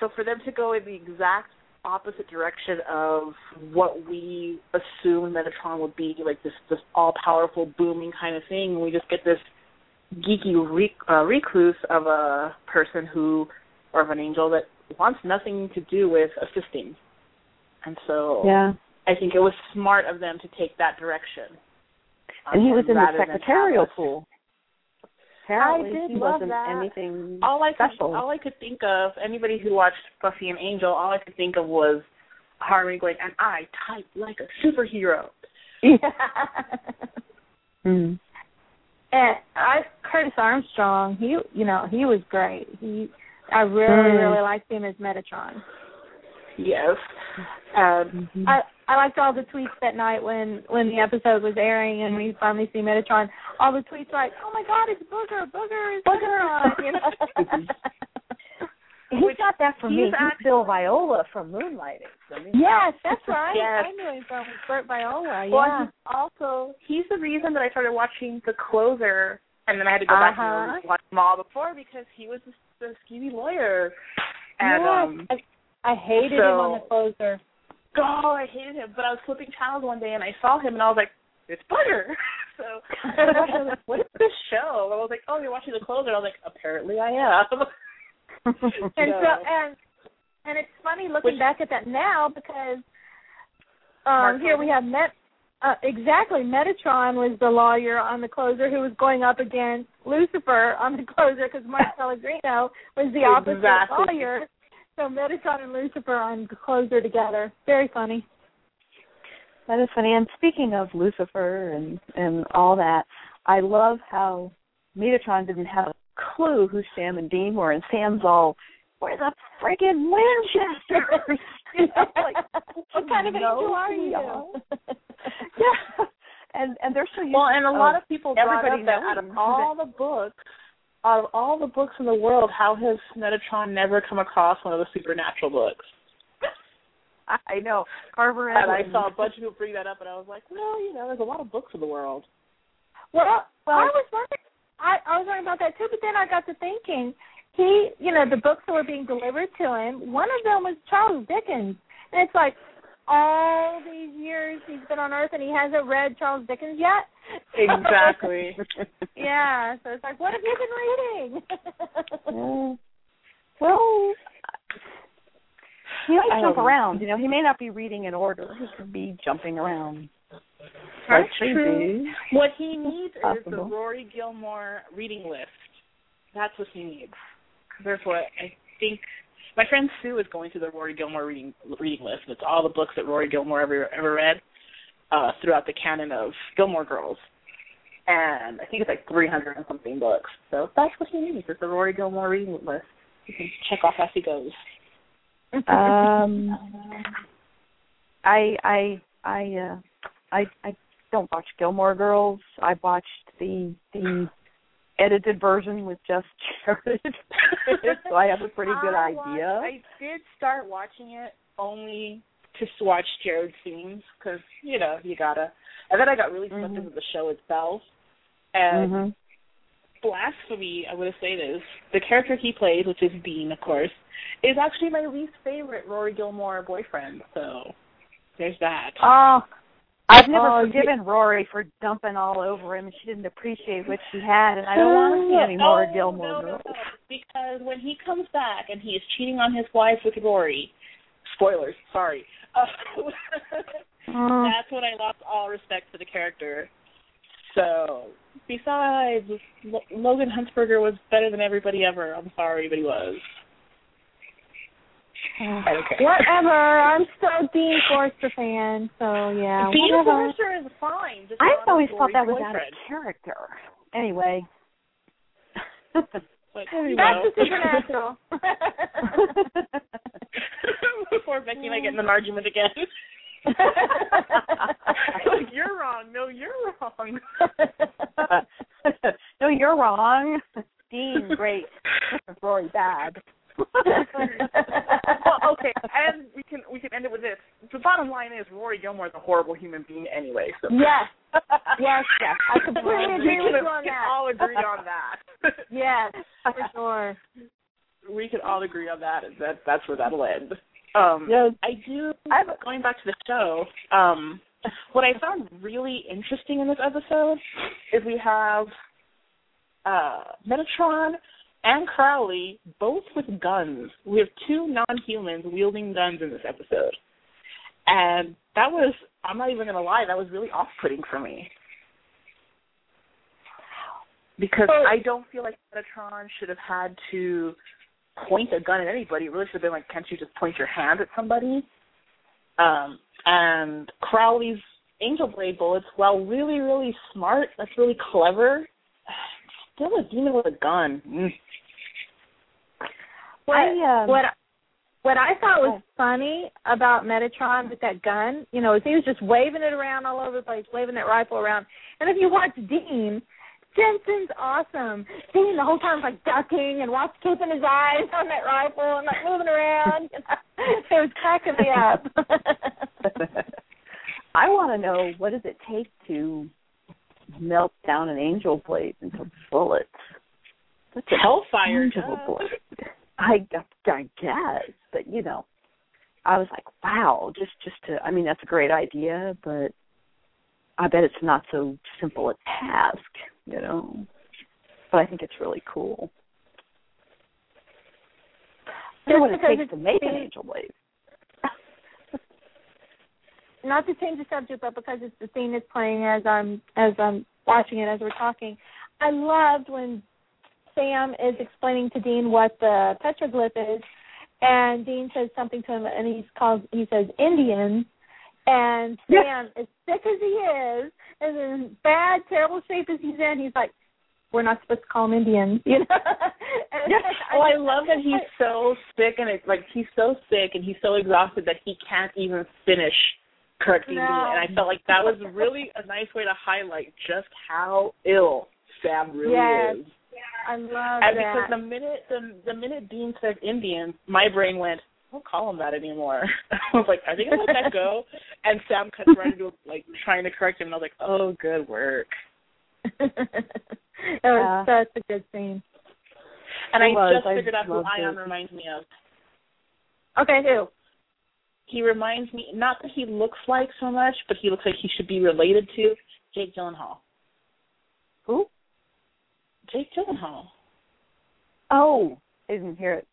[SPEAKER 4] so for them to go in the exact opposite direction of what we assumed Metatron would be, like this this all powerful booming kind of thing, we just get this geeky re- uh, recluse of a person who or of an angel that wants nothing to do with assisting. And so
[SPEAKER 2] Yeah.
[SPEAKER 4] I think it was smart of them to take that direction.
[SPEAKER 2] And he
[SPEAKER 4] um,
[SPEAKER 2] was in the secretarial pool. Apparently,
[SPEAKER 3] did
[SPEAKER 2] he
[SPEAKER 3] love
[SPEAKER 2] wasn't
[SPEAKER 3] that.
[SPEAKER 2] anything
[SPEAKER 4] All I could, all I could think of, anybody who watched Buffy and Angel, all I could think of was Harmony going, and I type like a superhero.
[SPEAKER 2] Hmm.
[SPEAKER 3] And I Curtis Armstrong, he you know, he was great. He I really,
[SPEAKER 2] Mm.
[SPEAKER 3] really liked him as Metatron.
[SPEAKER 4] Yes. Um,
[SPEAKER 3] I I liked all the tweets that night when when the episode was airing and we finally see Metatron. All the tweets like, "Oh my God, it's Booger! Booger is Metatron!" You know.
[SPEAKER 2] He got that from me.
[SPEAKER 4] he's
[SPEAKER 2] Bill Viola from Moonlighting. I mean,
[SPEAKER 3] yes, that's right.
[SPEAKER 4] Yes.
[SPEAKER 3] I knew him from Burt Viola. Yeah.
[SPEAKER 4] Well, he's also he's the reason that I started watching The Closer, and then I had to go back
[SPEAKER 3] Uh-huh.
[SPEAKER 4] and watch them all before because he was the, the skeevy lawyer. And
[SPEAKER 3] Yes.
[SPEAKER 4] um,
[SPEAKER 3] I, I hated him on the closer.
[SPEAKER 4] oh, I hated him. But I was flipping channels one day and I saw him, and I was like, it's Butter. so I was like, what is this show? And I was like, oh, you're watching The Closer. I was like, apparently I am.
[SPEAKER 3] And so
[SPEAKER 4] So-
[SPEAKER 3] and and it's funny looking
[SPEAKER 4] Which-
[SPEAKER 3] back at that now because
[SPEAKER 4] Mark
[SPEAKER 3] um here we have Met uh, exactly Metatron was the lawyer on the closer who was going up against Lucifer on the closer because Mark Pellegrino was the opposite
[SPEAKER 4] Exactly.
[SPEAKER 3] lawyer. So Metatron and Lucifer on the closer together. Very funny.
[SPEAKER 2] That is funny. And speaking of Lucifer and and all that, I love how Metatron didn't have a clue who Sam and Dean were, and Sam's all, "Where the friggin' Winchesters?" You know, like,
[SPEAKER 3] what kind of
[SPEAKER 2] you
[SPEAKER 3] angel are you?
[SPEAKER 2] yeah, and and they're so used.
[SPEAKER 4] Well, and a lot oh, of people brought
[SPEAKER 2] everybody
[SPEAKER 4] up that out of all the books, out of all the books in the world, how has Metatron never come across one of the supernatural books?
[SPEAKER 2] I know Carver
[SPEAKER 4] And I saw a bunch of people bring that up, and I was like, well, you know, there's a lot of books in the world.
[SPEAKER 3] Well,
[SPEAKER 2] Well-
[SPEAKER 3] I was wondering. I, I was wondering about that too, but then I got to thinking. He, you know, the books that were being delivered to him. One of them was Charles Dickens, and it's like all these years he's been on Earth and he hasn't read Charles Dickens yet.
[SPEAKER 4] Exactly.
[SPEAKER 3] yeah. So it's like, what have you been reading?
[SPEAKER 2] Yeah. Well, he might jump around. You know, he may not be reading in order. He could be jumping around.
[SPEAKER 4] That's true. What he needs is the Rory Gilmore reading list. That's what he needs. There's what I think. My friend Sue is going through the Rory Gilmore reading reading list. It's all the books that Rory Gilmore ever ever read uh, throughout the canon of Gilmore Girls, and I think it's like 300 and something books. So that's what he needs is the Rory Gilmore reading list. He can check off as he goes.
[SPEAKER 2] Um, I I I uh, I I don't watch Gilmore Girls. I watched the the edited version with just Jared, so I have a pretty good
[SPEAKER 4] I
[SPEAKER 2] idea.
[SPEAKER 4] watched- I did start watching it only to watch Jared scenes because you know you gotta. And then I got really sucked
[SPEAKER 2] Mhm.
[SPEAKER 4] into the show itself. And
[SPEAKER 2] Mhm.
[SPEAKER 4] blasphemy, I'm going to say this: the character he plays, which is Dean, of course, is actually my least favorite Rory Gilmore boyfriend. So there's that.
[SPEAKER 2] Oh, I've never
[SPEAKER 3] Oh,
[SPEAKER 2] forgiven Rory for dumping all over him, and she didn't appreciate what she had, and I don't want to see any more
[SPEAKER 4] oh,
[SPEAKER 2] Gilmore
[SPEAKER 4] no, no,
[SPEAKER 2] Girls.
[SPEAKER 4] no. Because when he comes back and he is cheating on his wife with Rory, spoilers, sorry. Uh,
[SPEAKER 2] Mm.
[SPEAKER 4] that's when I lost all respect for the character. So, besides, Lo- Logan Huntzberger was better than everybody ever. I'm sorry, but he was. Okay.
[SPEAKER 3] Whatever. I'm still Dean Forrester fan, so yeah.
[SPEAKER 4] Dean
[SPEAKER 3] whatever.
[SPEAKER 4] Forrester is fine. just I've
[SPEAKER 2] always thought that was out
[SPEAKER 4] boyfriend.
[SPEAKER 2] of character. Anyway.
[SPEAKER 4] But,
[SPEAKER 2] There
[SPEAKER 4] you
[SPEAKER 2] you
[SPEAKER 3] Back to Supernatural.
[SPEAKER 4] Before Becky and I get in an argument again. like, you're wrong. No, you're wrong.
[SPEAKER 2] no, you're wrong. Dean, great. Rory, bad.
[SPEAKER 4] Well, okay, and we can we can end it with this. The bottom line is Rory Gilmore is a horrible human being anyway. So
[SPEAKER 3] yes. Yes, yes. I completely agree with you
[SPEAKER 4] we
[SPEAKER 3] on
[SPEAKER 4] can
[SPEAKER 3] that.
[SPEAKER 4] all agree on that.
[SPEAKER 3] Yes, for sure.
[SPEAKER 4] we can all agree on that. and That that's where that'll end. Um,
[SPEAKER 2] Yes.
[SPEAKER 4] I do. Going back to the show, um, what I found really interesting in this episode is we have uh, Metatron and Crowley both with guns. We have two non-humans wielding guns in this episode, and that was. I'm not even gonna lie. That was really off-putting for me. Because
[SPEAKER 3] So-
[SPEAKER 4] I don't feel like Metatron should have had to point a gun at anybody. It really should have been like, can't you just point your hand at somebody? Um, and Crowley's Angel Blade bullets, while really, really smart, that's really clever, still a demon with a gun. Mm.
[SPEAKER 3] What
[SPEAKER 2] I, um,
[SPEAKER 3] what what I thought was
[SPEAKER 2] Oh.
[SPEAKER 3] funny about Metatron with that gun, you know, is he was just waving it around all over the place, waving that rifle around. And if you watch Dean, Jensen's awesome. Dean the whole time like ducking and watch keeping his eyes on that rifle and like moving around. it was cracking me up.
[SPEAKER 2] I want to know what does it take to melt down an angel blade into bullets? That's a
[SPEAKER 4] Hellfire
[SPEAKER 2] blade. I, I guess, but you know, I was like, wow, just just to. I mean, that's a great idea, but I bet it's not so simple a task, you know. But I think it's really cool. I know what it takes to make an angel blade.
[SPEAKER 3] Not to change the subject, but because it's the scene that's playing as I'm as I'm watching it as we're talking. I loved when Sam is explaining to Dean what the petroglyph is, and Dean says something to him, and he's called he says Indian, and Sam, as sick as he is, and in bad, terrible shape as he's in, he's like, "We're not supposed to call him Indian," you know. And
[SPEAKER 4] Yeah. Oh, I
[SPEAKER 3] just-
[SPEAKER 4] love that he's so sick and it's like he's so sick and he's so exhausted that he can't even finish correcting
[SPEAKER 3] No.
[SPEAKER 4] me. And I felt like that was really a nice way to highlight just how ill Sam really
[SPEAKER 3] Yes.
[SPEAKER 4] is.
[SPEAKER 3] I love
[SPEAKER 4] And
[SPEAKER 3] that.
[SPEAKER 4] because the minute the the minute Dean said Indian, my brain went, don't call him that anymore. I was like, are they gonna let that go? And Sam cuts right into like trying to correct him and I was like, Oh, good work.
[SPEAKER 3] that was such a good scene.
[SPEAKER 4] And
[SPEAKER 2] It
[SPEAKER 4] I
[SPEAKER 2] was.
[SPEAKER 4] just
[SPEAKER 2] I
[SPEAKER 4] figured out who
[SPEAKER 2] loved
[SPEAKER 4] Ion
[SPEAKER 2] it.
[SPEAKER 4] reminds me of.
[SPEAKER 3] Okay, who?
[SPEAKER 4] He reminds me not that he looks like so much, but he looks like he should be related to Jake Gyllenhaal.
[SPEAKER 2] Who?
[SPEAKER 4] Jake Gyllenhaal.
[SPEAKER 2] Oh, I didn't hear it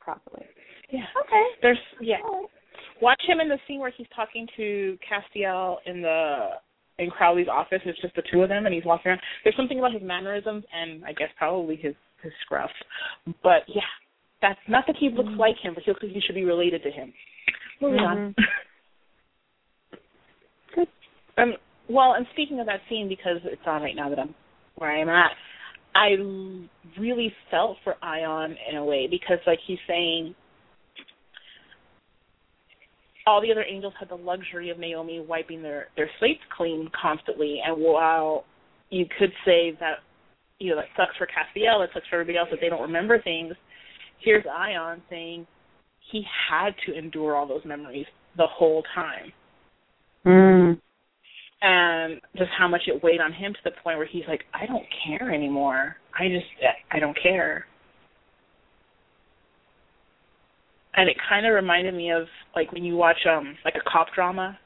[SPEAKER 2] properly.
[SPEAKER 4] Yeah.
[SPEAKER 3] Okay.
[SPEAKER 4] There's yeah. Watch him in the scene where he's talking to Castiel in the in Crowley's office. It's just the two of them, and he's walking around. There's something about his mannerisms and I guess probably his his scruff. But yeah, that's not that he looks like him, but he looks like he should be related to him. Moving on.
[SPEAKER 2] Good.
[SPEAKER 4] Um, well, and speaking of that scene, because it's on right now that I'm where I am at, I really felt for Ion in a way because, like he's saying, all the other angels had the luxury of Naomi wiping their their slates clean constantly, and while you could say that you know that sucks for Castiel, it sucks for everybody else that they don't remember things. Here's Ion saying he had to endure all those memories the whole time
[SPEAKER 2] Mm.
[SPEAKER 4] and just how much it weighed on him to the point where he's like, I don't care anymore. I just, I don't care. And it kind of reminded me of like when you watch um like a cop drama,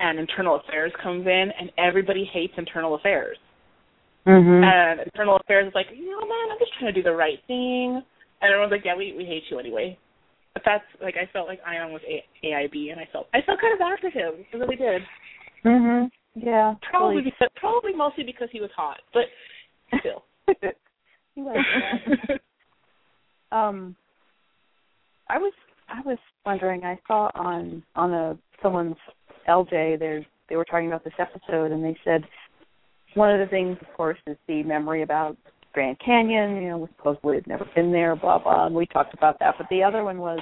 [SPEAKER 4] and Internal Affairs comes in, and everybody hates Internal Affairs,
[SPEAKER 2] Mhm.
[SPEAKER 4] and Internal Affairs is like, you know, man, I'm just trying to do the right thing, and everyone's like, yeah, we we hate you anyway. But that's like I felt like Ion was a- AIB, and I felt I felt kind of bad for him. I really did.
[SPEAKER 2] Mhm. Yeah.
[SPEAKER 4] Probably
[SPEAKER 2] really.
[SPEAKER 4] because probably mostly because he was hot, but still.
[SPEAKER 2] he was. um, I was I was wondering. I saw on on a someone's LJ. They they were talking about this episode, and they said one of the things, of course, is the memory about Grand Canyon. You know, supposedly had never been there. Blah blah. And we talked about that. But the other one was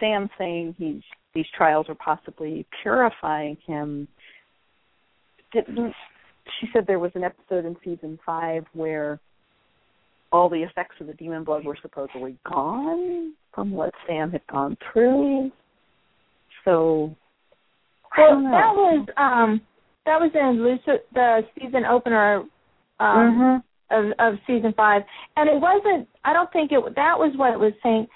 [SPEAKER 2] Sam saying he's these trials are possibly purifying him. Didn't she said there was an episode in season five where all the effects of the demon blood were supposedly gone from what Sam had gone through. So
[SPEAKER 3] well, that was um that was in Lucifer, the season opener um mm-hmm. Of of season five, and it wasn't. I don't think it. That was what it was saying.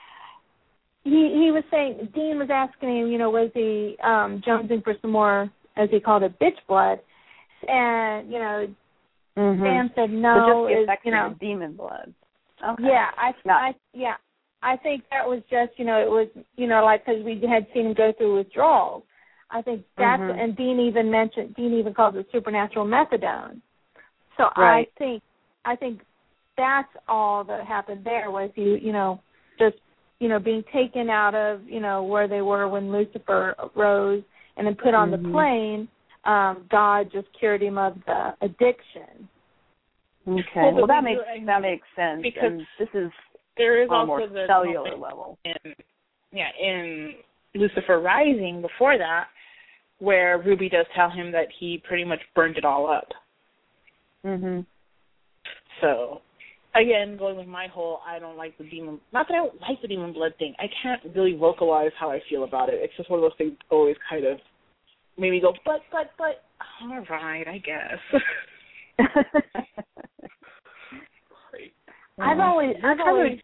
[SPEAKER 3] He he was saying Dean was asking him, you know, was he um jonesing for some more, as he called it, bitch blood, and you know
[SPEAKER 2] Mm-hmm.
[SPEAKER 3] Sam said no.
[SPEAKER 2] So just
[SPEAKER 3] is, you know,
[SPEAKER 2] demon blood. Okay.
[SPEAKER 3] Yeah, I, I, yeah, I think that was just, you know, it was, you know, like because we had seen him go through withdrawals. I think that's,
[SPEAKER 2] mm-hmm.
[SPEAKER 3] and Dean even mentioned, Dean even calls it supernatural methadone. So
[SPEAKER 2] right.
[SPEAKER 3] I think, I think that's all that happened there was you, you know, just, you know, being taken out of, you know, where they were when Lucifer rose and then put on
[SPEAKER 2] mm-hmm.
[SPEAKER 3] the plane um, God just cured him of the addiction.
[SPEAKER 2] Okay, well, well that makes that makes sense
[SPEAKER 4] because
[SPEAKER 2] and this is
[SPEAKER 4] there is
[SPEAKER 2] on
[SPEAKER 4] also
[SPEAKER 2] more
[SPEAKER 4] the
[SPEAKER 2] cellular level.
[SPEAKER 4] In, yeah, in Lucifer Rising before that, where Ruby does tell him that he pretty much burned it all up.
[SPEAKER 2] Mhm.
[SPEAKER 4] So, again, going with my whole, I don't like the demon. Not that I don't like the demon blood thing. I can't really vocalize how I feel about it. It's just one of those things that always kind of made me go, but, but, but, all right, I guess.
[SPEAKER 3] I've always, I've always,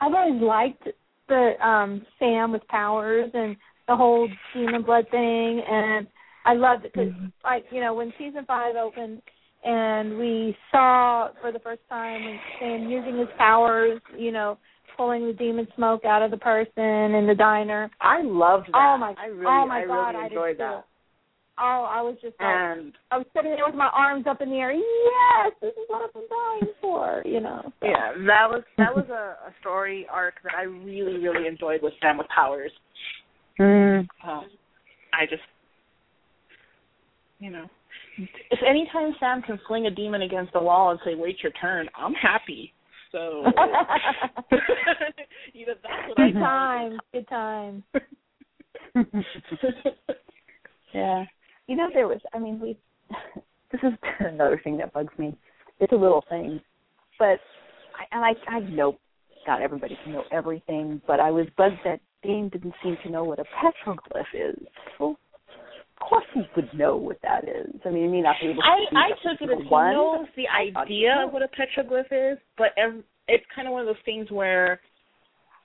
[SPEAKER 3] I've always liked the um Sam with powers and the whole demon blood thing, and I loved it because,
[SPEAKER 2] mm-hmm.
[SPEAKER 3] like, you know, when season five opened and we saw for the first time Sam using his powers, you know, pulling the demon smoke out of the person in the diner.
[SPEAKER 4] I loved that.
[SPEAKER 3] Oh my!
[SPEAKER 4] I really,
[SPEAKER 3] oh my
[SPEAKER 4] I
[SPEAKER 3] God!
[SPEAKER 4] really enjoyed
[SPEAKER 3] did
[SPEAKER 4] that.
[SPEAKER 3] Oh, I was just like,
[SPEAKER 4] and
[SPEAKER 3] I was sitting there with my arms up in the air. Yes, this is what I've been dying for. You know. So.
[SPEAKER 4] Yeah, that was that was a, a story arc that I really really enjoyed with Sam with Powers.
[SPEAKER 2] Mm.
[SPEAKER 4] Um, I just, you know, if anytime Sam can fling a demon against the wall and say, "Wait your turn," I'm happy. So, you know, that's what
[SPEAKER 3] good
[SPEAKER 4] I
[SPEAKER 3] times, good time.
[SPEAKER 2] yeah, you know there was. I mean, we. this is another thing that bugs me. It's a little thing, but I, and I I know not everybody can know everything, but I was bugged that Dean didn't seem to know what a petroglyph is. Well, of course he would know what that is. I mean, he may not be able to.
[SPEAKER 4] I I took it as he
[SPEAKER 2] one.
[SPEAKER 4] knows the idea of what a petroglyph is, but ev- it's kind of one of those things where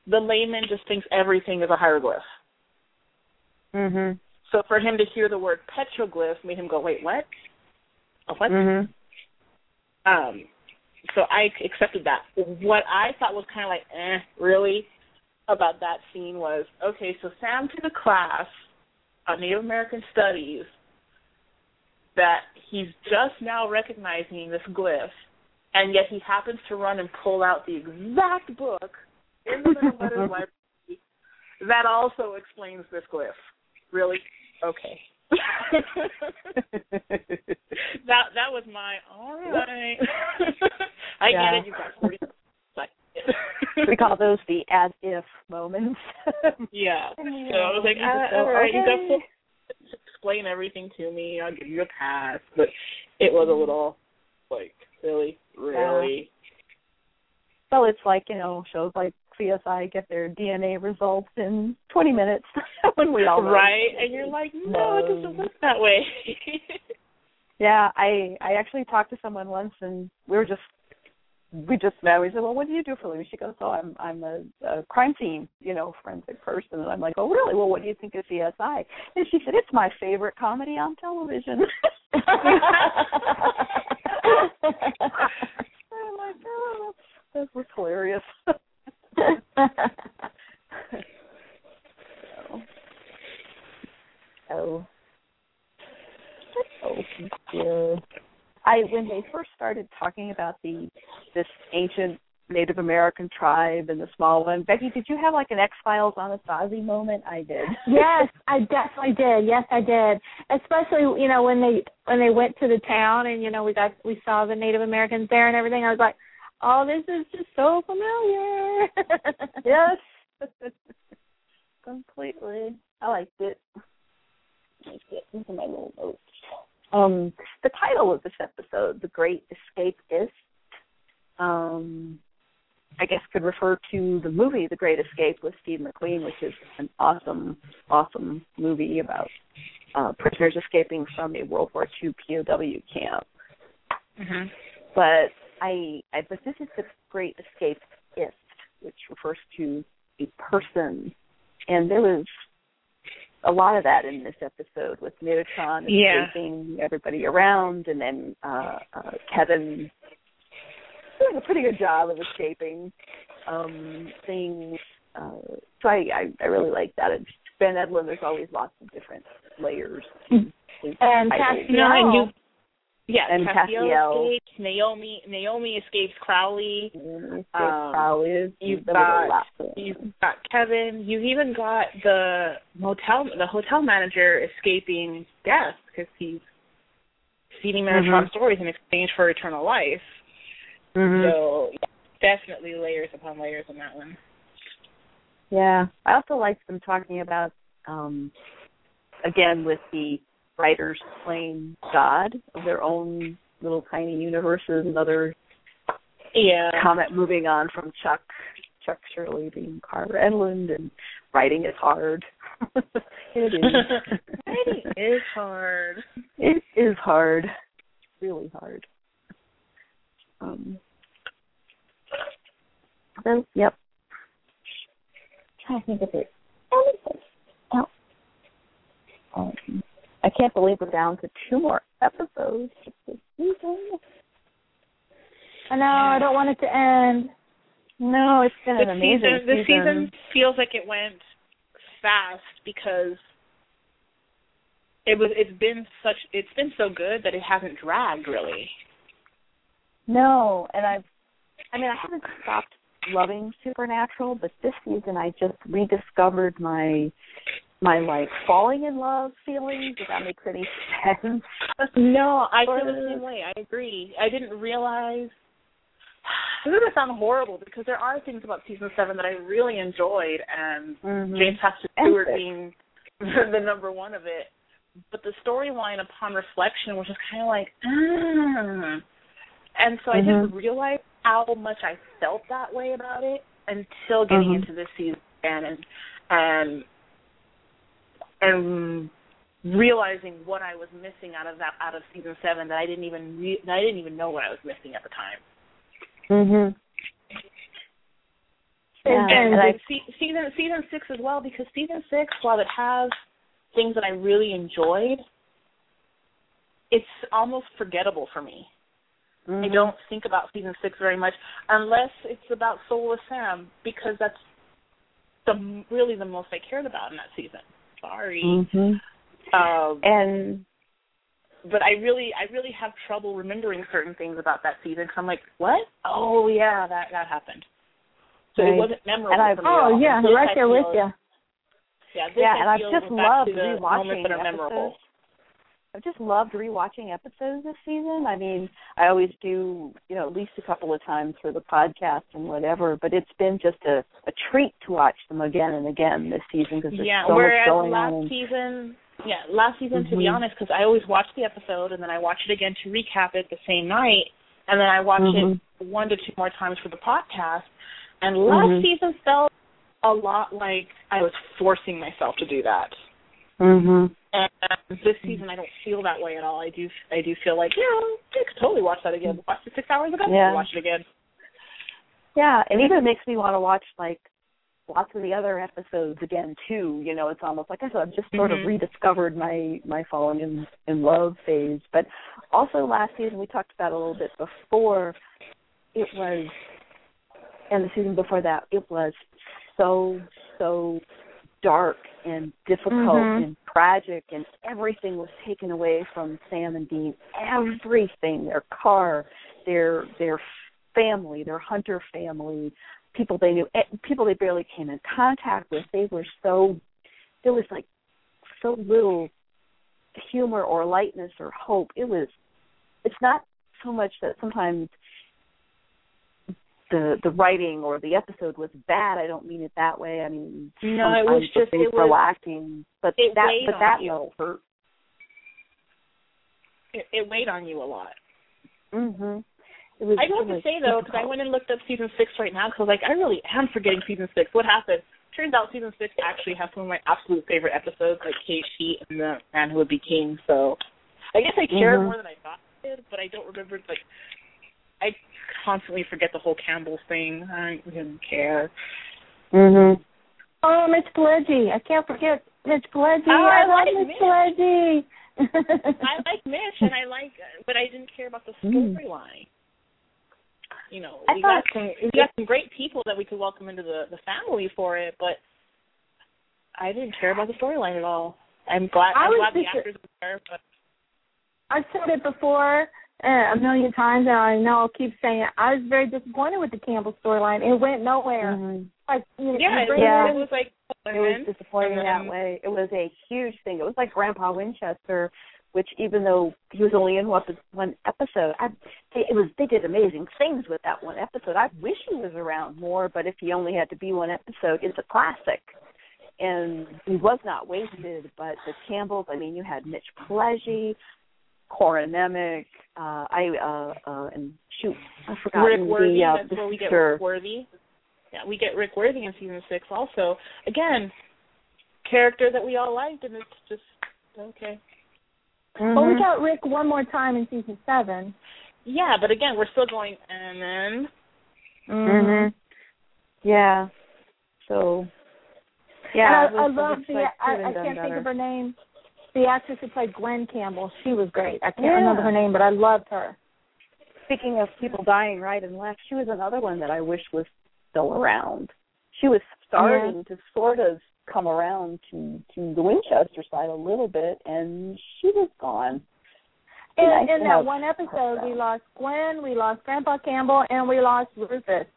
[SPEAKER 4] the layman just thinks everything is a hieroglyph.
[SPEAKER 2] Mhm.
[SPEAKER 4] So for him to hear the word petroglyph made him go, "Wait, what? A what?"
[SPEAKER 2] Mhm.
[SPEAKER 4] Um, so I accepted that. What I thought was kind of like, eh, really, about that scene was okay. So Sam took a class on Native American Studies that he's just now recognizing this glyph, and yet he happens to run and pull out the exact book in the Men of Letters Library that also explains this glyph. Really? Okay. that that was my all right. I
[SPEAKER 2] Yeah.
[SPEAKER 4] get it. You've got forty.
[SPEAKER 2] we call those the as if moments.
[SPEAKER 4] yeah. So I was like,
[SPEAKER 2] you just
[SPEAKER 4] uh, all right, you got to explain everything to me. I'll give you a pass. But it was a little like really, really.
[SPEAKER 2] Well, it's like you know shows like CSI get their DNA results in 20 minutes when we all.
[SPEAKER 4] Right, and you're like, no, it doesn't work that way.
[SPEAKER 2] Yeah, I I actually talked to someone once, and we were just we just met. We said, "Well, what do you do for a living?" She goes, "Oh, I'm I'm a, a crime scene, you know, forensic person." And I'm like, "Oh, really? Well, what do you think of CSI?" And she said, "It's my favorite comedy on television." I'm like, "Oh, that was hilarious." so, oh. oh, dear. I when they first started talking about the this ancient Native American tribe and the small one. Becky, did you have like an X Files Anasazi moment? I did.
[SPEAKER 3] yes, I definitely did. Yes, I did. Especially, you know, when they when they went to the town and you know we got we saw the Native Americans there and everything. I was like, oh, this is just so familiar.
[SPEAKER 2] yes, completely. I liked it. I liked it. These are my little notes. Um, the title of this episode, "The Great Escapist," um, I guess could refer to the movie The Great Escape with Steve McQueen, which is an awesome, awesome movie about uh, prisoners escaping from a World War II POW camp.
[SPEAKER 4] Mm-hmm.
[SPEAKER 2] But I, I, but this is the Great Escapist, which refers to a person, and there was a lot of that in this episode with Metatron escaping
[SPEAKER 4] yeah.
[SPEAKER 2] everybody around, and then uh, uh, Kevin doing a pretty good job of escaping um, things. Uh, so I, I I really like that. And Ben Edlund, there's always lots of different layers.
[SPEAKER 3] and Castiel.
[SPEAKER 4] No, and you, yeah,
[SPEAKER 2] and
[SPEAKER 4] Castiel,
[SPEAKER 2] Castiel.
[SPEAKER 4] escapes. Naomi Naomi escapes Crowley.
[SPEAKER 2] Mm,
[SPEAKER 4] Um,
[SPEAKER 2] Crowley.
[SPEAKER 4] you've
[SPEAKER 2] there was a
[SPEAKER 4] got- You've got Kevin. You've even got the motel the hotel manager escaping death because he's feeding Metatron
[SPEAKER 2] Mhm.
[SPEAKER 4] stories in exchange for eternal life.
[SPEAKER 2] Mhm.
[SPEAKER 4] So yeah, definitely layers upon layers on that one.
[SPEAKER 2] Yeah, I also liked them talking about, um, again, with the writers playing God of their own little tiny universes. Another
[SPEAKER 4] Yeah.
[SPEAKER 2] comment moving on from Chuck, Chuck Shurley being Carver Edlund, and writing is hard. it is.
[SPEAKER 4] Writing is hard.
[SPEAKER 2] It is hard, really hard. Um. Then, yep. trying to think of it. Oh. Um, I can't believe we're down to two more episodes this season.
[SPEAKER 3] I know. I don't want it to end.
[SPEAKER 2] No, it's been
[SPEAKER 4] The
[SPEAKER 2] an amazing
[SPEAKER 4] season, the season feels like it went fast because it was it's been such it's been so good that it hasn't dragged really.
[SPEAKER 2] No, and I've, I mean, I haven't stopped loving Supernatural, but this season I just rediscovered my, my like falling in love feelings. If that makes any sense.
[SPEAKER 4] No, I feel the same way. I agree. I didn't realize. This is gonna sound horrible because there are things about season seven that I really enjoyed, and
[SPEAKER 2] Mhm.
[SPEAKER 4] James
[SPEAKER 2] And
[SPEAKER 4] Stewart being the number one of it. But the storyline, upon reflection, was just kind of like, ah. And so I didn't
[SPEAKER 2] Mhm.
[SPEAKER 4] realize how much I felt that way about it until getting
[SPEAKER 2] Mhm.
[SPEAKER 4] into this season and and and realizing what I was missing out of that out of season seven that I didn't even re- that I didn't even know what I was missing at the time.
[SPEAKER 2] Mhm. Yeah,
[SPEAKER 3] And-
[SPEAKER 4] and,
[SPEAKER 2] and I-
[SPEAKER 4] se- season season six as well because season six, while it has things that I really enjoyed, it's almost forgettable for me. I
[SPEAKER 2] Mhm.
[SPEAKER 4] don't think about season six very much unless it's about Soulless Sam because that's the really the most I cared about in that season. Sorry,
[SPEAKER 2] Mhm.
[SPEAKER 4] um,
[SPEAKER 2] And
[SPEAKER 4] but I really I really have trouble remembering certain things about that season because I'm like, what? Oh yeah, that that happened. So
[SPEAKER 2] Right.
[SPEAKER 4] it wasn't memorable.
[SPEAKER 2] And I-
[SPEAKER 4] for me at
[SPEAKER 3] Oh yeah, right there with you.
[SPEAKER 4] Yeah,
[SPEAKER 2] Yeah, and I've just loved
[SPEAKER 4] to the
[SPEAKER 2] rewatching
[SPEAKER 4] moments that are
[SPEAKER 2] episodes.
[SPEAKER 4] memorable.
[SPEAKER 2] I've just loved rewatching episodes this season. I mean, I always do, you know, at least a couple of times for the podcast and whatever. But it's been just a, a treat to watch them again and again this season because there's
[SPEAKER 4] yeah,
[SPEAKER 2] so much going
[SPEAKER 4] last
[SPEAKER 2] on.
[SPEAKER 4] Season, yeah, last season to be
[SPEAKER 2] Mhm.
[SPEAKER 4] honest, because I always watch the episode and then I watch it again to recap it the same night, and then I watch
[SPEAKER 2] Mhm.
[SPEAKER 4] it one to two more times for the podcast. And last
[SPEAKER 2] Mhm.
[SPEAKER 4] season felt a lot like I was forcing myself to do that.
[SPEAKER 2] mhm.
[SPEAKER 4] And this mm-hmm. season, I don't feel that way at all. I do, I do feel like, yeah, I could totally watch that again. Mm-hmm. Watched it six hours ago.
[SPEAKER 2] Yeah.
[SPEAKER 4] Watch it again.
[SPEAKER 2] Yeah, and mm-hmm. even makes me want to watch like lots of the other episodes again too. You know, it's almost like I said, I've just sort
[SPEAKER 4] Mhm.
[SPEAKER 2] of rediscovered my my falling in in love phase. But also last season we talked about a little bit before. It was, and the season before that, it was so so dark and difficult
[SPEAKER 3] Mhm.
[SPEAKER 2] and tragic, and everything was taken away from Sam and Dean. Everything, their car, their their family, their hunter family, people they knew, eh, people they barely came in contact with. They were so there was like so little humor or lightness or hope. It was it's not so much that sometimes the the writing or the episode was bad. I don't mean it that way. I mean
[SPEAKER 4] no, it was just it was
[SPEAKER 2] lacking, but
[SPEAKER 4] it
[SPEAKER 2] that
[SPEAKER 4] weighed
[SPEAKER 2] but that
[SPEAKER 4] you.
[SPEAKER 2] hurt.
[SPEAKER 4] It, it weighed on you a lot.
[SPEAKER 2] Mhm. Was,
[SPEAKER 4] I do have to say though, because I went and looked up season six right now, because like I really am forgetting season six. What happened? Turns out season six actually has some of my absolute favorite episodes, like Caged Heat and the Man Who Would Be King. So I guess I cared
[SPEAKER 2] Mhm.
[SPEAKER 4] more than I thought I did, but I don't remember like I constantly forget the whole Campbell thing. I didn't care.
[SPEAKER 2] Mhm.
[SPEAKER 3] Oh, Mitch Pileggi. I can't forget Mitch Pileggi.
[SPEAKER 4] Oh, I
[SPEAKER 3] I love
[SPEAKER 4] like
[SPEAKER 3] Mitch
[SPEAKER 4] Mitch.
[SPEAKER 3] Pileggi.
[SPEAKER 4] I like Mitch, and I like, but I didn't care about the
[SPEAKER 2] Mm.
[SPEAKER 4] storyline. You know,
[SPEAKER 2] I
[SPEAKER 4] we
[SPEAKER 2] thought-
[SPEAKER 4] got some we got some great people that we could welcome into the the family for it, but I didn't care about the storyline at all. I'm glad
[SPEAKER 3] I
[SPEAKER 4] I'm
[SPEAKER 3] was
[SPEAKER 4] glad the actors were there, but
[SPEAKER 3] I've said it before a million times, and I know I'll keep saying it. I was very disappointed with the Campbell storyline. It went nowhere.
[SPEAKER 2] Mhm.
[SPEAKER 3] Like, you know,
[SPEAKER 4] yeah,
[SPEAKER 3] you
[SPEAKER 4] it,
[SPEAKER 3] bring
[SPEAKER 2] Yeah.
[SPEAKER 4] it was like
[SPEAKER 2] It was disappointing
[SPEAKER 4] then-
[SPEAKER 2] that way. It was a huge thing. It was like Grandpa Winchester, which even though he was only in one one episode, I they, it was they did amazing things with that one episode. I wish he was around more, but if he only had to be one episode, it's a classic. And he was not wasted, but the Campbells, I mean, you had Mitch Pileggi, Corin Nemec, uh, I, uh, uh, and shoot, I forgot
[SPEAKER 4] Rick Worthy.
[SPEAKER 2] the, uh,
[SPEAKER 4] that's
[SPEAKER 2] the
[SPEAKER 4] where we get. Rick Worthy. Yeah, we get Rick Worthy in season six also. Again, character that we all liked, and it's just okay.
[SPEAKER 3] But we
[SPEAKER 2] Mhm.
[SPEAKER 3] got Rick one more time in season seven.
[SPEAKER 4] Yeah, but again, we're still going, and then
[SPEAKER 2] Mhm. Yeah. So. Yeah,
[SPEAKER 3] and I, I
[SPEAKER 2] it was- it
[SPEAKER 3] love the.
[SPEAKER 2] like
[SPEAKER 3] I, I can't think
[SPEAKER 2] better.
[SPEAKER 3] of her name. The actress who played Gwen Campbell. She was great. I can't
[SPEAKER 2] Yeah.
[SPEAKER 3] remember her name, but I loved her.
[SPEAKER 2] Speaking of people dying right and left, she was another one that I wish was still around. She was starting to sort of come around to to the Winchester side a little bit, and she was gone.
[SPEAKER 3] And
[SPEAKER 2] Nice
[SPEAKER 3] in that one episode, we lost Gwen, we lost Grandpa Campbell, and we lost Rufus.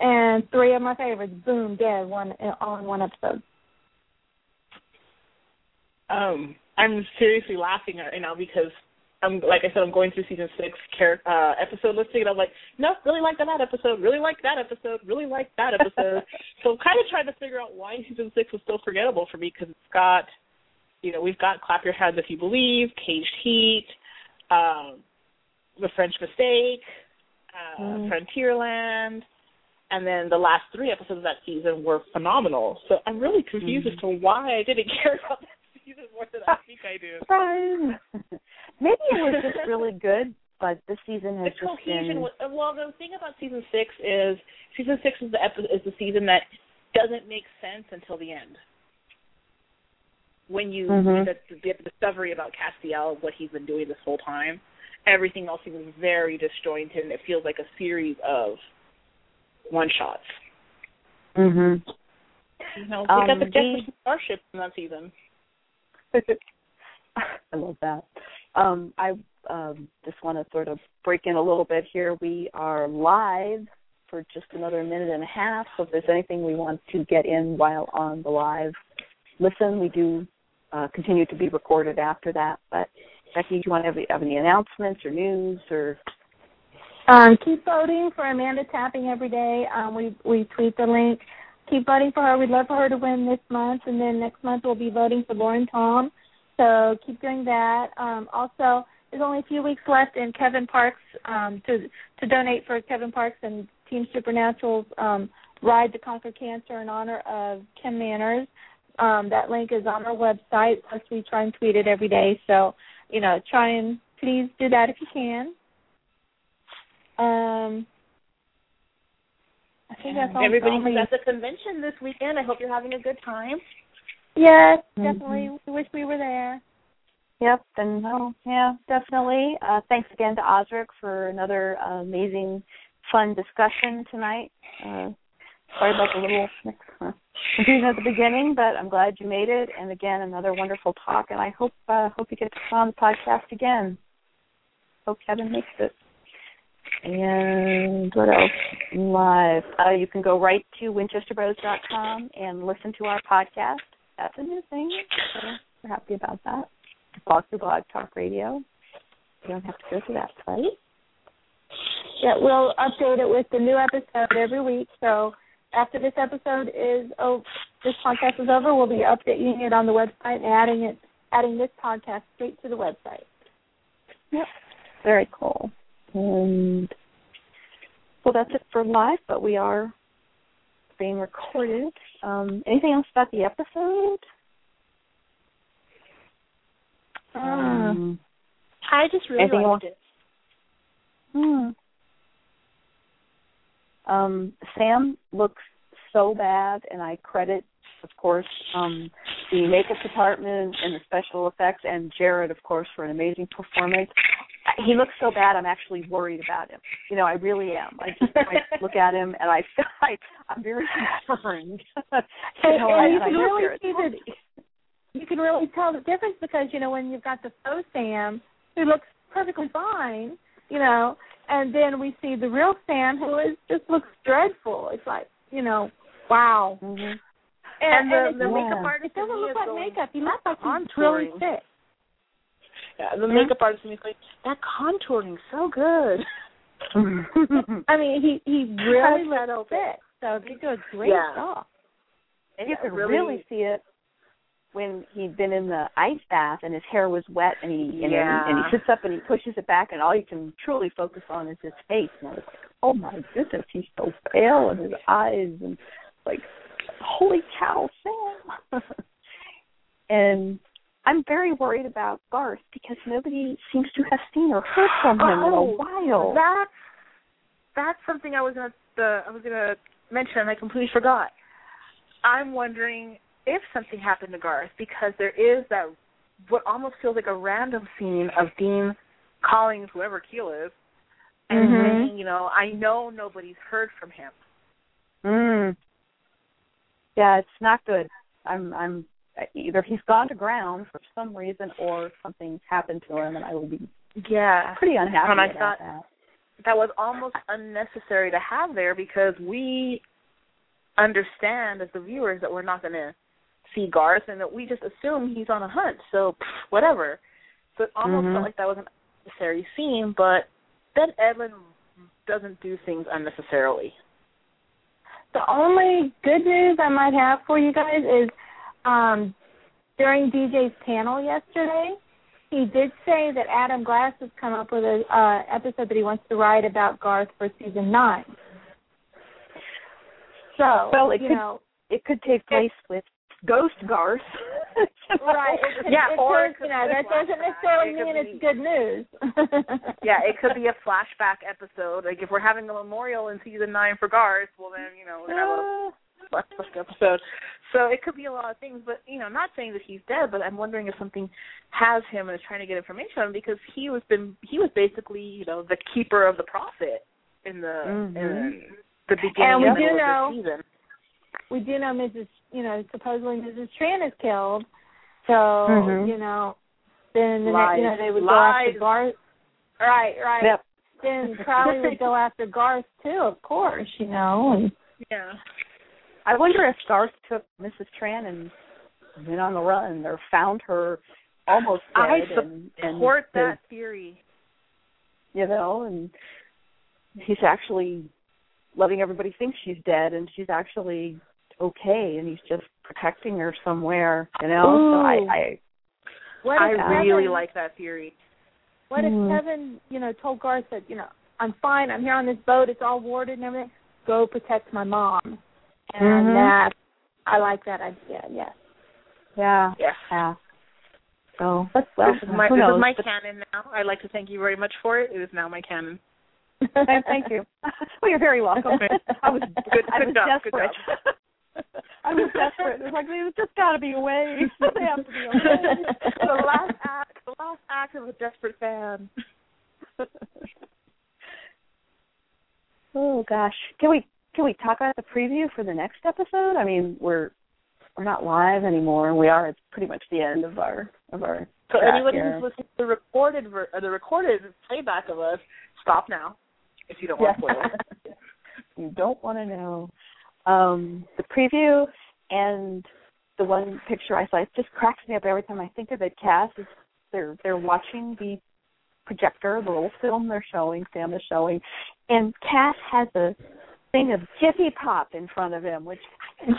[SPEAKER 3] And three of my favorites, boom, dead one all in one episode.
[SPEAKER 4] um, I'm seriously laughing right now because I'm like I said, I'm going through season six char- uh, episode listing, and I'm like, no, really like that episode, really like that episode, really like that episode. so I'm kind of trying to figure out why season six was so forgettable for me because it's got, you know, we've got Clap Your Hands If You Believe, Caged Heat, um, The French Mistake, uh,
[SPEAKER 2] Mm.
[SPEAKER 4] Frontierland, and then the last three episodes of that season were phenomenal. So I'm really confused as to why I didn't care about that season more than I think I do.
[SPEAKER 2] Maybe it was just really good, but this season has
[SPEAKER 4] the
[SPEAKER 2] just
[SPEAKER 4] cohesion
[SPEAKER 2] been.
[SPEAKER 4] was well the thing about season six is season six is the epi- is the season that doesn't make sense until the end when you
[SPEAKER 2] Mhm.
[SPEAKER 4] get the, the discovery about Castiel what he's been doing this whole time everything else seems very disjointed and it feels like a series of one shots
[SPEAKER 2] Mhm.
[SPEAKER 4] you know we
[SPEAKER 2] Um,
[SPEAKER 4] got the
[SPEAKER 2] the-
[SPEAKER 4] Jefferson Starship in that season
[SPEAKER 2] I love that. Um, I um, just want to sort of break in a little bit here. We are live for just another minute and a half. So if there's anything we want to get in while on the live listen, we do uh, continue to be recorded after that. But Becky, do you want to have, have any announcements or news or?
[SPEAKER 3] Um, keep voting for Amanda Tapping every day. Um, we we tweet the link. Keep voting for her. We'd love for her to win this month, and then next month we'll be voting for Lauren Tom. So keep doing that. Um, also, there's only a few weeks left in Kevin Parks um, to to donate for Kevin Parks and Team Supernatural's um, Ride to Conquer Cancer in honor of Kim Manners. Um, that link is on our website. Plus, we try and tweet it every day. So, you know, try and please do that if you can. Um, I think that's all.
[SPEAKER 4] everybody who's at the convention this weekend I hope you're having a good time
[SPEAKER 3] Yes, definitely. We wish we were there.
[SPEAKER 2] Yep, and oh yeah, definitely. Uh, thanks again to Osric for another uh, amazing, fun discussion tonight. Uh, sorry about the little uh, confusion at the beginning, but I'm glad you made it. And again, another wonderful talk. And I hope uh, hope you get to come on the podcast again. Hope Kevin makes it. And what else? Live. Uh, you can go right to winchesterbros.com and listen to our podcast. That's a new thing. So we're happy about that. Blog to Blog Talk Radio. You don't have to go to that site.
[SPEAKER 3] Yeah, we'll update it with the new episode every week. So after this episode is oh, this podcast is over, we'll be updating it on the website and adding it, adding this podcast straight to the website.
[SPEAKER 2] Yep. Very cool. And well, that's it for live, but we are being recorded. Um, anything else about the episode?
[SPEAKER 4] Um, I just really liked
[SPEAKER 2] else?
[SPEAKER 4] it.
[SPEAKER 2] Hmm. Um, Sam looks so bad, and I credit, of course, um, the makeup department and the special effects, and Jared, of course, for an amazing performance. He looks so bad. I'm actually worried about him. You know, I really am. I just I look at him, and I feel like I'm very concerned. you know,
[SPEAKER 3] and you can really see the you can really tell the difference because you know when you've got the faux Sam who looks perfectly fine, you know, and then we see the real Sam who is just looks dreadful. It's like you know, wow.
[SPEAKER 2] Mhm.
[SPEAKER 3] And,
[SPEAKER 4] And the- the
[SPEAKER 3] like-
[SPEAKER 2] makeup
[SPEAKER 4] artist
[SPEAKER 3] It doesn't look like
[SPEAKER 4] going
[SPEAKER 3] makeup. He looks like he's really sick.
[SPEAKER 4] Yeah, the
[SPEAKER 3] Hmm?
[SPEAKER 4] makeup artist is like that contouring so good.
[SPEAKER 3] I mean, he he really looks
[SPEAKER 4] open.
[SPEAKER 3] sick. So they do a great
[SPEAKER 4] Yeah.
[SPEAKER 3] job.
[SPEAKER 2] And you
[SPEAKER 4] Yeah,
[SPEAKER 2] could
[SPEAKER 4] really-
[SPEAKER 2] really, see it when he'd been in the ice bath and his hair was wet and he and,
[SPEAKER 4] Yeah.
[SPEAKER 2] and he sits up and he pushes it back and all you can truly focus on is his face and I was like, Oh my goodness, he's so pale and his eyes and like holy cow, Sam And I'm very worried about Garth because nobody seems to have seen or heard from him in a
[SPEAKER 4] Oh,
[SPEAKER 2] while.
[SPEAKER 4] That's that's something I was gonna uh, I was gonna mention and I completely forgot. I'm wondering if something happened to Garth because there is that what almost feels like a random scene of Dean calling whoever Keel is and
[SPEAKER 3] Mhm.
[SPEAKER 4] saying, you know, I know nobody's heard from him.
[SPEAKER 2] Mm. Yeah, it's not good. I'm I'm either he's gone to ground for some reason or something's happened to him and I will be
[SPEAKER 4] Yeah.
[SPEAKER 2] pretty unhappy
[SPEAKER 4] And I
[SPEAKER 2] about
[SPEAKER 4] thought-
[SPEAKER 2] that.
[SPEAKER 4] that was almost unnecessary to have there because we understand as the viewers that we're not going to see Garth and that we just assume he's on a hunt. So pff, whatever. So it almost
[SPEAKER 2] Mhm.
[SPEAKER 4] felt like that was an unnecessary scene, but Ben Edlund doesn't do things unnecessarily.
[SPEAKER 3] The only good news I might have for you guys is um, during DJ's panel yesterday, he did say that Adam Glass has come up with an uh, episode that he wants to write about Garth for season nine. So,
[SPEAKER 2] Well, it
[SPEAKER 3] you
[SPEAKER 2] could-
[SPEAKER 3] know,
[SPEAKER 2] It could take place with Ghost Garth.
[SPEAKER 3] right? It,
[SPEAKER 4] Yeah,
[SPEAKER 3] it
[SPEAKER 4] or
[SPEAKER 3] could, you know, that doesn't necessarily
[SPEAKER 4] It
[SPEAKER 3] mean
[SPEAKER 4] be-
[SPEAKER 3] it's good news.
[SPEAKER 4] Yeah, it could be a flashback episode. Like if we're having a memorial in season nine for Garth, well then, you know, we're gonna have a flashback episode. So it could be a lot of things, but you know, not saying that he's dead, but I'm wondering if something has him and is trying to get information on him because he was been he was basically, you know, the keeper of the prophet in the
[SPEAKER 2] Mhm.
[SPEAKER 4] in the beginning
[SPEAKER 3] And we
[SPEAKER 4] and
[SPEAKER 3] do
[SPEAKER 4] middle
[SPEAKER 3] know-
[SPEAKER 4] the season.
[SPEAKER 3] we do know Mrs. You know, supposedly Mrs. Tran is killed. So
[SPEAKER 2] Mhm.
[SPEAKER 3] you know, then the next, you know they would
[SPEAKER 4] Lies.
[SPEAKER 3] go after Garth. Right, right.
[SPEAKER 2] Yep.
[SPEAKER 3] Then Crowley would go after Garth too, of course. You know, and
[SPEAKER 4] Yeah.
[SPEAKER 2] I wonder if Garth took Mrs. Tran and went on the run or found her almost dead
[SPEAKER 4] I
[SPEAKER 2] and, and
[SPEAKER 4] support
[SPEAKER 2] his-
[SPEAKER 4] that theory.
[SPEAKER 2] you know, and he's actually letting everybody think she's dead and she's actually okay and he's just protecting her somewhere, you know. So I, I
[SPEAKER 3] what
[SPEAKER 4] I
[SPEAKER 3] Kevin,
[SPEAKER 4] really like that theory.
[SPEAKER 3] What if
[SPEAKER 2] Hmm.
[SPEAKER 3] Kevin, you know, told Garth that you know I'm fine, I'm here on this boat, it's all warded and everything. Go protect my mom, and
[SPEAKER 2] Mhm.
[SPEAKER 3] that I like that idea. Yes.
[SPEAKER 2] yeah,
[SPEAKER 4] Yes.
[SPEAKER 2] yeah. So but well
[SPEAKER 4] this is my this
[SPEAKER 2] knows?
[SPEAKER 4] is my
[SPEAKER 2] But-
[SPEAKER 4] canon now. I'd like to thank you very much for it. It is now my canon.
[SPEAKER 2] Thank thank you. well, you're very welcome. I was
[SPEAKER 4] Good-
[SPEAKER 2] I
[SPEAKER 4] good
[SPEAKER 2] was
[SPEAKER 4] job, good
[SPEAKER 2] desperate. I was desperate. It was like there's just got to be a way. they have to be a way.
[SPEAKER 4] the last act, the last act of a desperate fan.
[SPEAKER 2] oh gosh, can we can we talk about the preview for the next episode? I mean, we're we're not live anymore. We are. It's pretty much the end of our of our.
[SPEAKER 4] So anybody
[SPEAKER 2] here.
[SPEAKER 4] who's listening to the recorded ver- or the recorded playback of us, stop now. if you don't want
[SPEAKER 2] it. you don't want to know. Um, the preview and the one picture I saw it just cracks me up every time I think of it. Cass is they're they're watching the projector, the little film they're showing, Sam is showing, and Cass has a thing of Jiffy Pop in front of him, which
[SPEAKER 4] I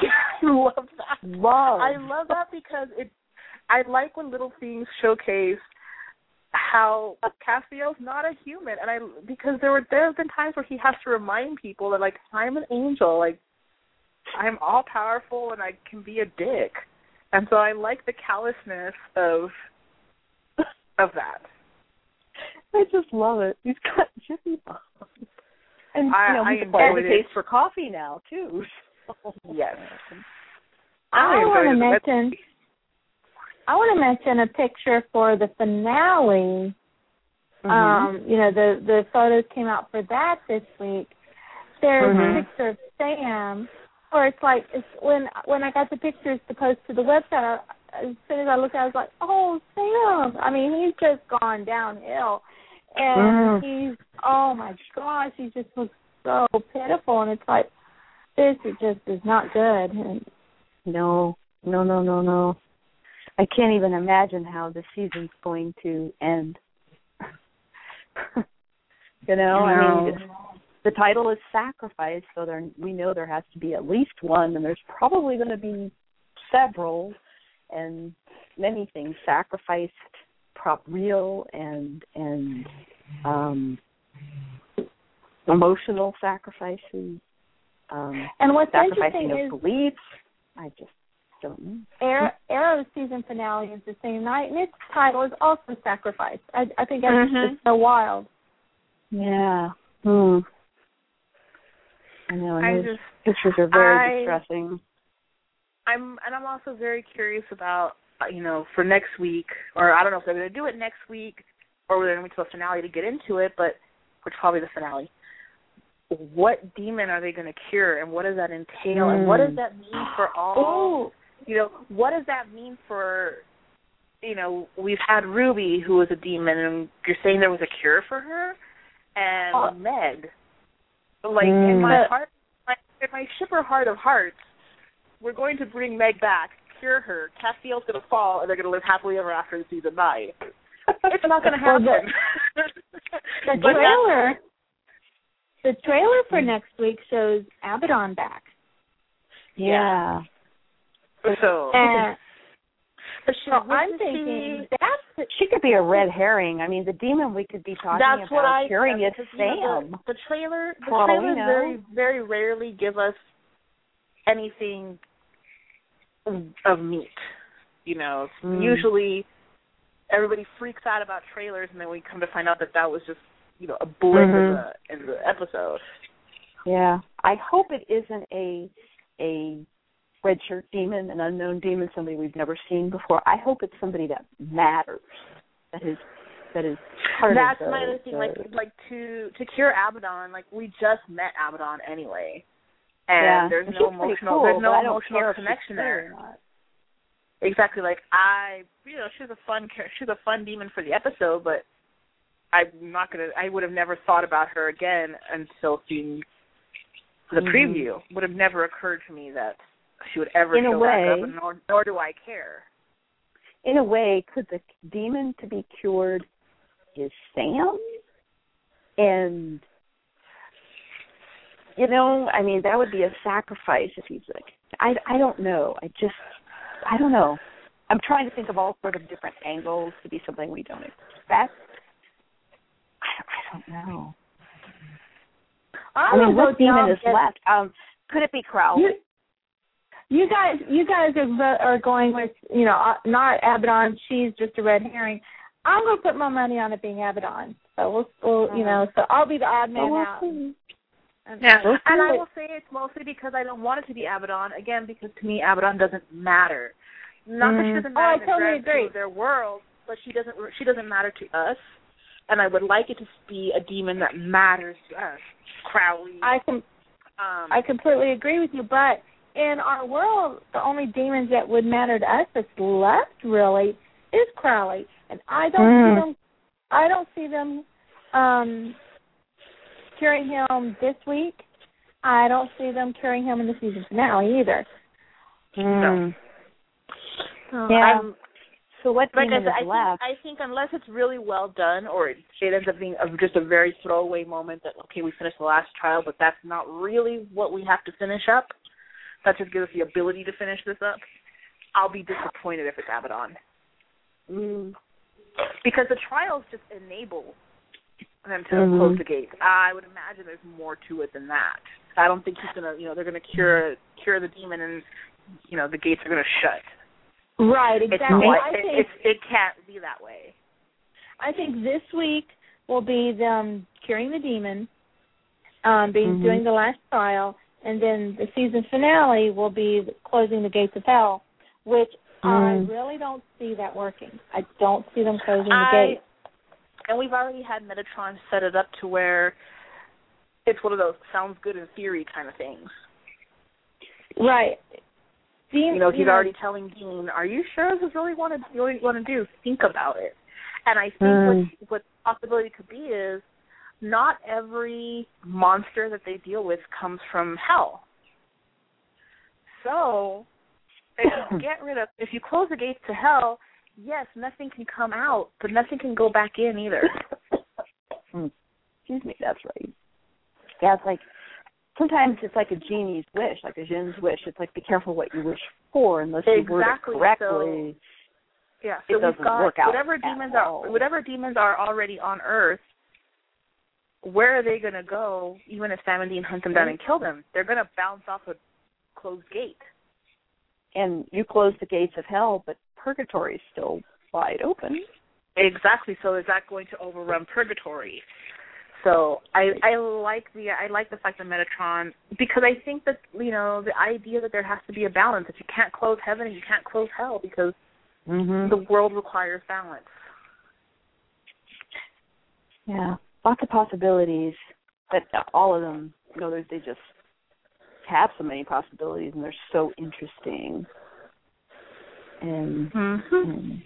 [SPEAKER 4] love that.
[SPEAKER 2] Love.
[SPEAKER 4] I love that because it. I like when little things showcase how Castiel's not a human, and I because there were there have been times where he has to remind people that like I'm an angel, like I'm all powerful and I can be a dick, and so I like the callousness of of that.
[SPEAKER 2] I just love it. He's got Jiffy Pop. And
[SPEAKER 4] I,
[SPEAKER 2] you know, he's acquired a taste for coffee now too. So.
[SPEAKER 4] Yes.
[SPEAKER 3] I, I want to mention. I want to mention a picture for the finale. Mm-hmm. Um, you know, the the photos came out for that this week. There's mm-hmm. a picture of Sam, or it's like it's when when I got the pictures to post to the website. I, as soon as I looked, at, it, I was like, "Oh, Sam!" I mean, he's just gone downhill, and mm. he's oh my gosh, he just looks so pitiful, and it's like this is just is not good. And
[SPEAKER 2] no, no, no, no, no. I can't even imagine how the season's going to end. you know, no. I mean, the title is sacrifice, so there we know there has to be at least one, and there's probably going to be several, and many things sacrificed, prop real, and and um emotional sacrifices um,
[SPEAKER 3] and what's
[SPEAKER 2] sacrificing
[SPEAKER 3] interesting
[SPEAKER 2] of is beliefs. I just don't know.
[SPEAKER 3] Arrow, Arrow's season finale is the same night, and its title is also Sacrifice. I, I think that's
[SPEAKER 2] mm-hmm.
[SPEAKER 3] just so wild.
[SPEAKER 2] Yeah. Hmm. I know. And
[SPEAKER 4] I
[SPEAKER 2] those
[SPEAKER 4] just,
[SPEAKER 2] pictures are very
[SPEAKER 4] I,
[SPEAKER 2] distressing.
[SPEAKER 4] I'm, and I'm also very curious about, you know, for next week, or I don't know if they're going to do it next week, or they're going to wait till the finale to get into it, but which probably the finale what demon are they going to cure and what does that entail mm. and what does
[SPEAKER 2] Hmm.
[SPEAKER 4] that mean for all you know what does that mean for you know we've had ruby who was a demon and you're saying there was a cure for her and
[SPEAKER 2] oh.
[SPEAKER 4] meg like
[SPEAKER 2] mm.
[SPEAKER 4] in my heart my, in my shipper heart of hearts we're going to bring meg back cure her castiel's going to fall and they're going to live happily ever after in season nine it's not going to happen
[SPEAKER 3] well, the, the trailer the trailer for next week shows Abaddon back.
[SPEAKER 2] Yeah.
[SPEAKER 4] So.
[SPEAKER 3] And,
[SPEAKER 4] but
[SPEAKER 3] so I'm thinking that's
[SPEAKER 2] she could be a red herring. I mean, the demon we could be talking
[SPEAKER 4] that's
[SPEAKER 2] about
[SPEAKER 4] what I,
[SPEAKER 2] curing is
[SPEAKER 4] Sam.
[SPEAKER 2] Sam.
[SPEAKER 4] You know, the, the trailer, the
[SPEAKER 2] Well,
[SPEAKER 4] trailer very, very rarely give us anything of meat. You know,
[SPEAKER 2] Mm.
[SPEAKER 4] usually everybody freaks out about trailers, and then we come to find out that that was just you know a blip
[SPEAKER 2] Mhm.
[SPEAKER 4] in the in the episode.
[SPEAKER 2] Yeah. I hope it isn't a a red shirt demon, an unknown demon, somebody we've never seen before. I hope it's somebody that matters. That is that is part
[SPEAKER 4] That's
[SPEAKER 2] of the,
[SPEAKER 4] my other thing. Like like to to cure Abaddon, like we just met Abaddon anyway, and
[SPEAKER 2] yeah.
[SPEAKER 4] there's
[SPEAKER 2] And
[SPEAKER 4] no emotional
[SPEAKER 2] cool,
[SPEAKER 4] there's no
[SPEAKER 2] but I don't
[SPEAKER 4] emotional
[SPEAKER 2] care if she's
[SPEAKER 4] connection there. Exactly. Like I, you know, she's a fun she's a fun demon for the episode, but I'm not gonna. I would have never thought about her again until seeing the
[SPEAKER 2] Mhm.
[SPEAKER 4] preview. Would have never occurred to me that she would ever
[SPEAKER 2] In a
[SPEAKER 4] show back up, and nor, nor do I care.
[SPEAKER 2] In a way, could the demon to be cured is Sam? And you know, I mean, that would be a sacrifice if he's like, I, I don't know. I just, I don't know. I'm trying to think of all sort of different angles to be something we don't expect. I, I don't know.
[SPEAKER 3] I'm
[SPEAKER 2] I mean, what demon is left? Um, could it be Crowley?
[SPEAKER 3] You, you guys, you guys are are going with you know uh, not Abaddon. She's just a red herring. I'm gonna put my money on it being Abaddon. So we'll, we'll you know, so I'll be the odd man
[SPEAKER 2] Oh,
[SPEAKER 3] out.
[SPEAKER 2] See.
[SPEAKER 3] And-
[SPEAKER 4] Yeah, and I will say it's mostly because I don't want it to be Abaddon. Again, because to me Abaddon doesn't matter. Not that she
[SPEAKER 2] Mm.
[SPEAKER 4] doesn't
[SPEAKER 3] Oh, I
[SPEAKER 4] matter in the
[SPEAKER 3] totally agree.
[SPEAKER 4] of their world, but she doesn't. She doesn't matter to us. And I would like it to be a demon that matters to us. Crowley.
[SPEAKER 3] I can
[SPEAKER 4] um,
[SPEAKER 3] I completely agree with you, but in our world, the only demons that would matter to us that's left really is Crowley, and I don't
[SPEAKER 2] Mm.
[SPEAKER 3] see them. I don't see them um curing him this week. I don't see them curing him in the season finale either.
[SPEAKER 2] Mm.
[SPEAKER 4] No.
[SPEAKER 2] Yeah.
[SPEAKER 4] I'm,
[SPEAKER 2] So what
[SPEAKER 4] like I
[SPEAKER 2] demon
[SPEAKER 4] said, I
[SPEAKER 2] is
[SPEAKER 4] think,
[SPEAKER 2] left?
[SPEAKER 4] I think unless it's really well done, or it, it ends up being a, just a very throwaway moment that okay, we finished the last trial, but that's not really what we have to finish up. That just gives us the ability to finish this up. I'll be disappointed if it's Abaddon.
[SPEAKER 2] Mm.
[SPEAKER 4] because the trials just enable them to
[SPEAKER 2] Mhm.
[SPEAKER 4] close the gates. I would imagine there's more to it than that. I don't think he's gonna, you know, they're gonna cure cure the demon and you know the gates are gonna shut.
[SPEAKER 3] Right,
[SPEAKER 4] It's
[SPEAKER 3] exactly.
[SPEAKER 4] not-
[SPEAKER 3] I
[SPEAKER 4] it,
[SPEAKER 3] think
[SPEAKER 4] it's, it can't be that way.
[SPEAKER 3] I think this week will be them curing the demon, um, being
[SPEAKER 2] Mhm.
[SPEAKER 3] doing the last trial, and then the season finale will be closing the gates of hell, which
[SPEAKER 2] Mm.
[SPEAKER 3] I really don't see that working. I don't see them closing the
[SPEAKER 4] I
[SPEAKER 3] gates.
[SPEAKER 4] And we've already had Metatron set it up to where it's one of those sounds good in theory kind of things.
[SPEAKER 3] Right. Dean,
[SPEAKER 4] You know, he's already telling Dean, "Are you sure this is really what you really want to do? Think about it." And I think
[SPEAKER 2] Mm.
[SPEAKER 4] what what the possibility could be is not every monster that they deal with comes from hell. So, if you get rid of, if you close the gates to hell, yes, nothing can come out, but nothing can go back in either.
[SPEAKER 2] Mm. Excuse me, that's right. Yeah, it's like sometimes it's like a genie's wish, like a jinn's wish. It's like be careful what you wish for unless you word it correctly.
[SPEAKER 4] Yeah,
[SPEAKER 2] It
[SPEAKER 4] so
[SPEAKER 2] doesn't
[SPEAKER 4] we've got
[SPEAKER 2] work out
[SPEAKER 4] whatever demons
[SPEAKER 2] all.
[SPEAKER 4] are whatever demons are already on Earth. Where are they going to go? Even if Sam and Dean hunt them down and kill them, they're going to bounce off a closed gate.
[SPEAKER 2] And you close the gates of hell, but purgatory is still wide open.
[SPEAKER 4] Exactly. So is that going to overrun purgatory? So I I like the I like the fact that Metatron because I think that you know the idea that there has to be a balance that you can't close heaven and you can't close hell because
[SPEAKER 2] Mm-hmm.
[SPEAKER 4] the world requires balance.
[SPEAKER 2] Yeah, lots of possibilities, but all of them, you know, they just have so many possibilities, and they're so interesting. And,
[SPEAKER 4] Mm-hmm.
[SPEAKER 2] and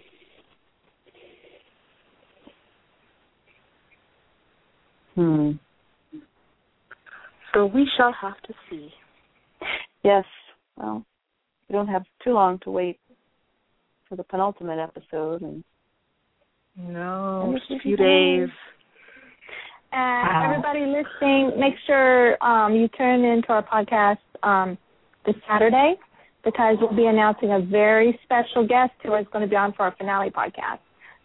[SPEAKER 2] hmm.
[SPEAKER 4] So we shall have to see.
[SPEAKER 2] Yes. Well, we don't have too long to wait for the penultimate episode, and
[SPEAKER 4] No, just a few
[SPEAKER 2] is
[SPEAKER 4] days.
[SPEAKER 3] And
[SPEAKER 2] Wow.
[SPEAKER 3] everybody listening, make sure um, you tune into our podcast um, this Saturday because we'll be announcing a very special guest who is going to be on for our finale podcast.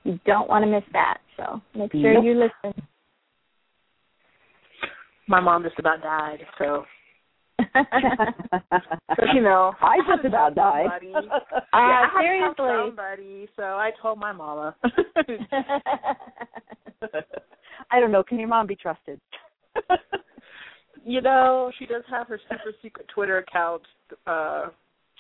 [SPEAKER 3] You don't want to miss that, so make sure
[SPEAKER 2] Nope.
[SPEAKER 3] you listen.
[SPEAKER 4] My mom just about died, so so you know.
[SPEAKER 2] I just about died.
[SPEAKER 3] Uh,
[SPEAKER 4] yeah, I had to tell
[SPEAKER 3] seriously.
[SPEAKER 4] somebody, so I told my mama.
[SPEAKER 2] I don't know. Can your mom be trusted?
[SPEAKER 4] you know, she does have her super secret Twitter account. Uh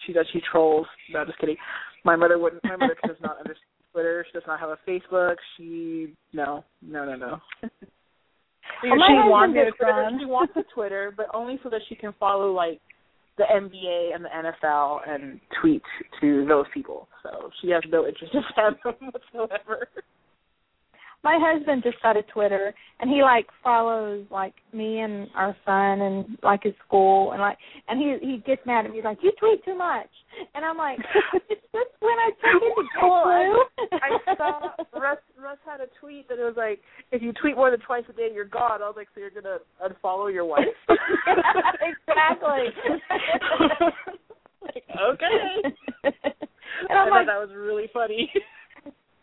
[SPEAKER 4] she does she trolls. No, just kidding. My mother wouldn't my mother does not understand Twitter. She does not have a Facebook. She no, no, no, no. She wants a Twitter. She wants a Twitter, but only so that she can follow like the NBA and the NFL and tweet to those people. So she has no interest in fandom whatsoever.
[SPEAKER 3] My husband just got a Twitter, and he like follows like me and our son and like his school, and like, and he he gets mad at me. He's like, "You tweet too much," and I'm like, "It's just when I check into
[SPEAKER 4] Well, I- I saw Russ Russ had a tweet that it was like, if you tweet more than twice a day, you're gone. I was like, so you're gonna unfollow your wife?
[SPEAKER 3] exactly.
[SPEAKER 4] like, okay.
[SPEAKER 3] And I'm
[SPEAKER 4] I
[SPEAKER 3] like,
[SPEAKER 4] thought that was really funny.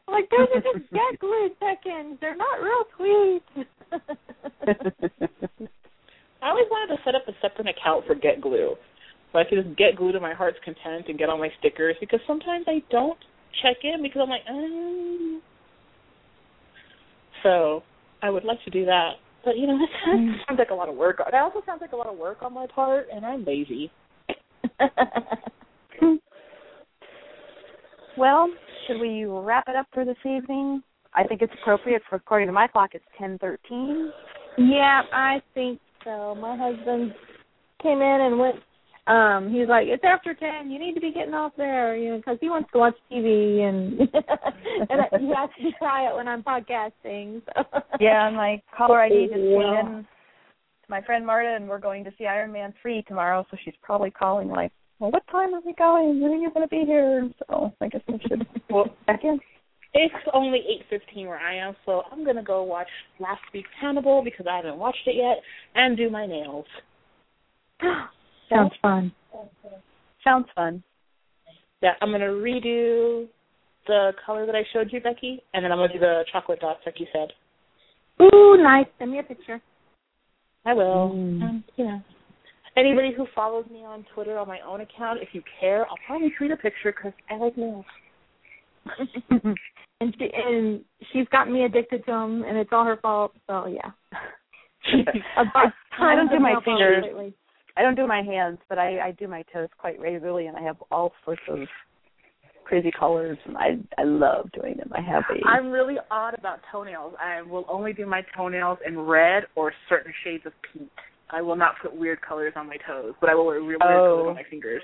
[SPEAKER 3] Like, those are just get glue check-ins. They're not real tweets.
[SPEAKER 4] I always wanted to set up a separate account for Get Glue. So I could just get glue to my heart's content and get all my stickers because sometimes I don't check in because I'm like, um. So I would like to do that. But you know, that sounds, sounds like a lot of work. That also sounds like a lot of work on my part, and I'm lazy.
[SPEAKER 2] well, should we wrap it up for this evening? I think it's appropriate for according to my clock it's ten thirteen.
[SPEAKER 3] Yeah, I think so. My husband came in and went. Um, he's like, "It's after ten. You need to be getting off there, you know, because he wants to watch TV and and I, he has to be quiet when I'm podcasting." So.
[SPEAKER 2] Yeah, my caller ID just came
[SPEAKER 4] Wow.
[SPEAKER 2] in my friend Marta, and we're going to see Iron Man three tomorrow. So she's probably calling like, "Well, what time are we going? When are you going to be here?" So I guess we should
[SPEAKER 4] Well,
[SPEAKER 2] check in.
[SPEAKER 4] it's only eight fifteen where I am, so I'm gonna go watch last week's Hannibal because I haven't watched it yet, and do my nails.
[SPEAKER 3] Sounds fun.
[SPEAKER 2] Sounds fun.
[SPEAKER 4] Yeah, I'm gonna redo the color that I showed you, Becky, and then I'm gonna do the chocolate dots like you said.
[SPEAKER 3] Ooh, nice. Send me a picture.
[SPEAKER 4] I will.
[SPEAKER 2] Mm.
[SPEAKER 4] Um, you know, anybody who follows me on Twitter on my own account, if you care, I'll probably tweet a picture because I like nails.
[SPEAKER 3] and she and she's gotten me addicted to them, and it's all her fault. So yeah. A
[SPEAKER 2] I don't do my fingers.
[SPEAKER 3] lately.
[SPEAKER 2] I don't do my hands, but I I do my toes quite regularly, and I have all sorts of crazy colors, and I I love doing them. I have a
[SPEAKER 4] I'm really odd about toenails. I will only do my toenails in red or certain shades of pink. I will not put weird colors on my toes, but I will wear weird, weird
[SPEAKER 2] Oh.
[SPEAKER 4] colors on my fingers.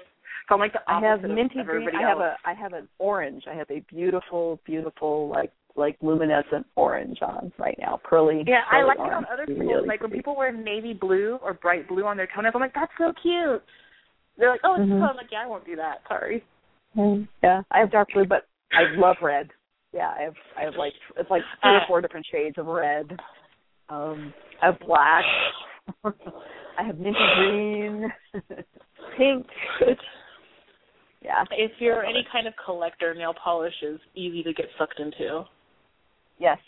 [SPEAKER 4] So I'm like the opposite I
[SPEAKER 2] have
[SPEAKER 4] of
[SPEAKER 2] minty green. I have
[SPEAKER 4] else.
[SPEAKER 2] a I have an orange. I have a beautiful, beautiful like like luminescent orange on right now. Pearly.
[SPEAKER 4] Yeah, I
[SPEAKER 2] pearly
[SPEAKER 4] like it on other people.
[SPEAKER 2] Really
[SPEAKER 4] like when people wear navy blue or bright blue on their toenails, I'm like, that's so cute. They're like, oh, it's
[SPEAKER 2] Mhm.
[SPEAKER 4] so. I'm like, yeah, I won't do that. Sorry.
[SPEAKER 2] Mm, Yeah, I have dark blue, but I love red. Yeah, I have I have like it's like three or
[SPEAKER 4] Uh.
[SPEAKER 2] four different shades of red. Um, I have black. I have minty green, pink. Yeah.
[SPEAKER 4] If you're any kind of collector, nail polish is easy to get sucked into.
[SPEAKER 2] Yes.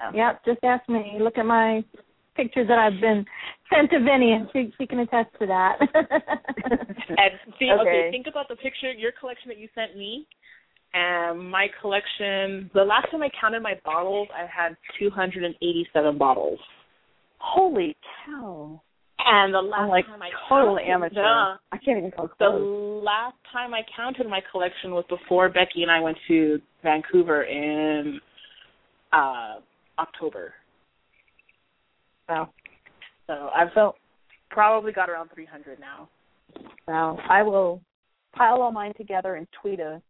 [SPEAKER 2] Yeah.
[SPEAKER 3] Yep, just ask me. Look at my pictures that I've been sent to Vinny, and she she can attest to that.
[SPEAKER 4] And see, okay.
[SPEAKER 2] Okay.
[SPEAKER 4] think about the picture, your collection that you sent me, and my collection. The last time I counted my bottles, I had 287 bottles.
[SPEAKER 2] Holy cow!
[SPEAKER 4] And the last
[SPEAKER 2] I'm like
[SPEAKER 4] time I
[SPEAKER 2] total
[SPEAKER 4] counted,
[SPEAKER 2] amateur. I can't even come
[SPEAKER 4] The last time I counted my collection was before Becky and I went to Vancouver in uh October.
[SPEAKER 2] Wow.
[SPEAKER 4] So I've
[SPEAKER 2] So
[SPEAKER 4] probably got around 300 now.
[SPEAKER 2] wow. I will pile all mine together and tweet a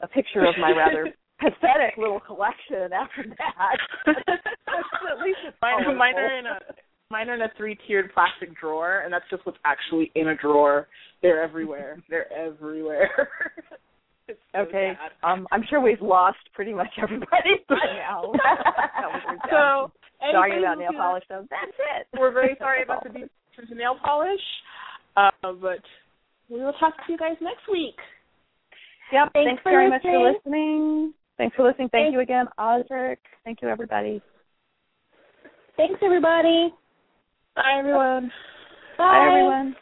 [SPEAKER 2] a picture of my rather pathetic little collection after that. At least it's
[SPEAKER 4] Mine, mine are in a mine are in a three tiered plastic drawer, and that's just what's actually in a drawer. They're everywhere. They're everywhere. so
[SPEAKER 2] Okay. Um, I'm sure we've lost pretty much everybody by now.
[SPEAKER 4] So
[SPEAKER 2] talking about nail polish, so that's it.
[SPEAKER 4] We're very sorry about the nail polish, uh, but we will talk to you guys next week.
[SPEAKER 2] Yep.
[SPEAKER 3] Thanks
[SPEAKER 2] Thanks, very much for listening. Thanks for listening. Thank
[SPEAKER 3] Thanks.
[SPEAKER 2] you again, Osric. Thank you, everybody.
[SPEAKER 3] Thanks, everybody.
[SPEAKER 4] Bye, everyone.
[SPEAKER 3] Bye.
[SPEAKER 2] Bye everyone.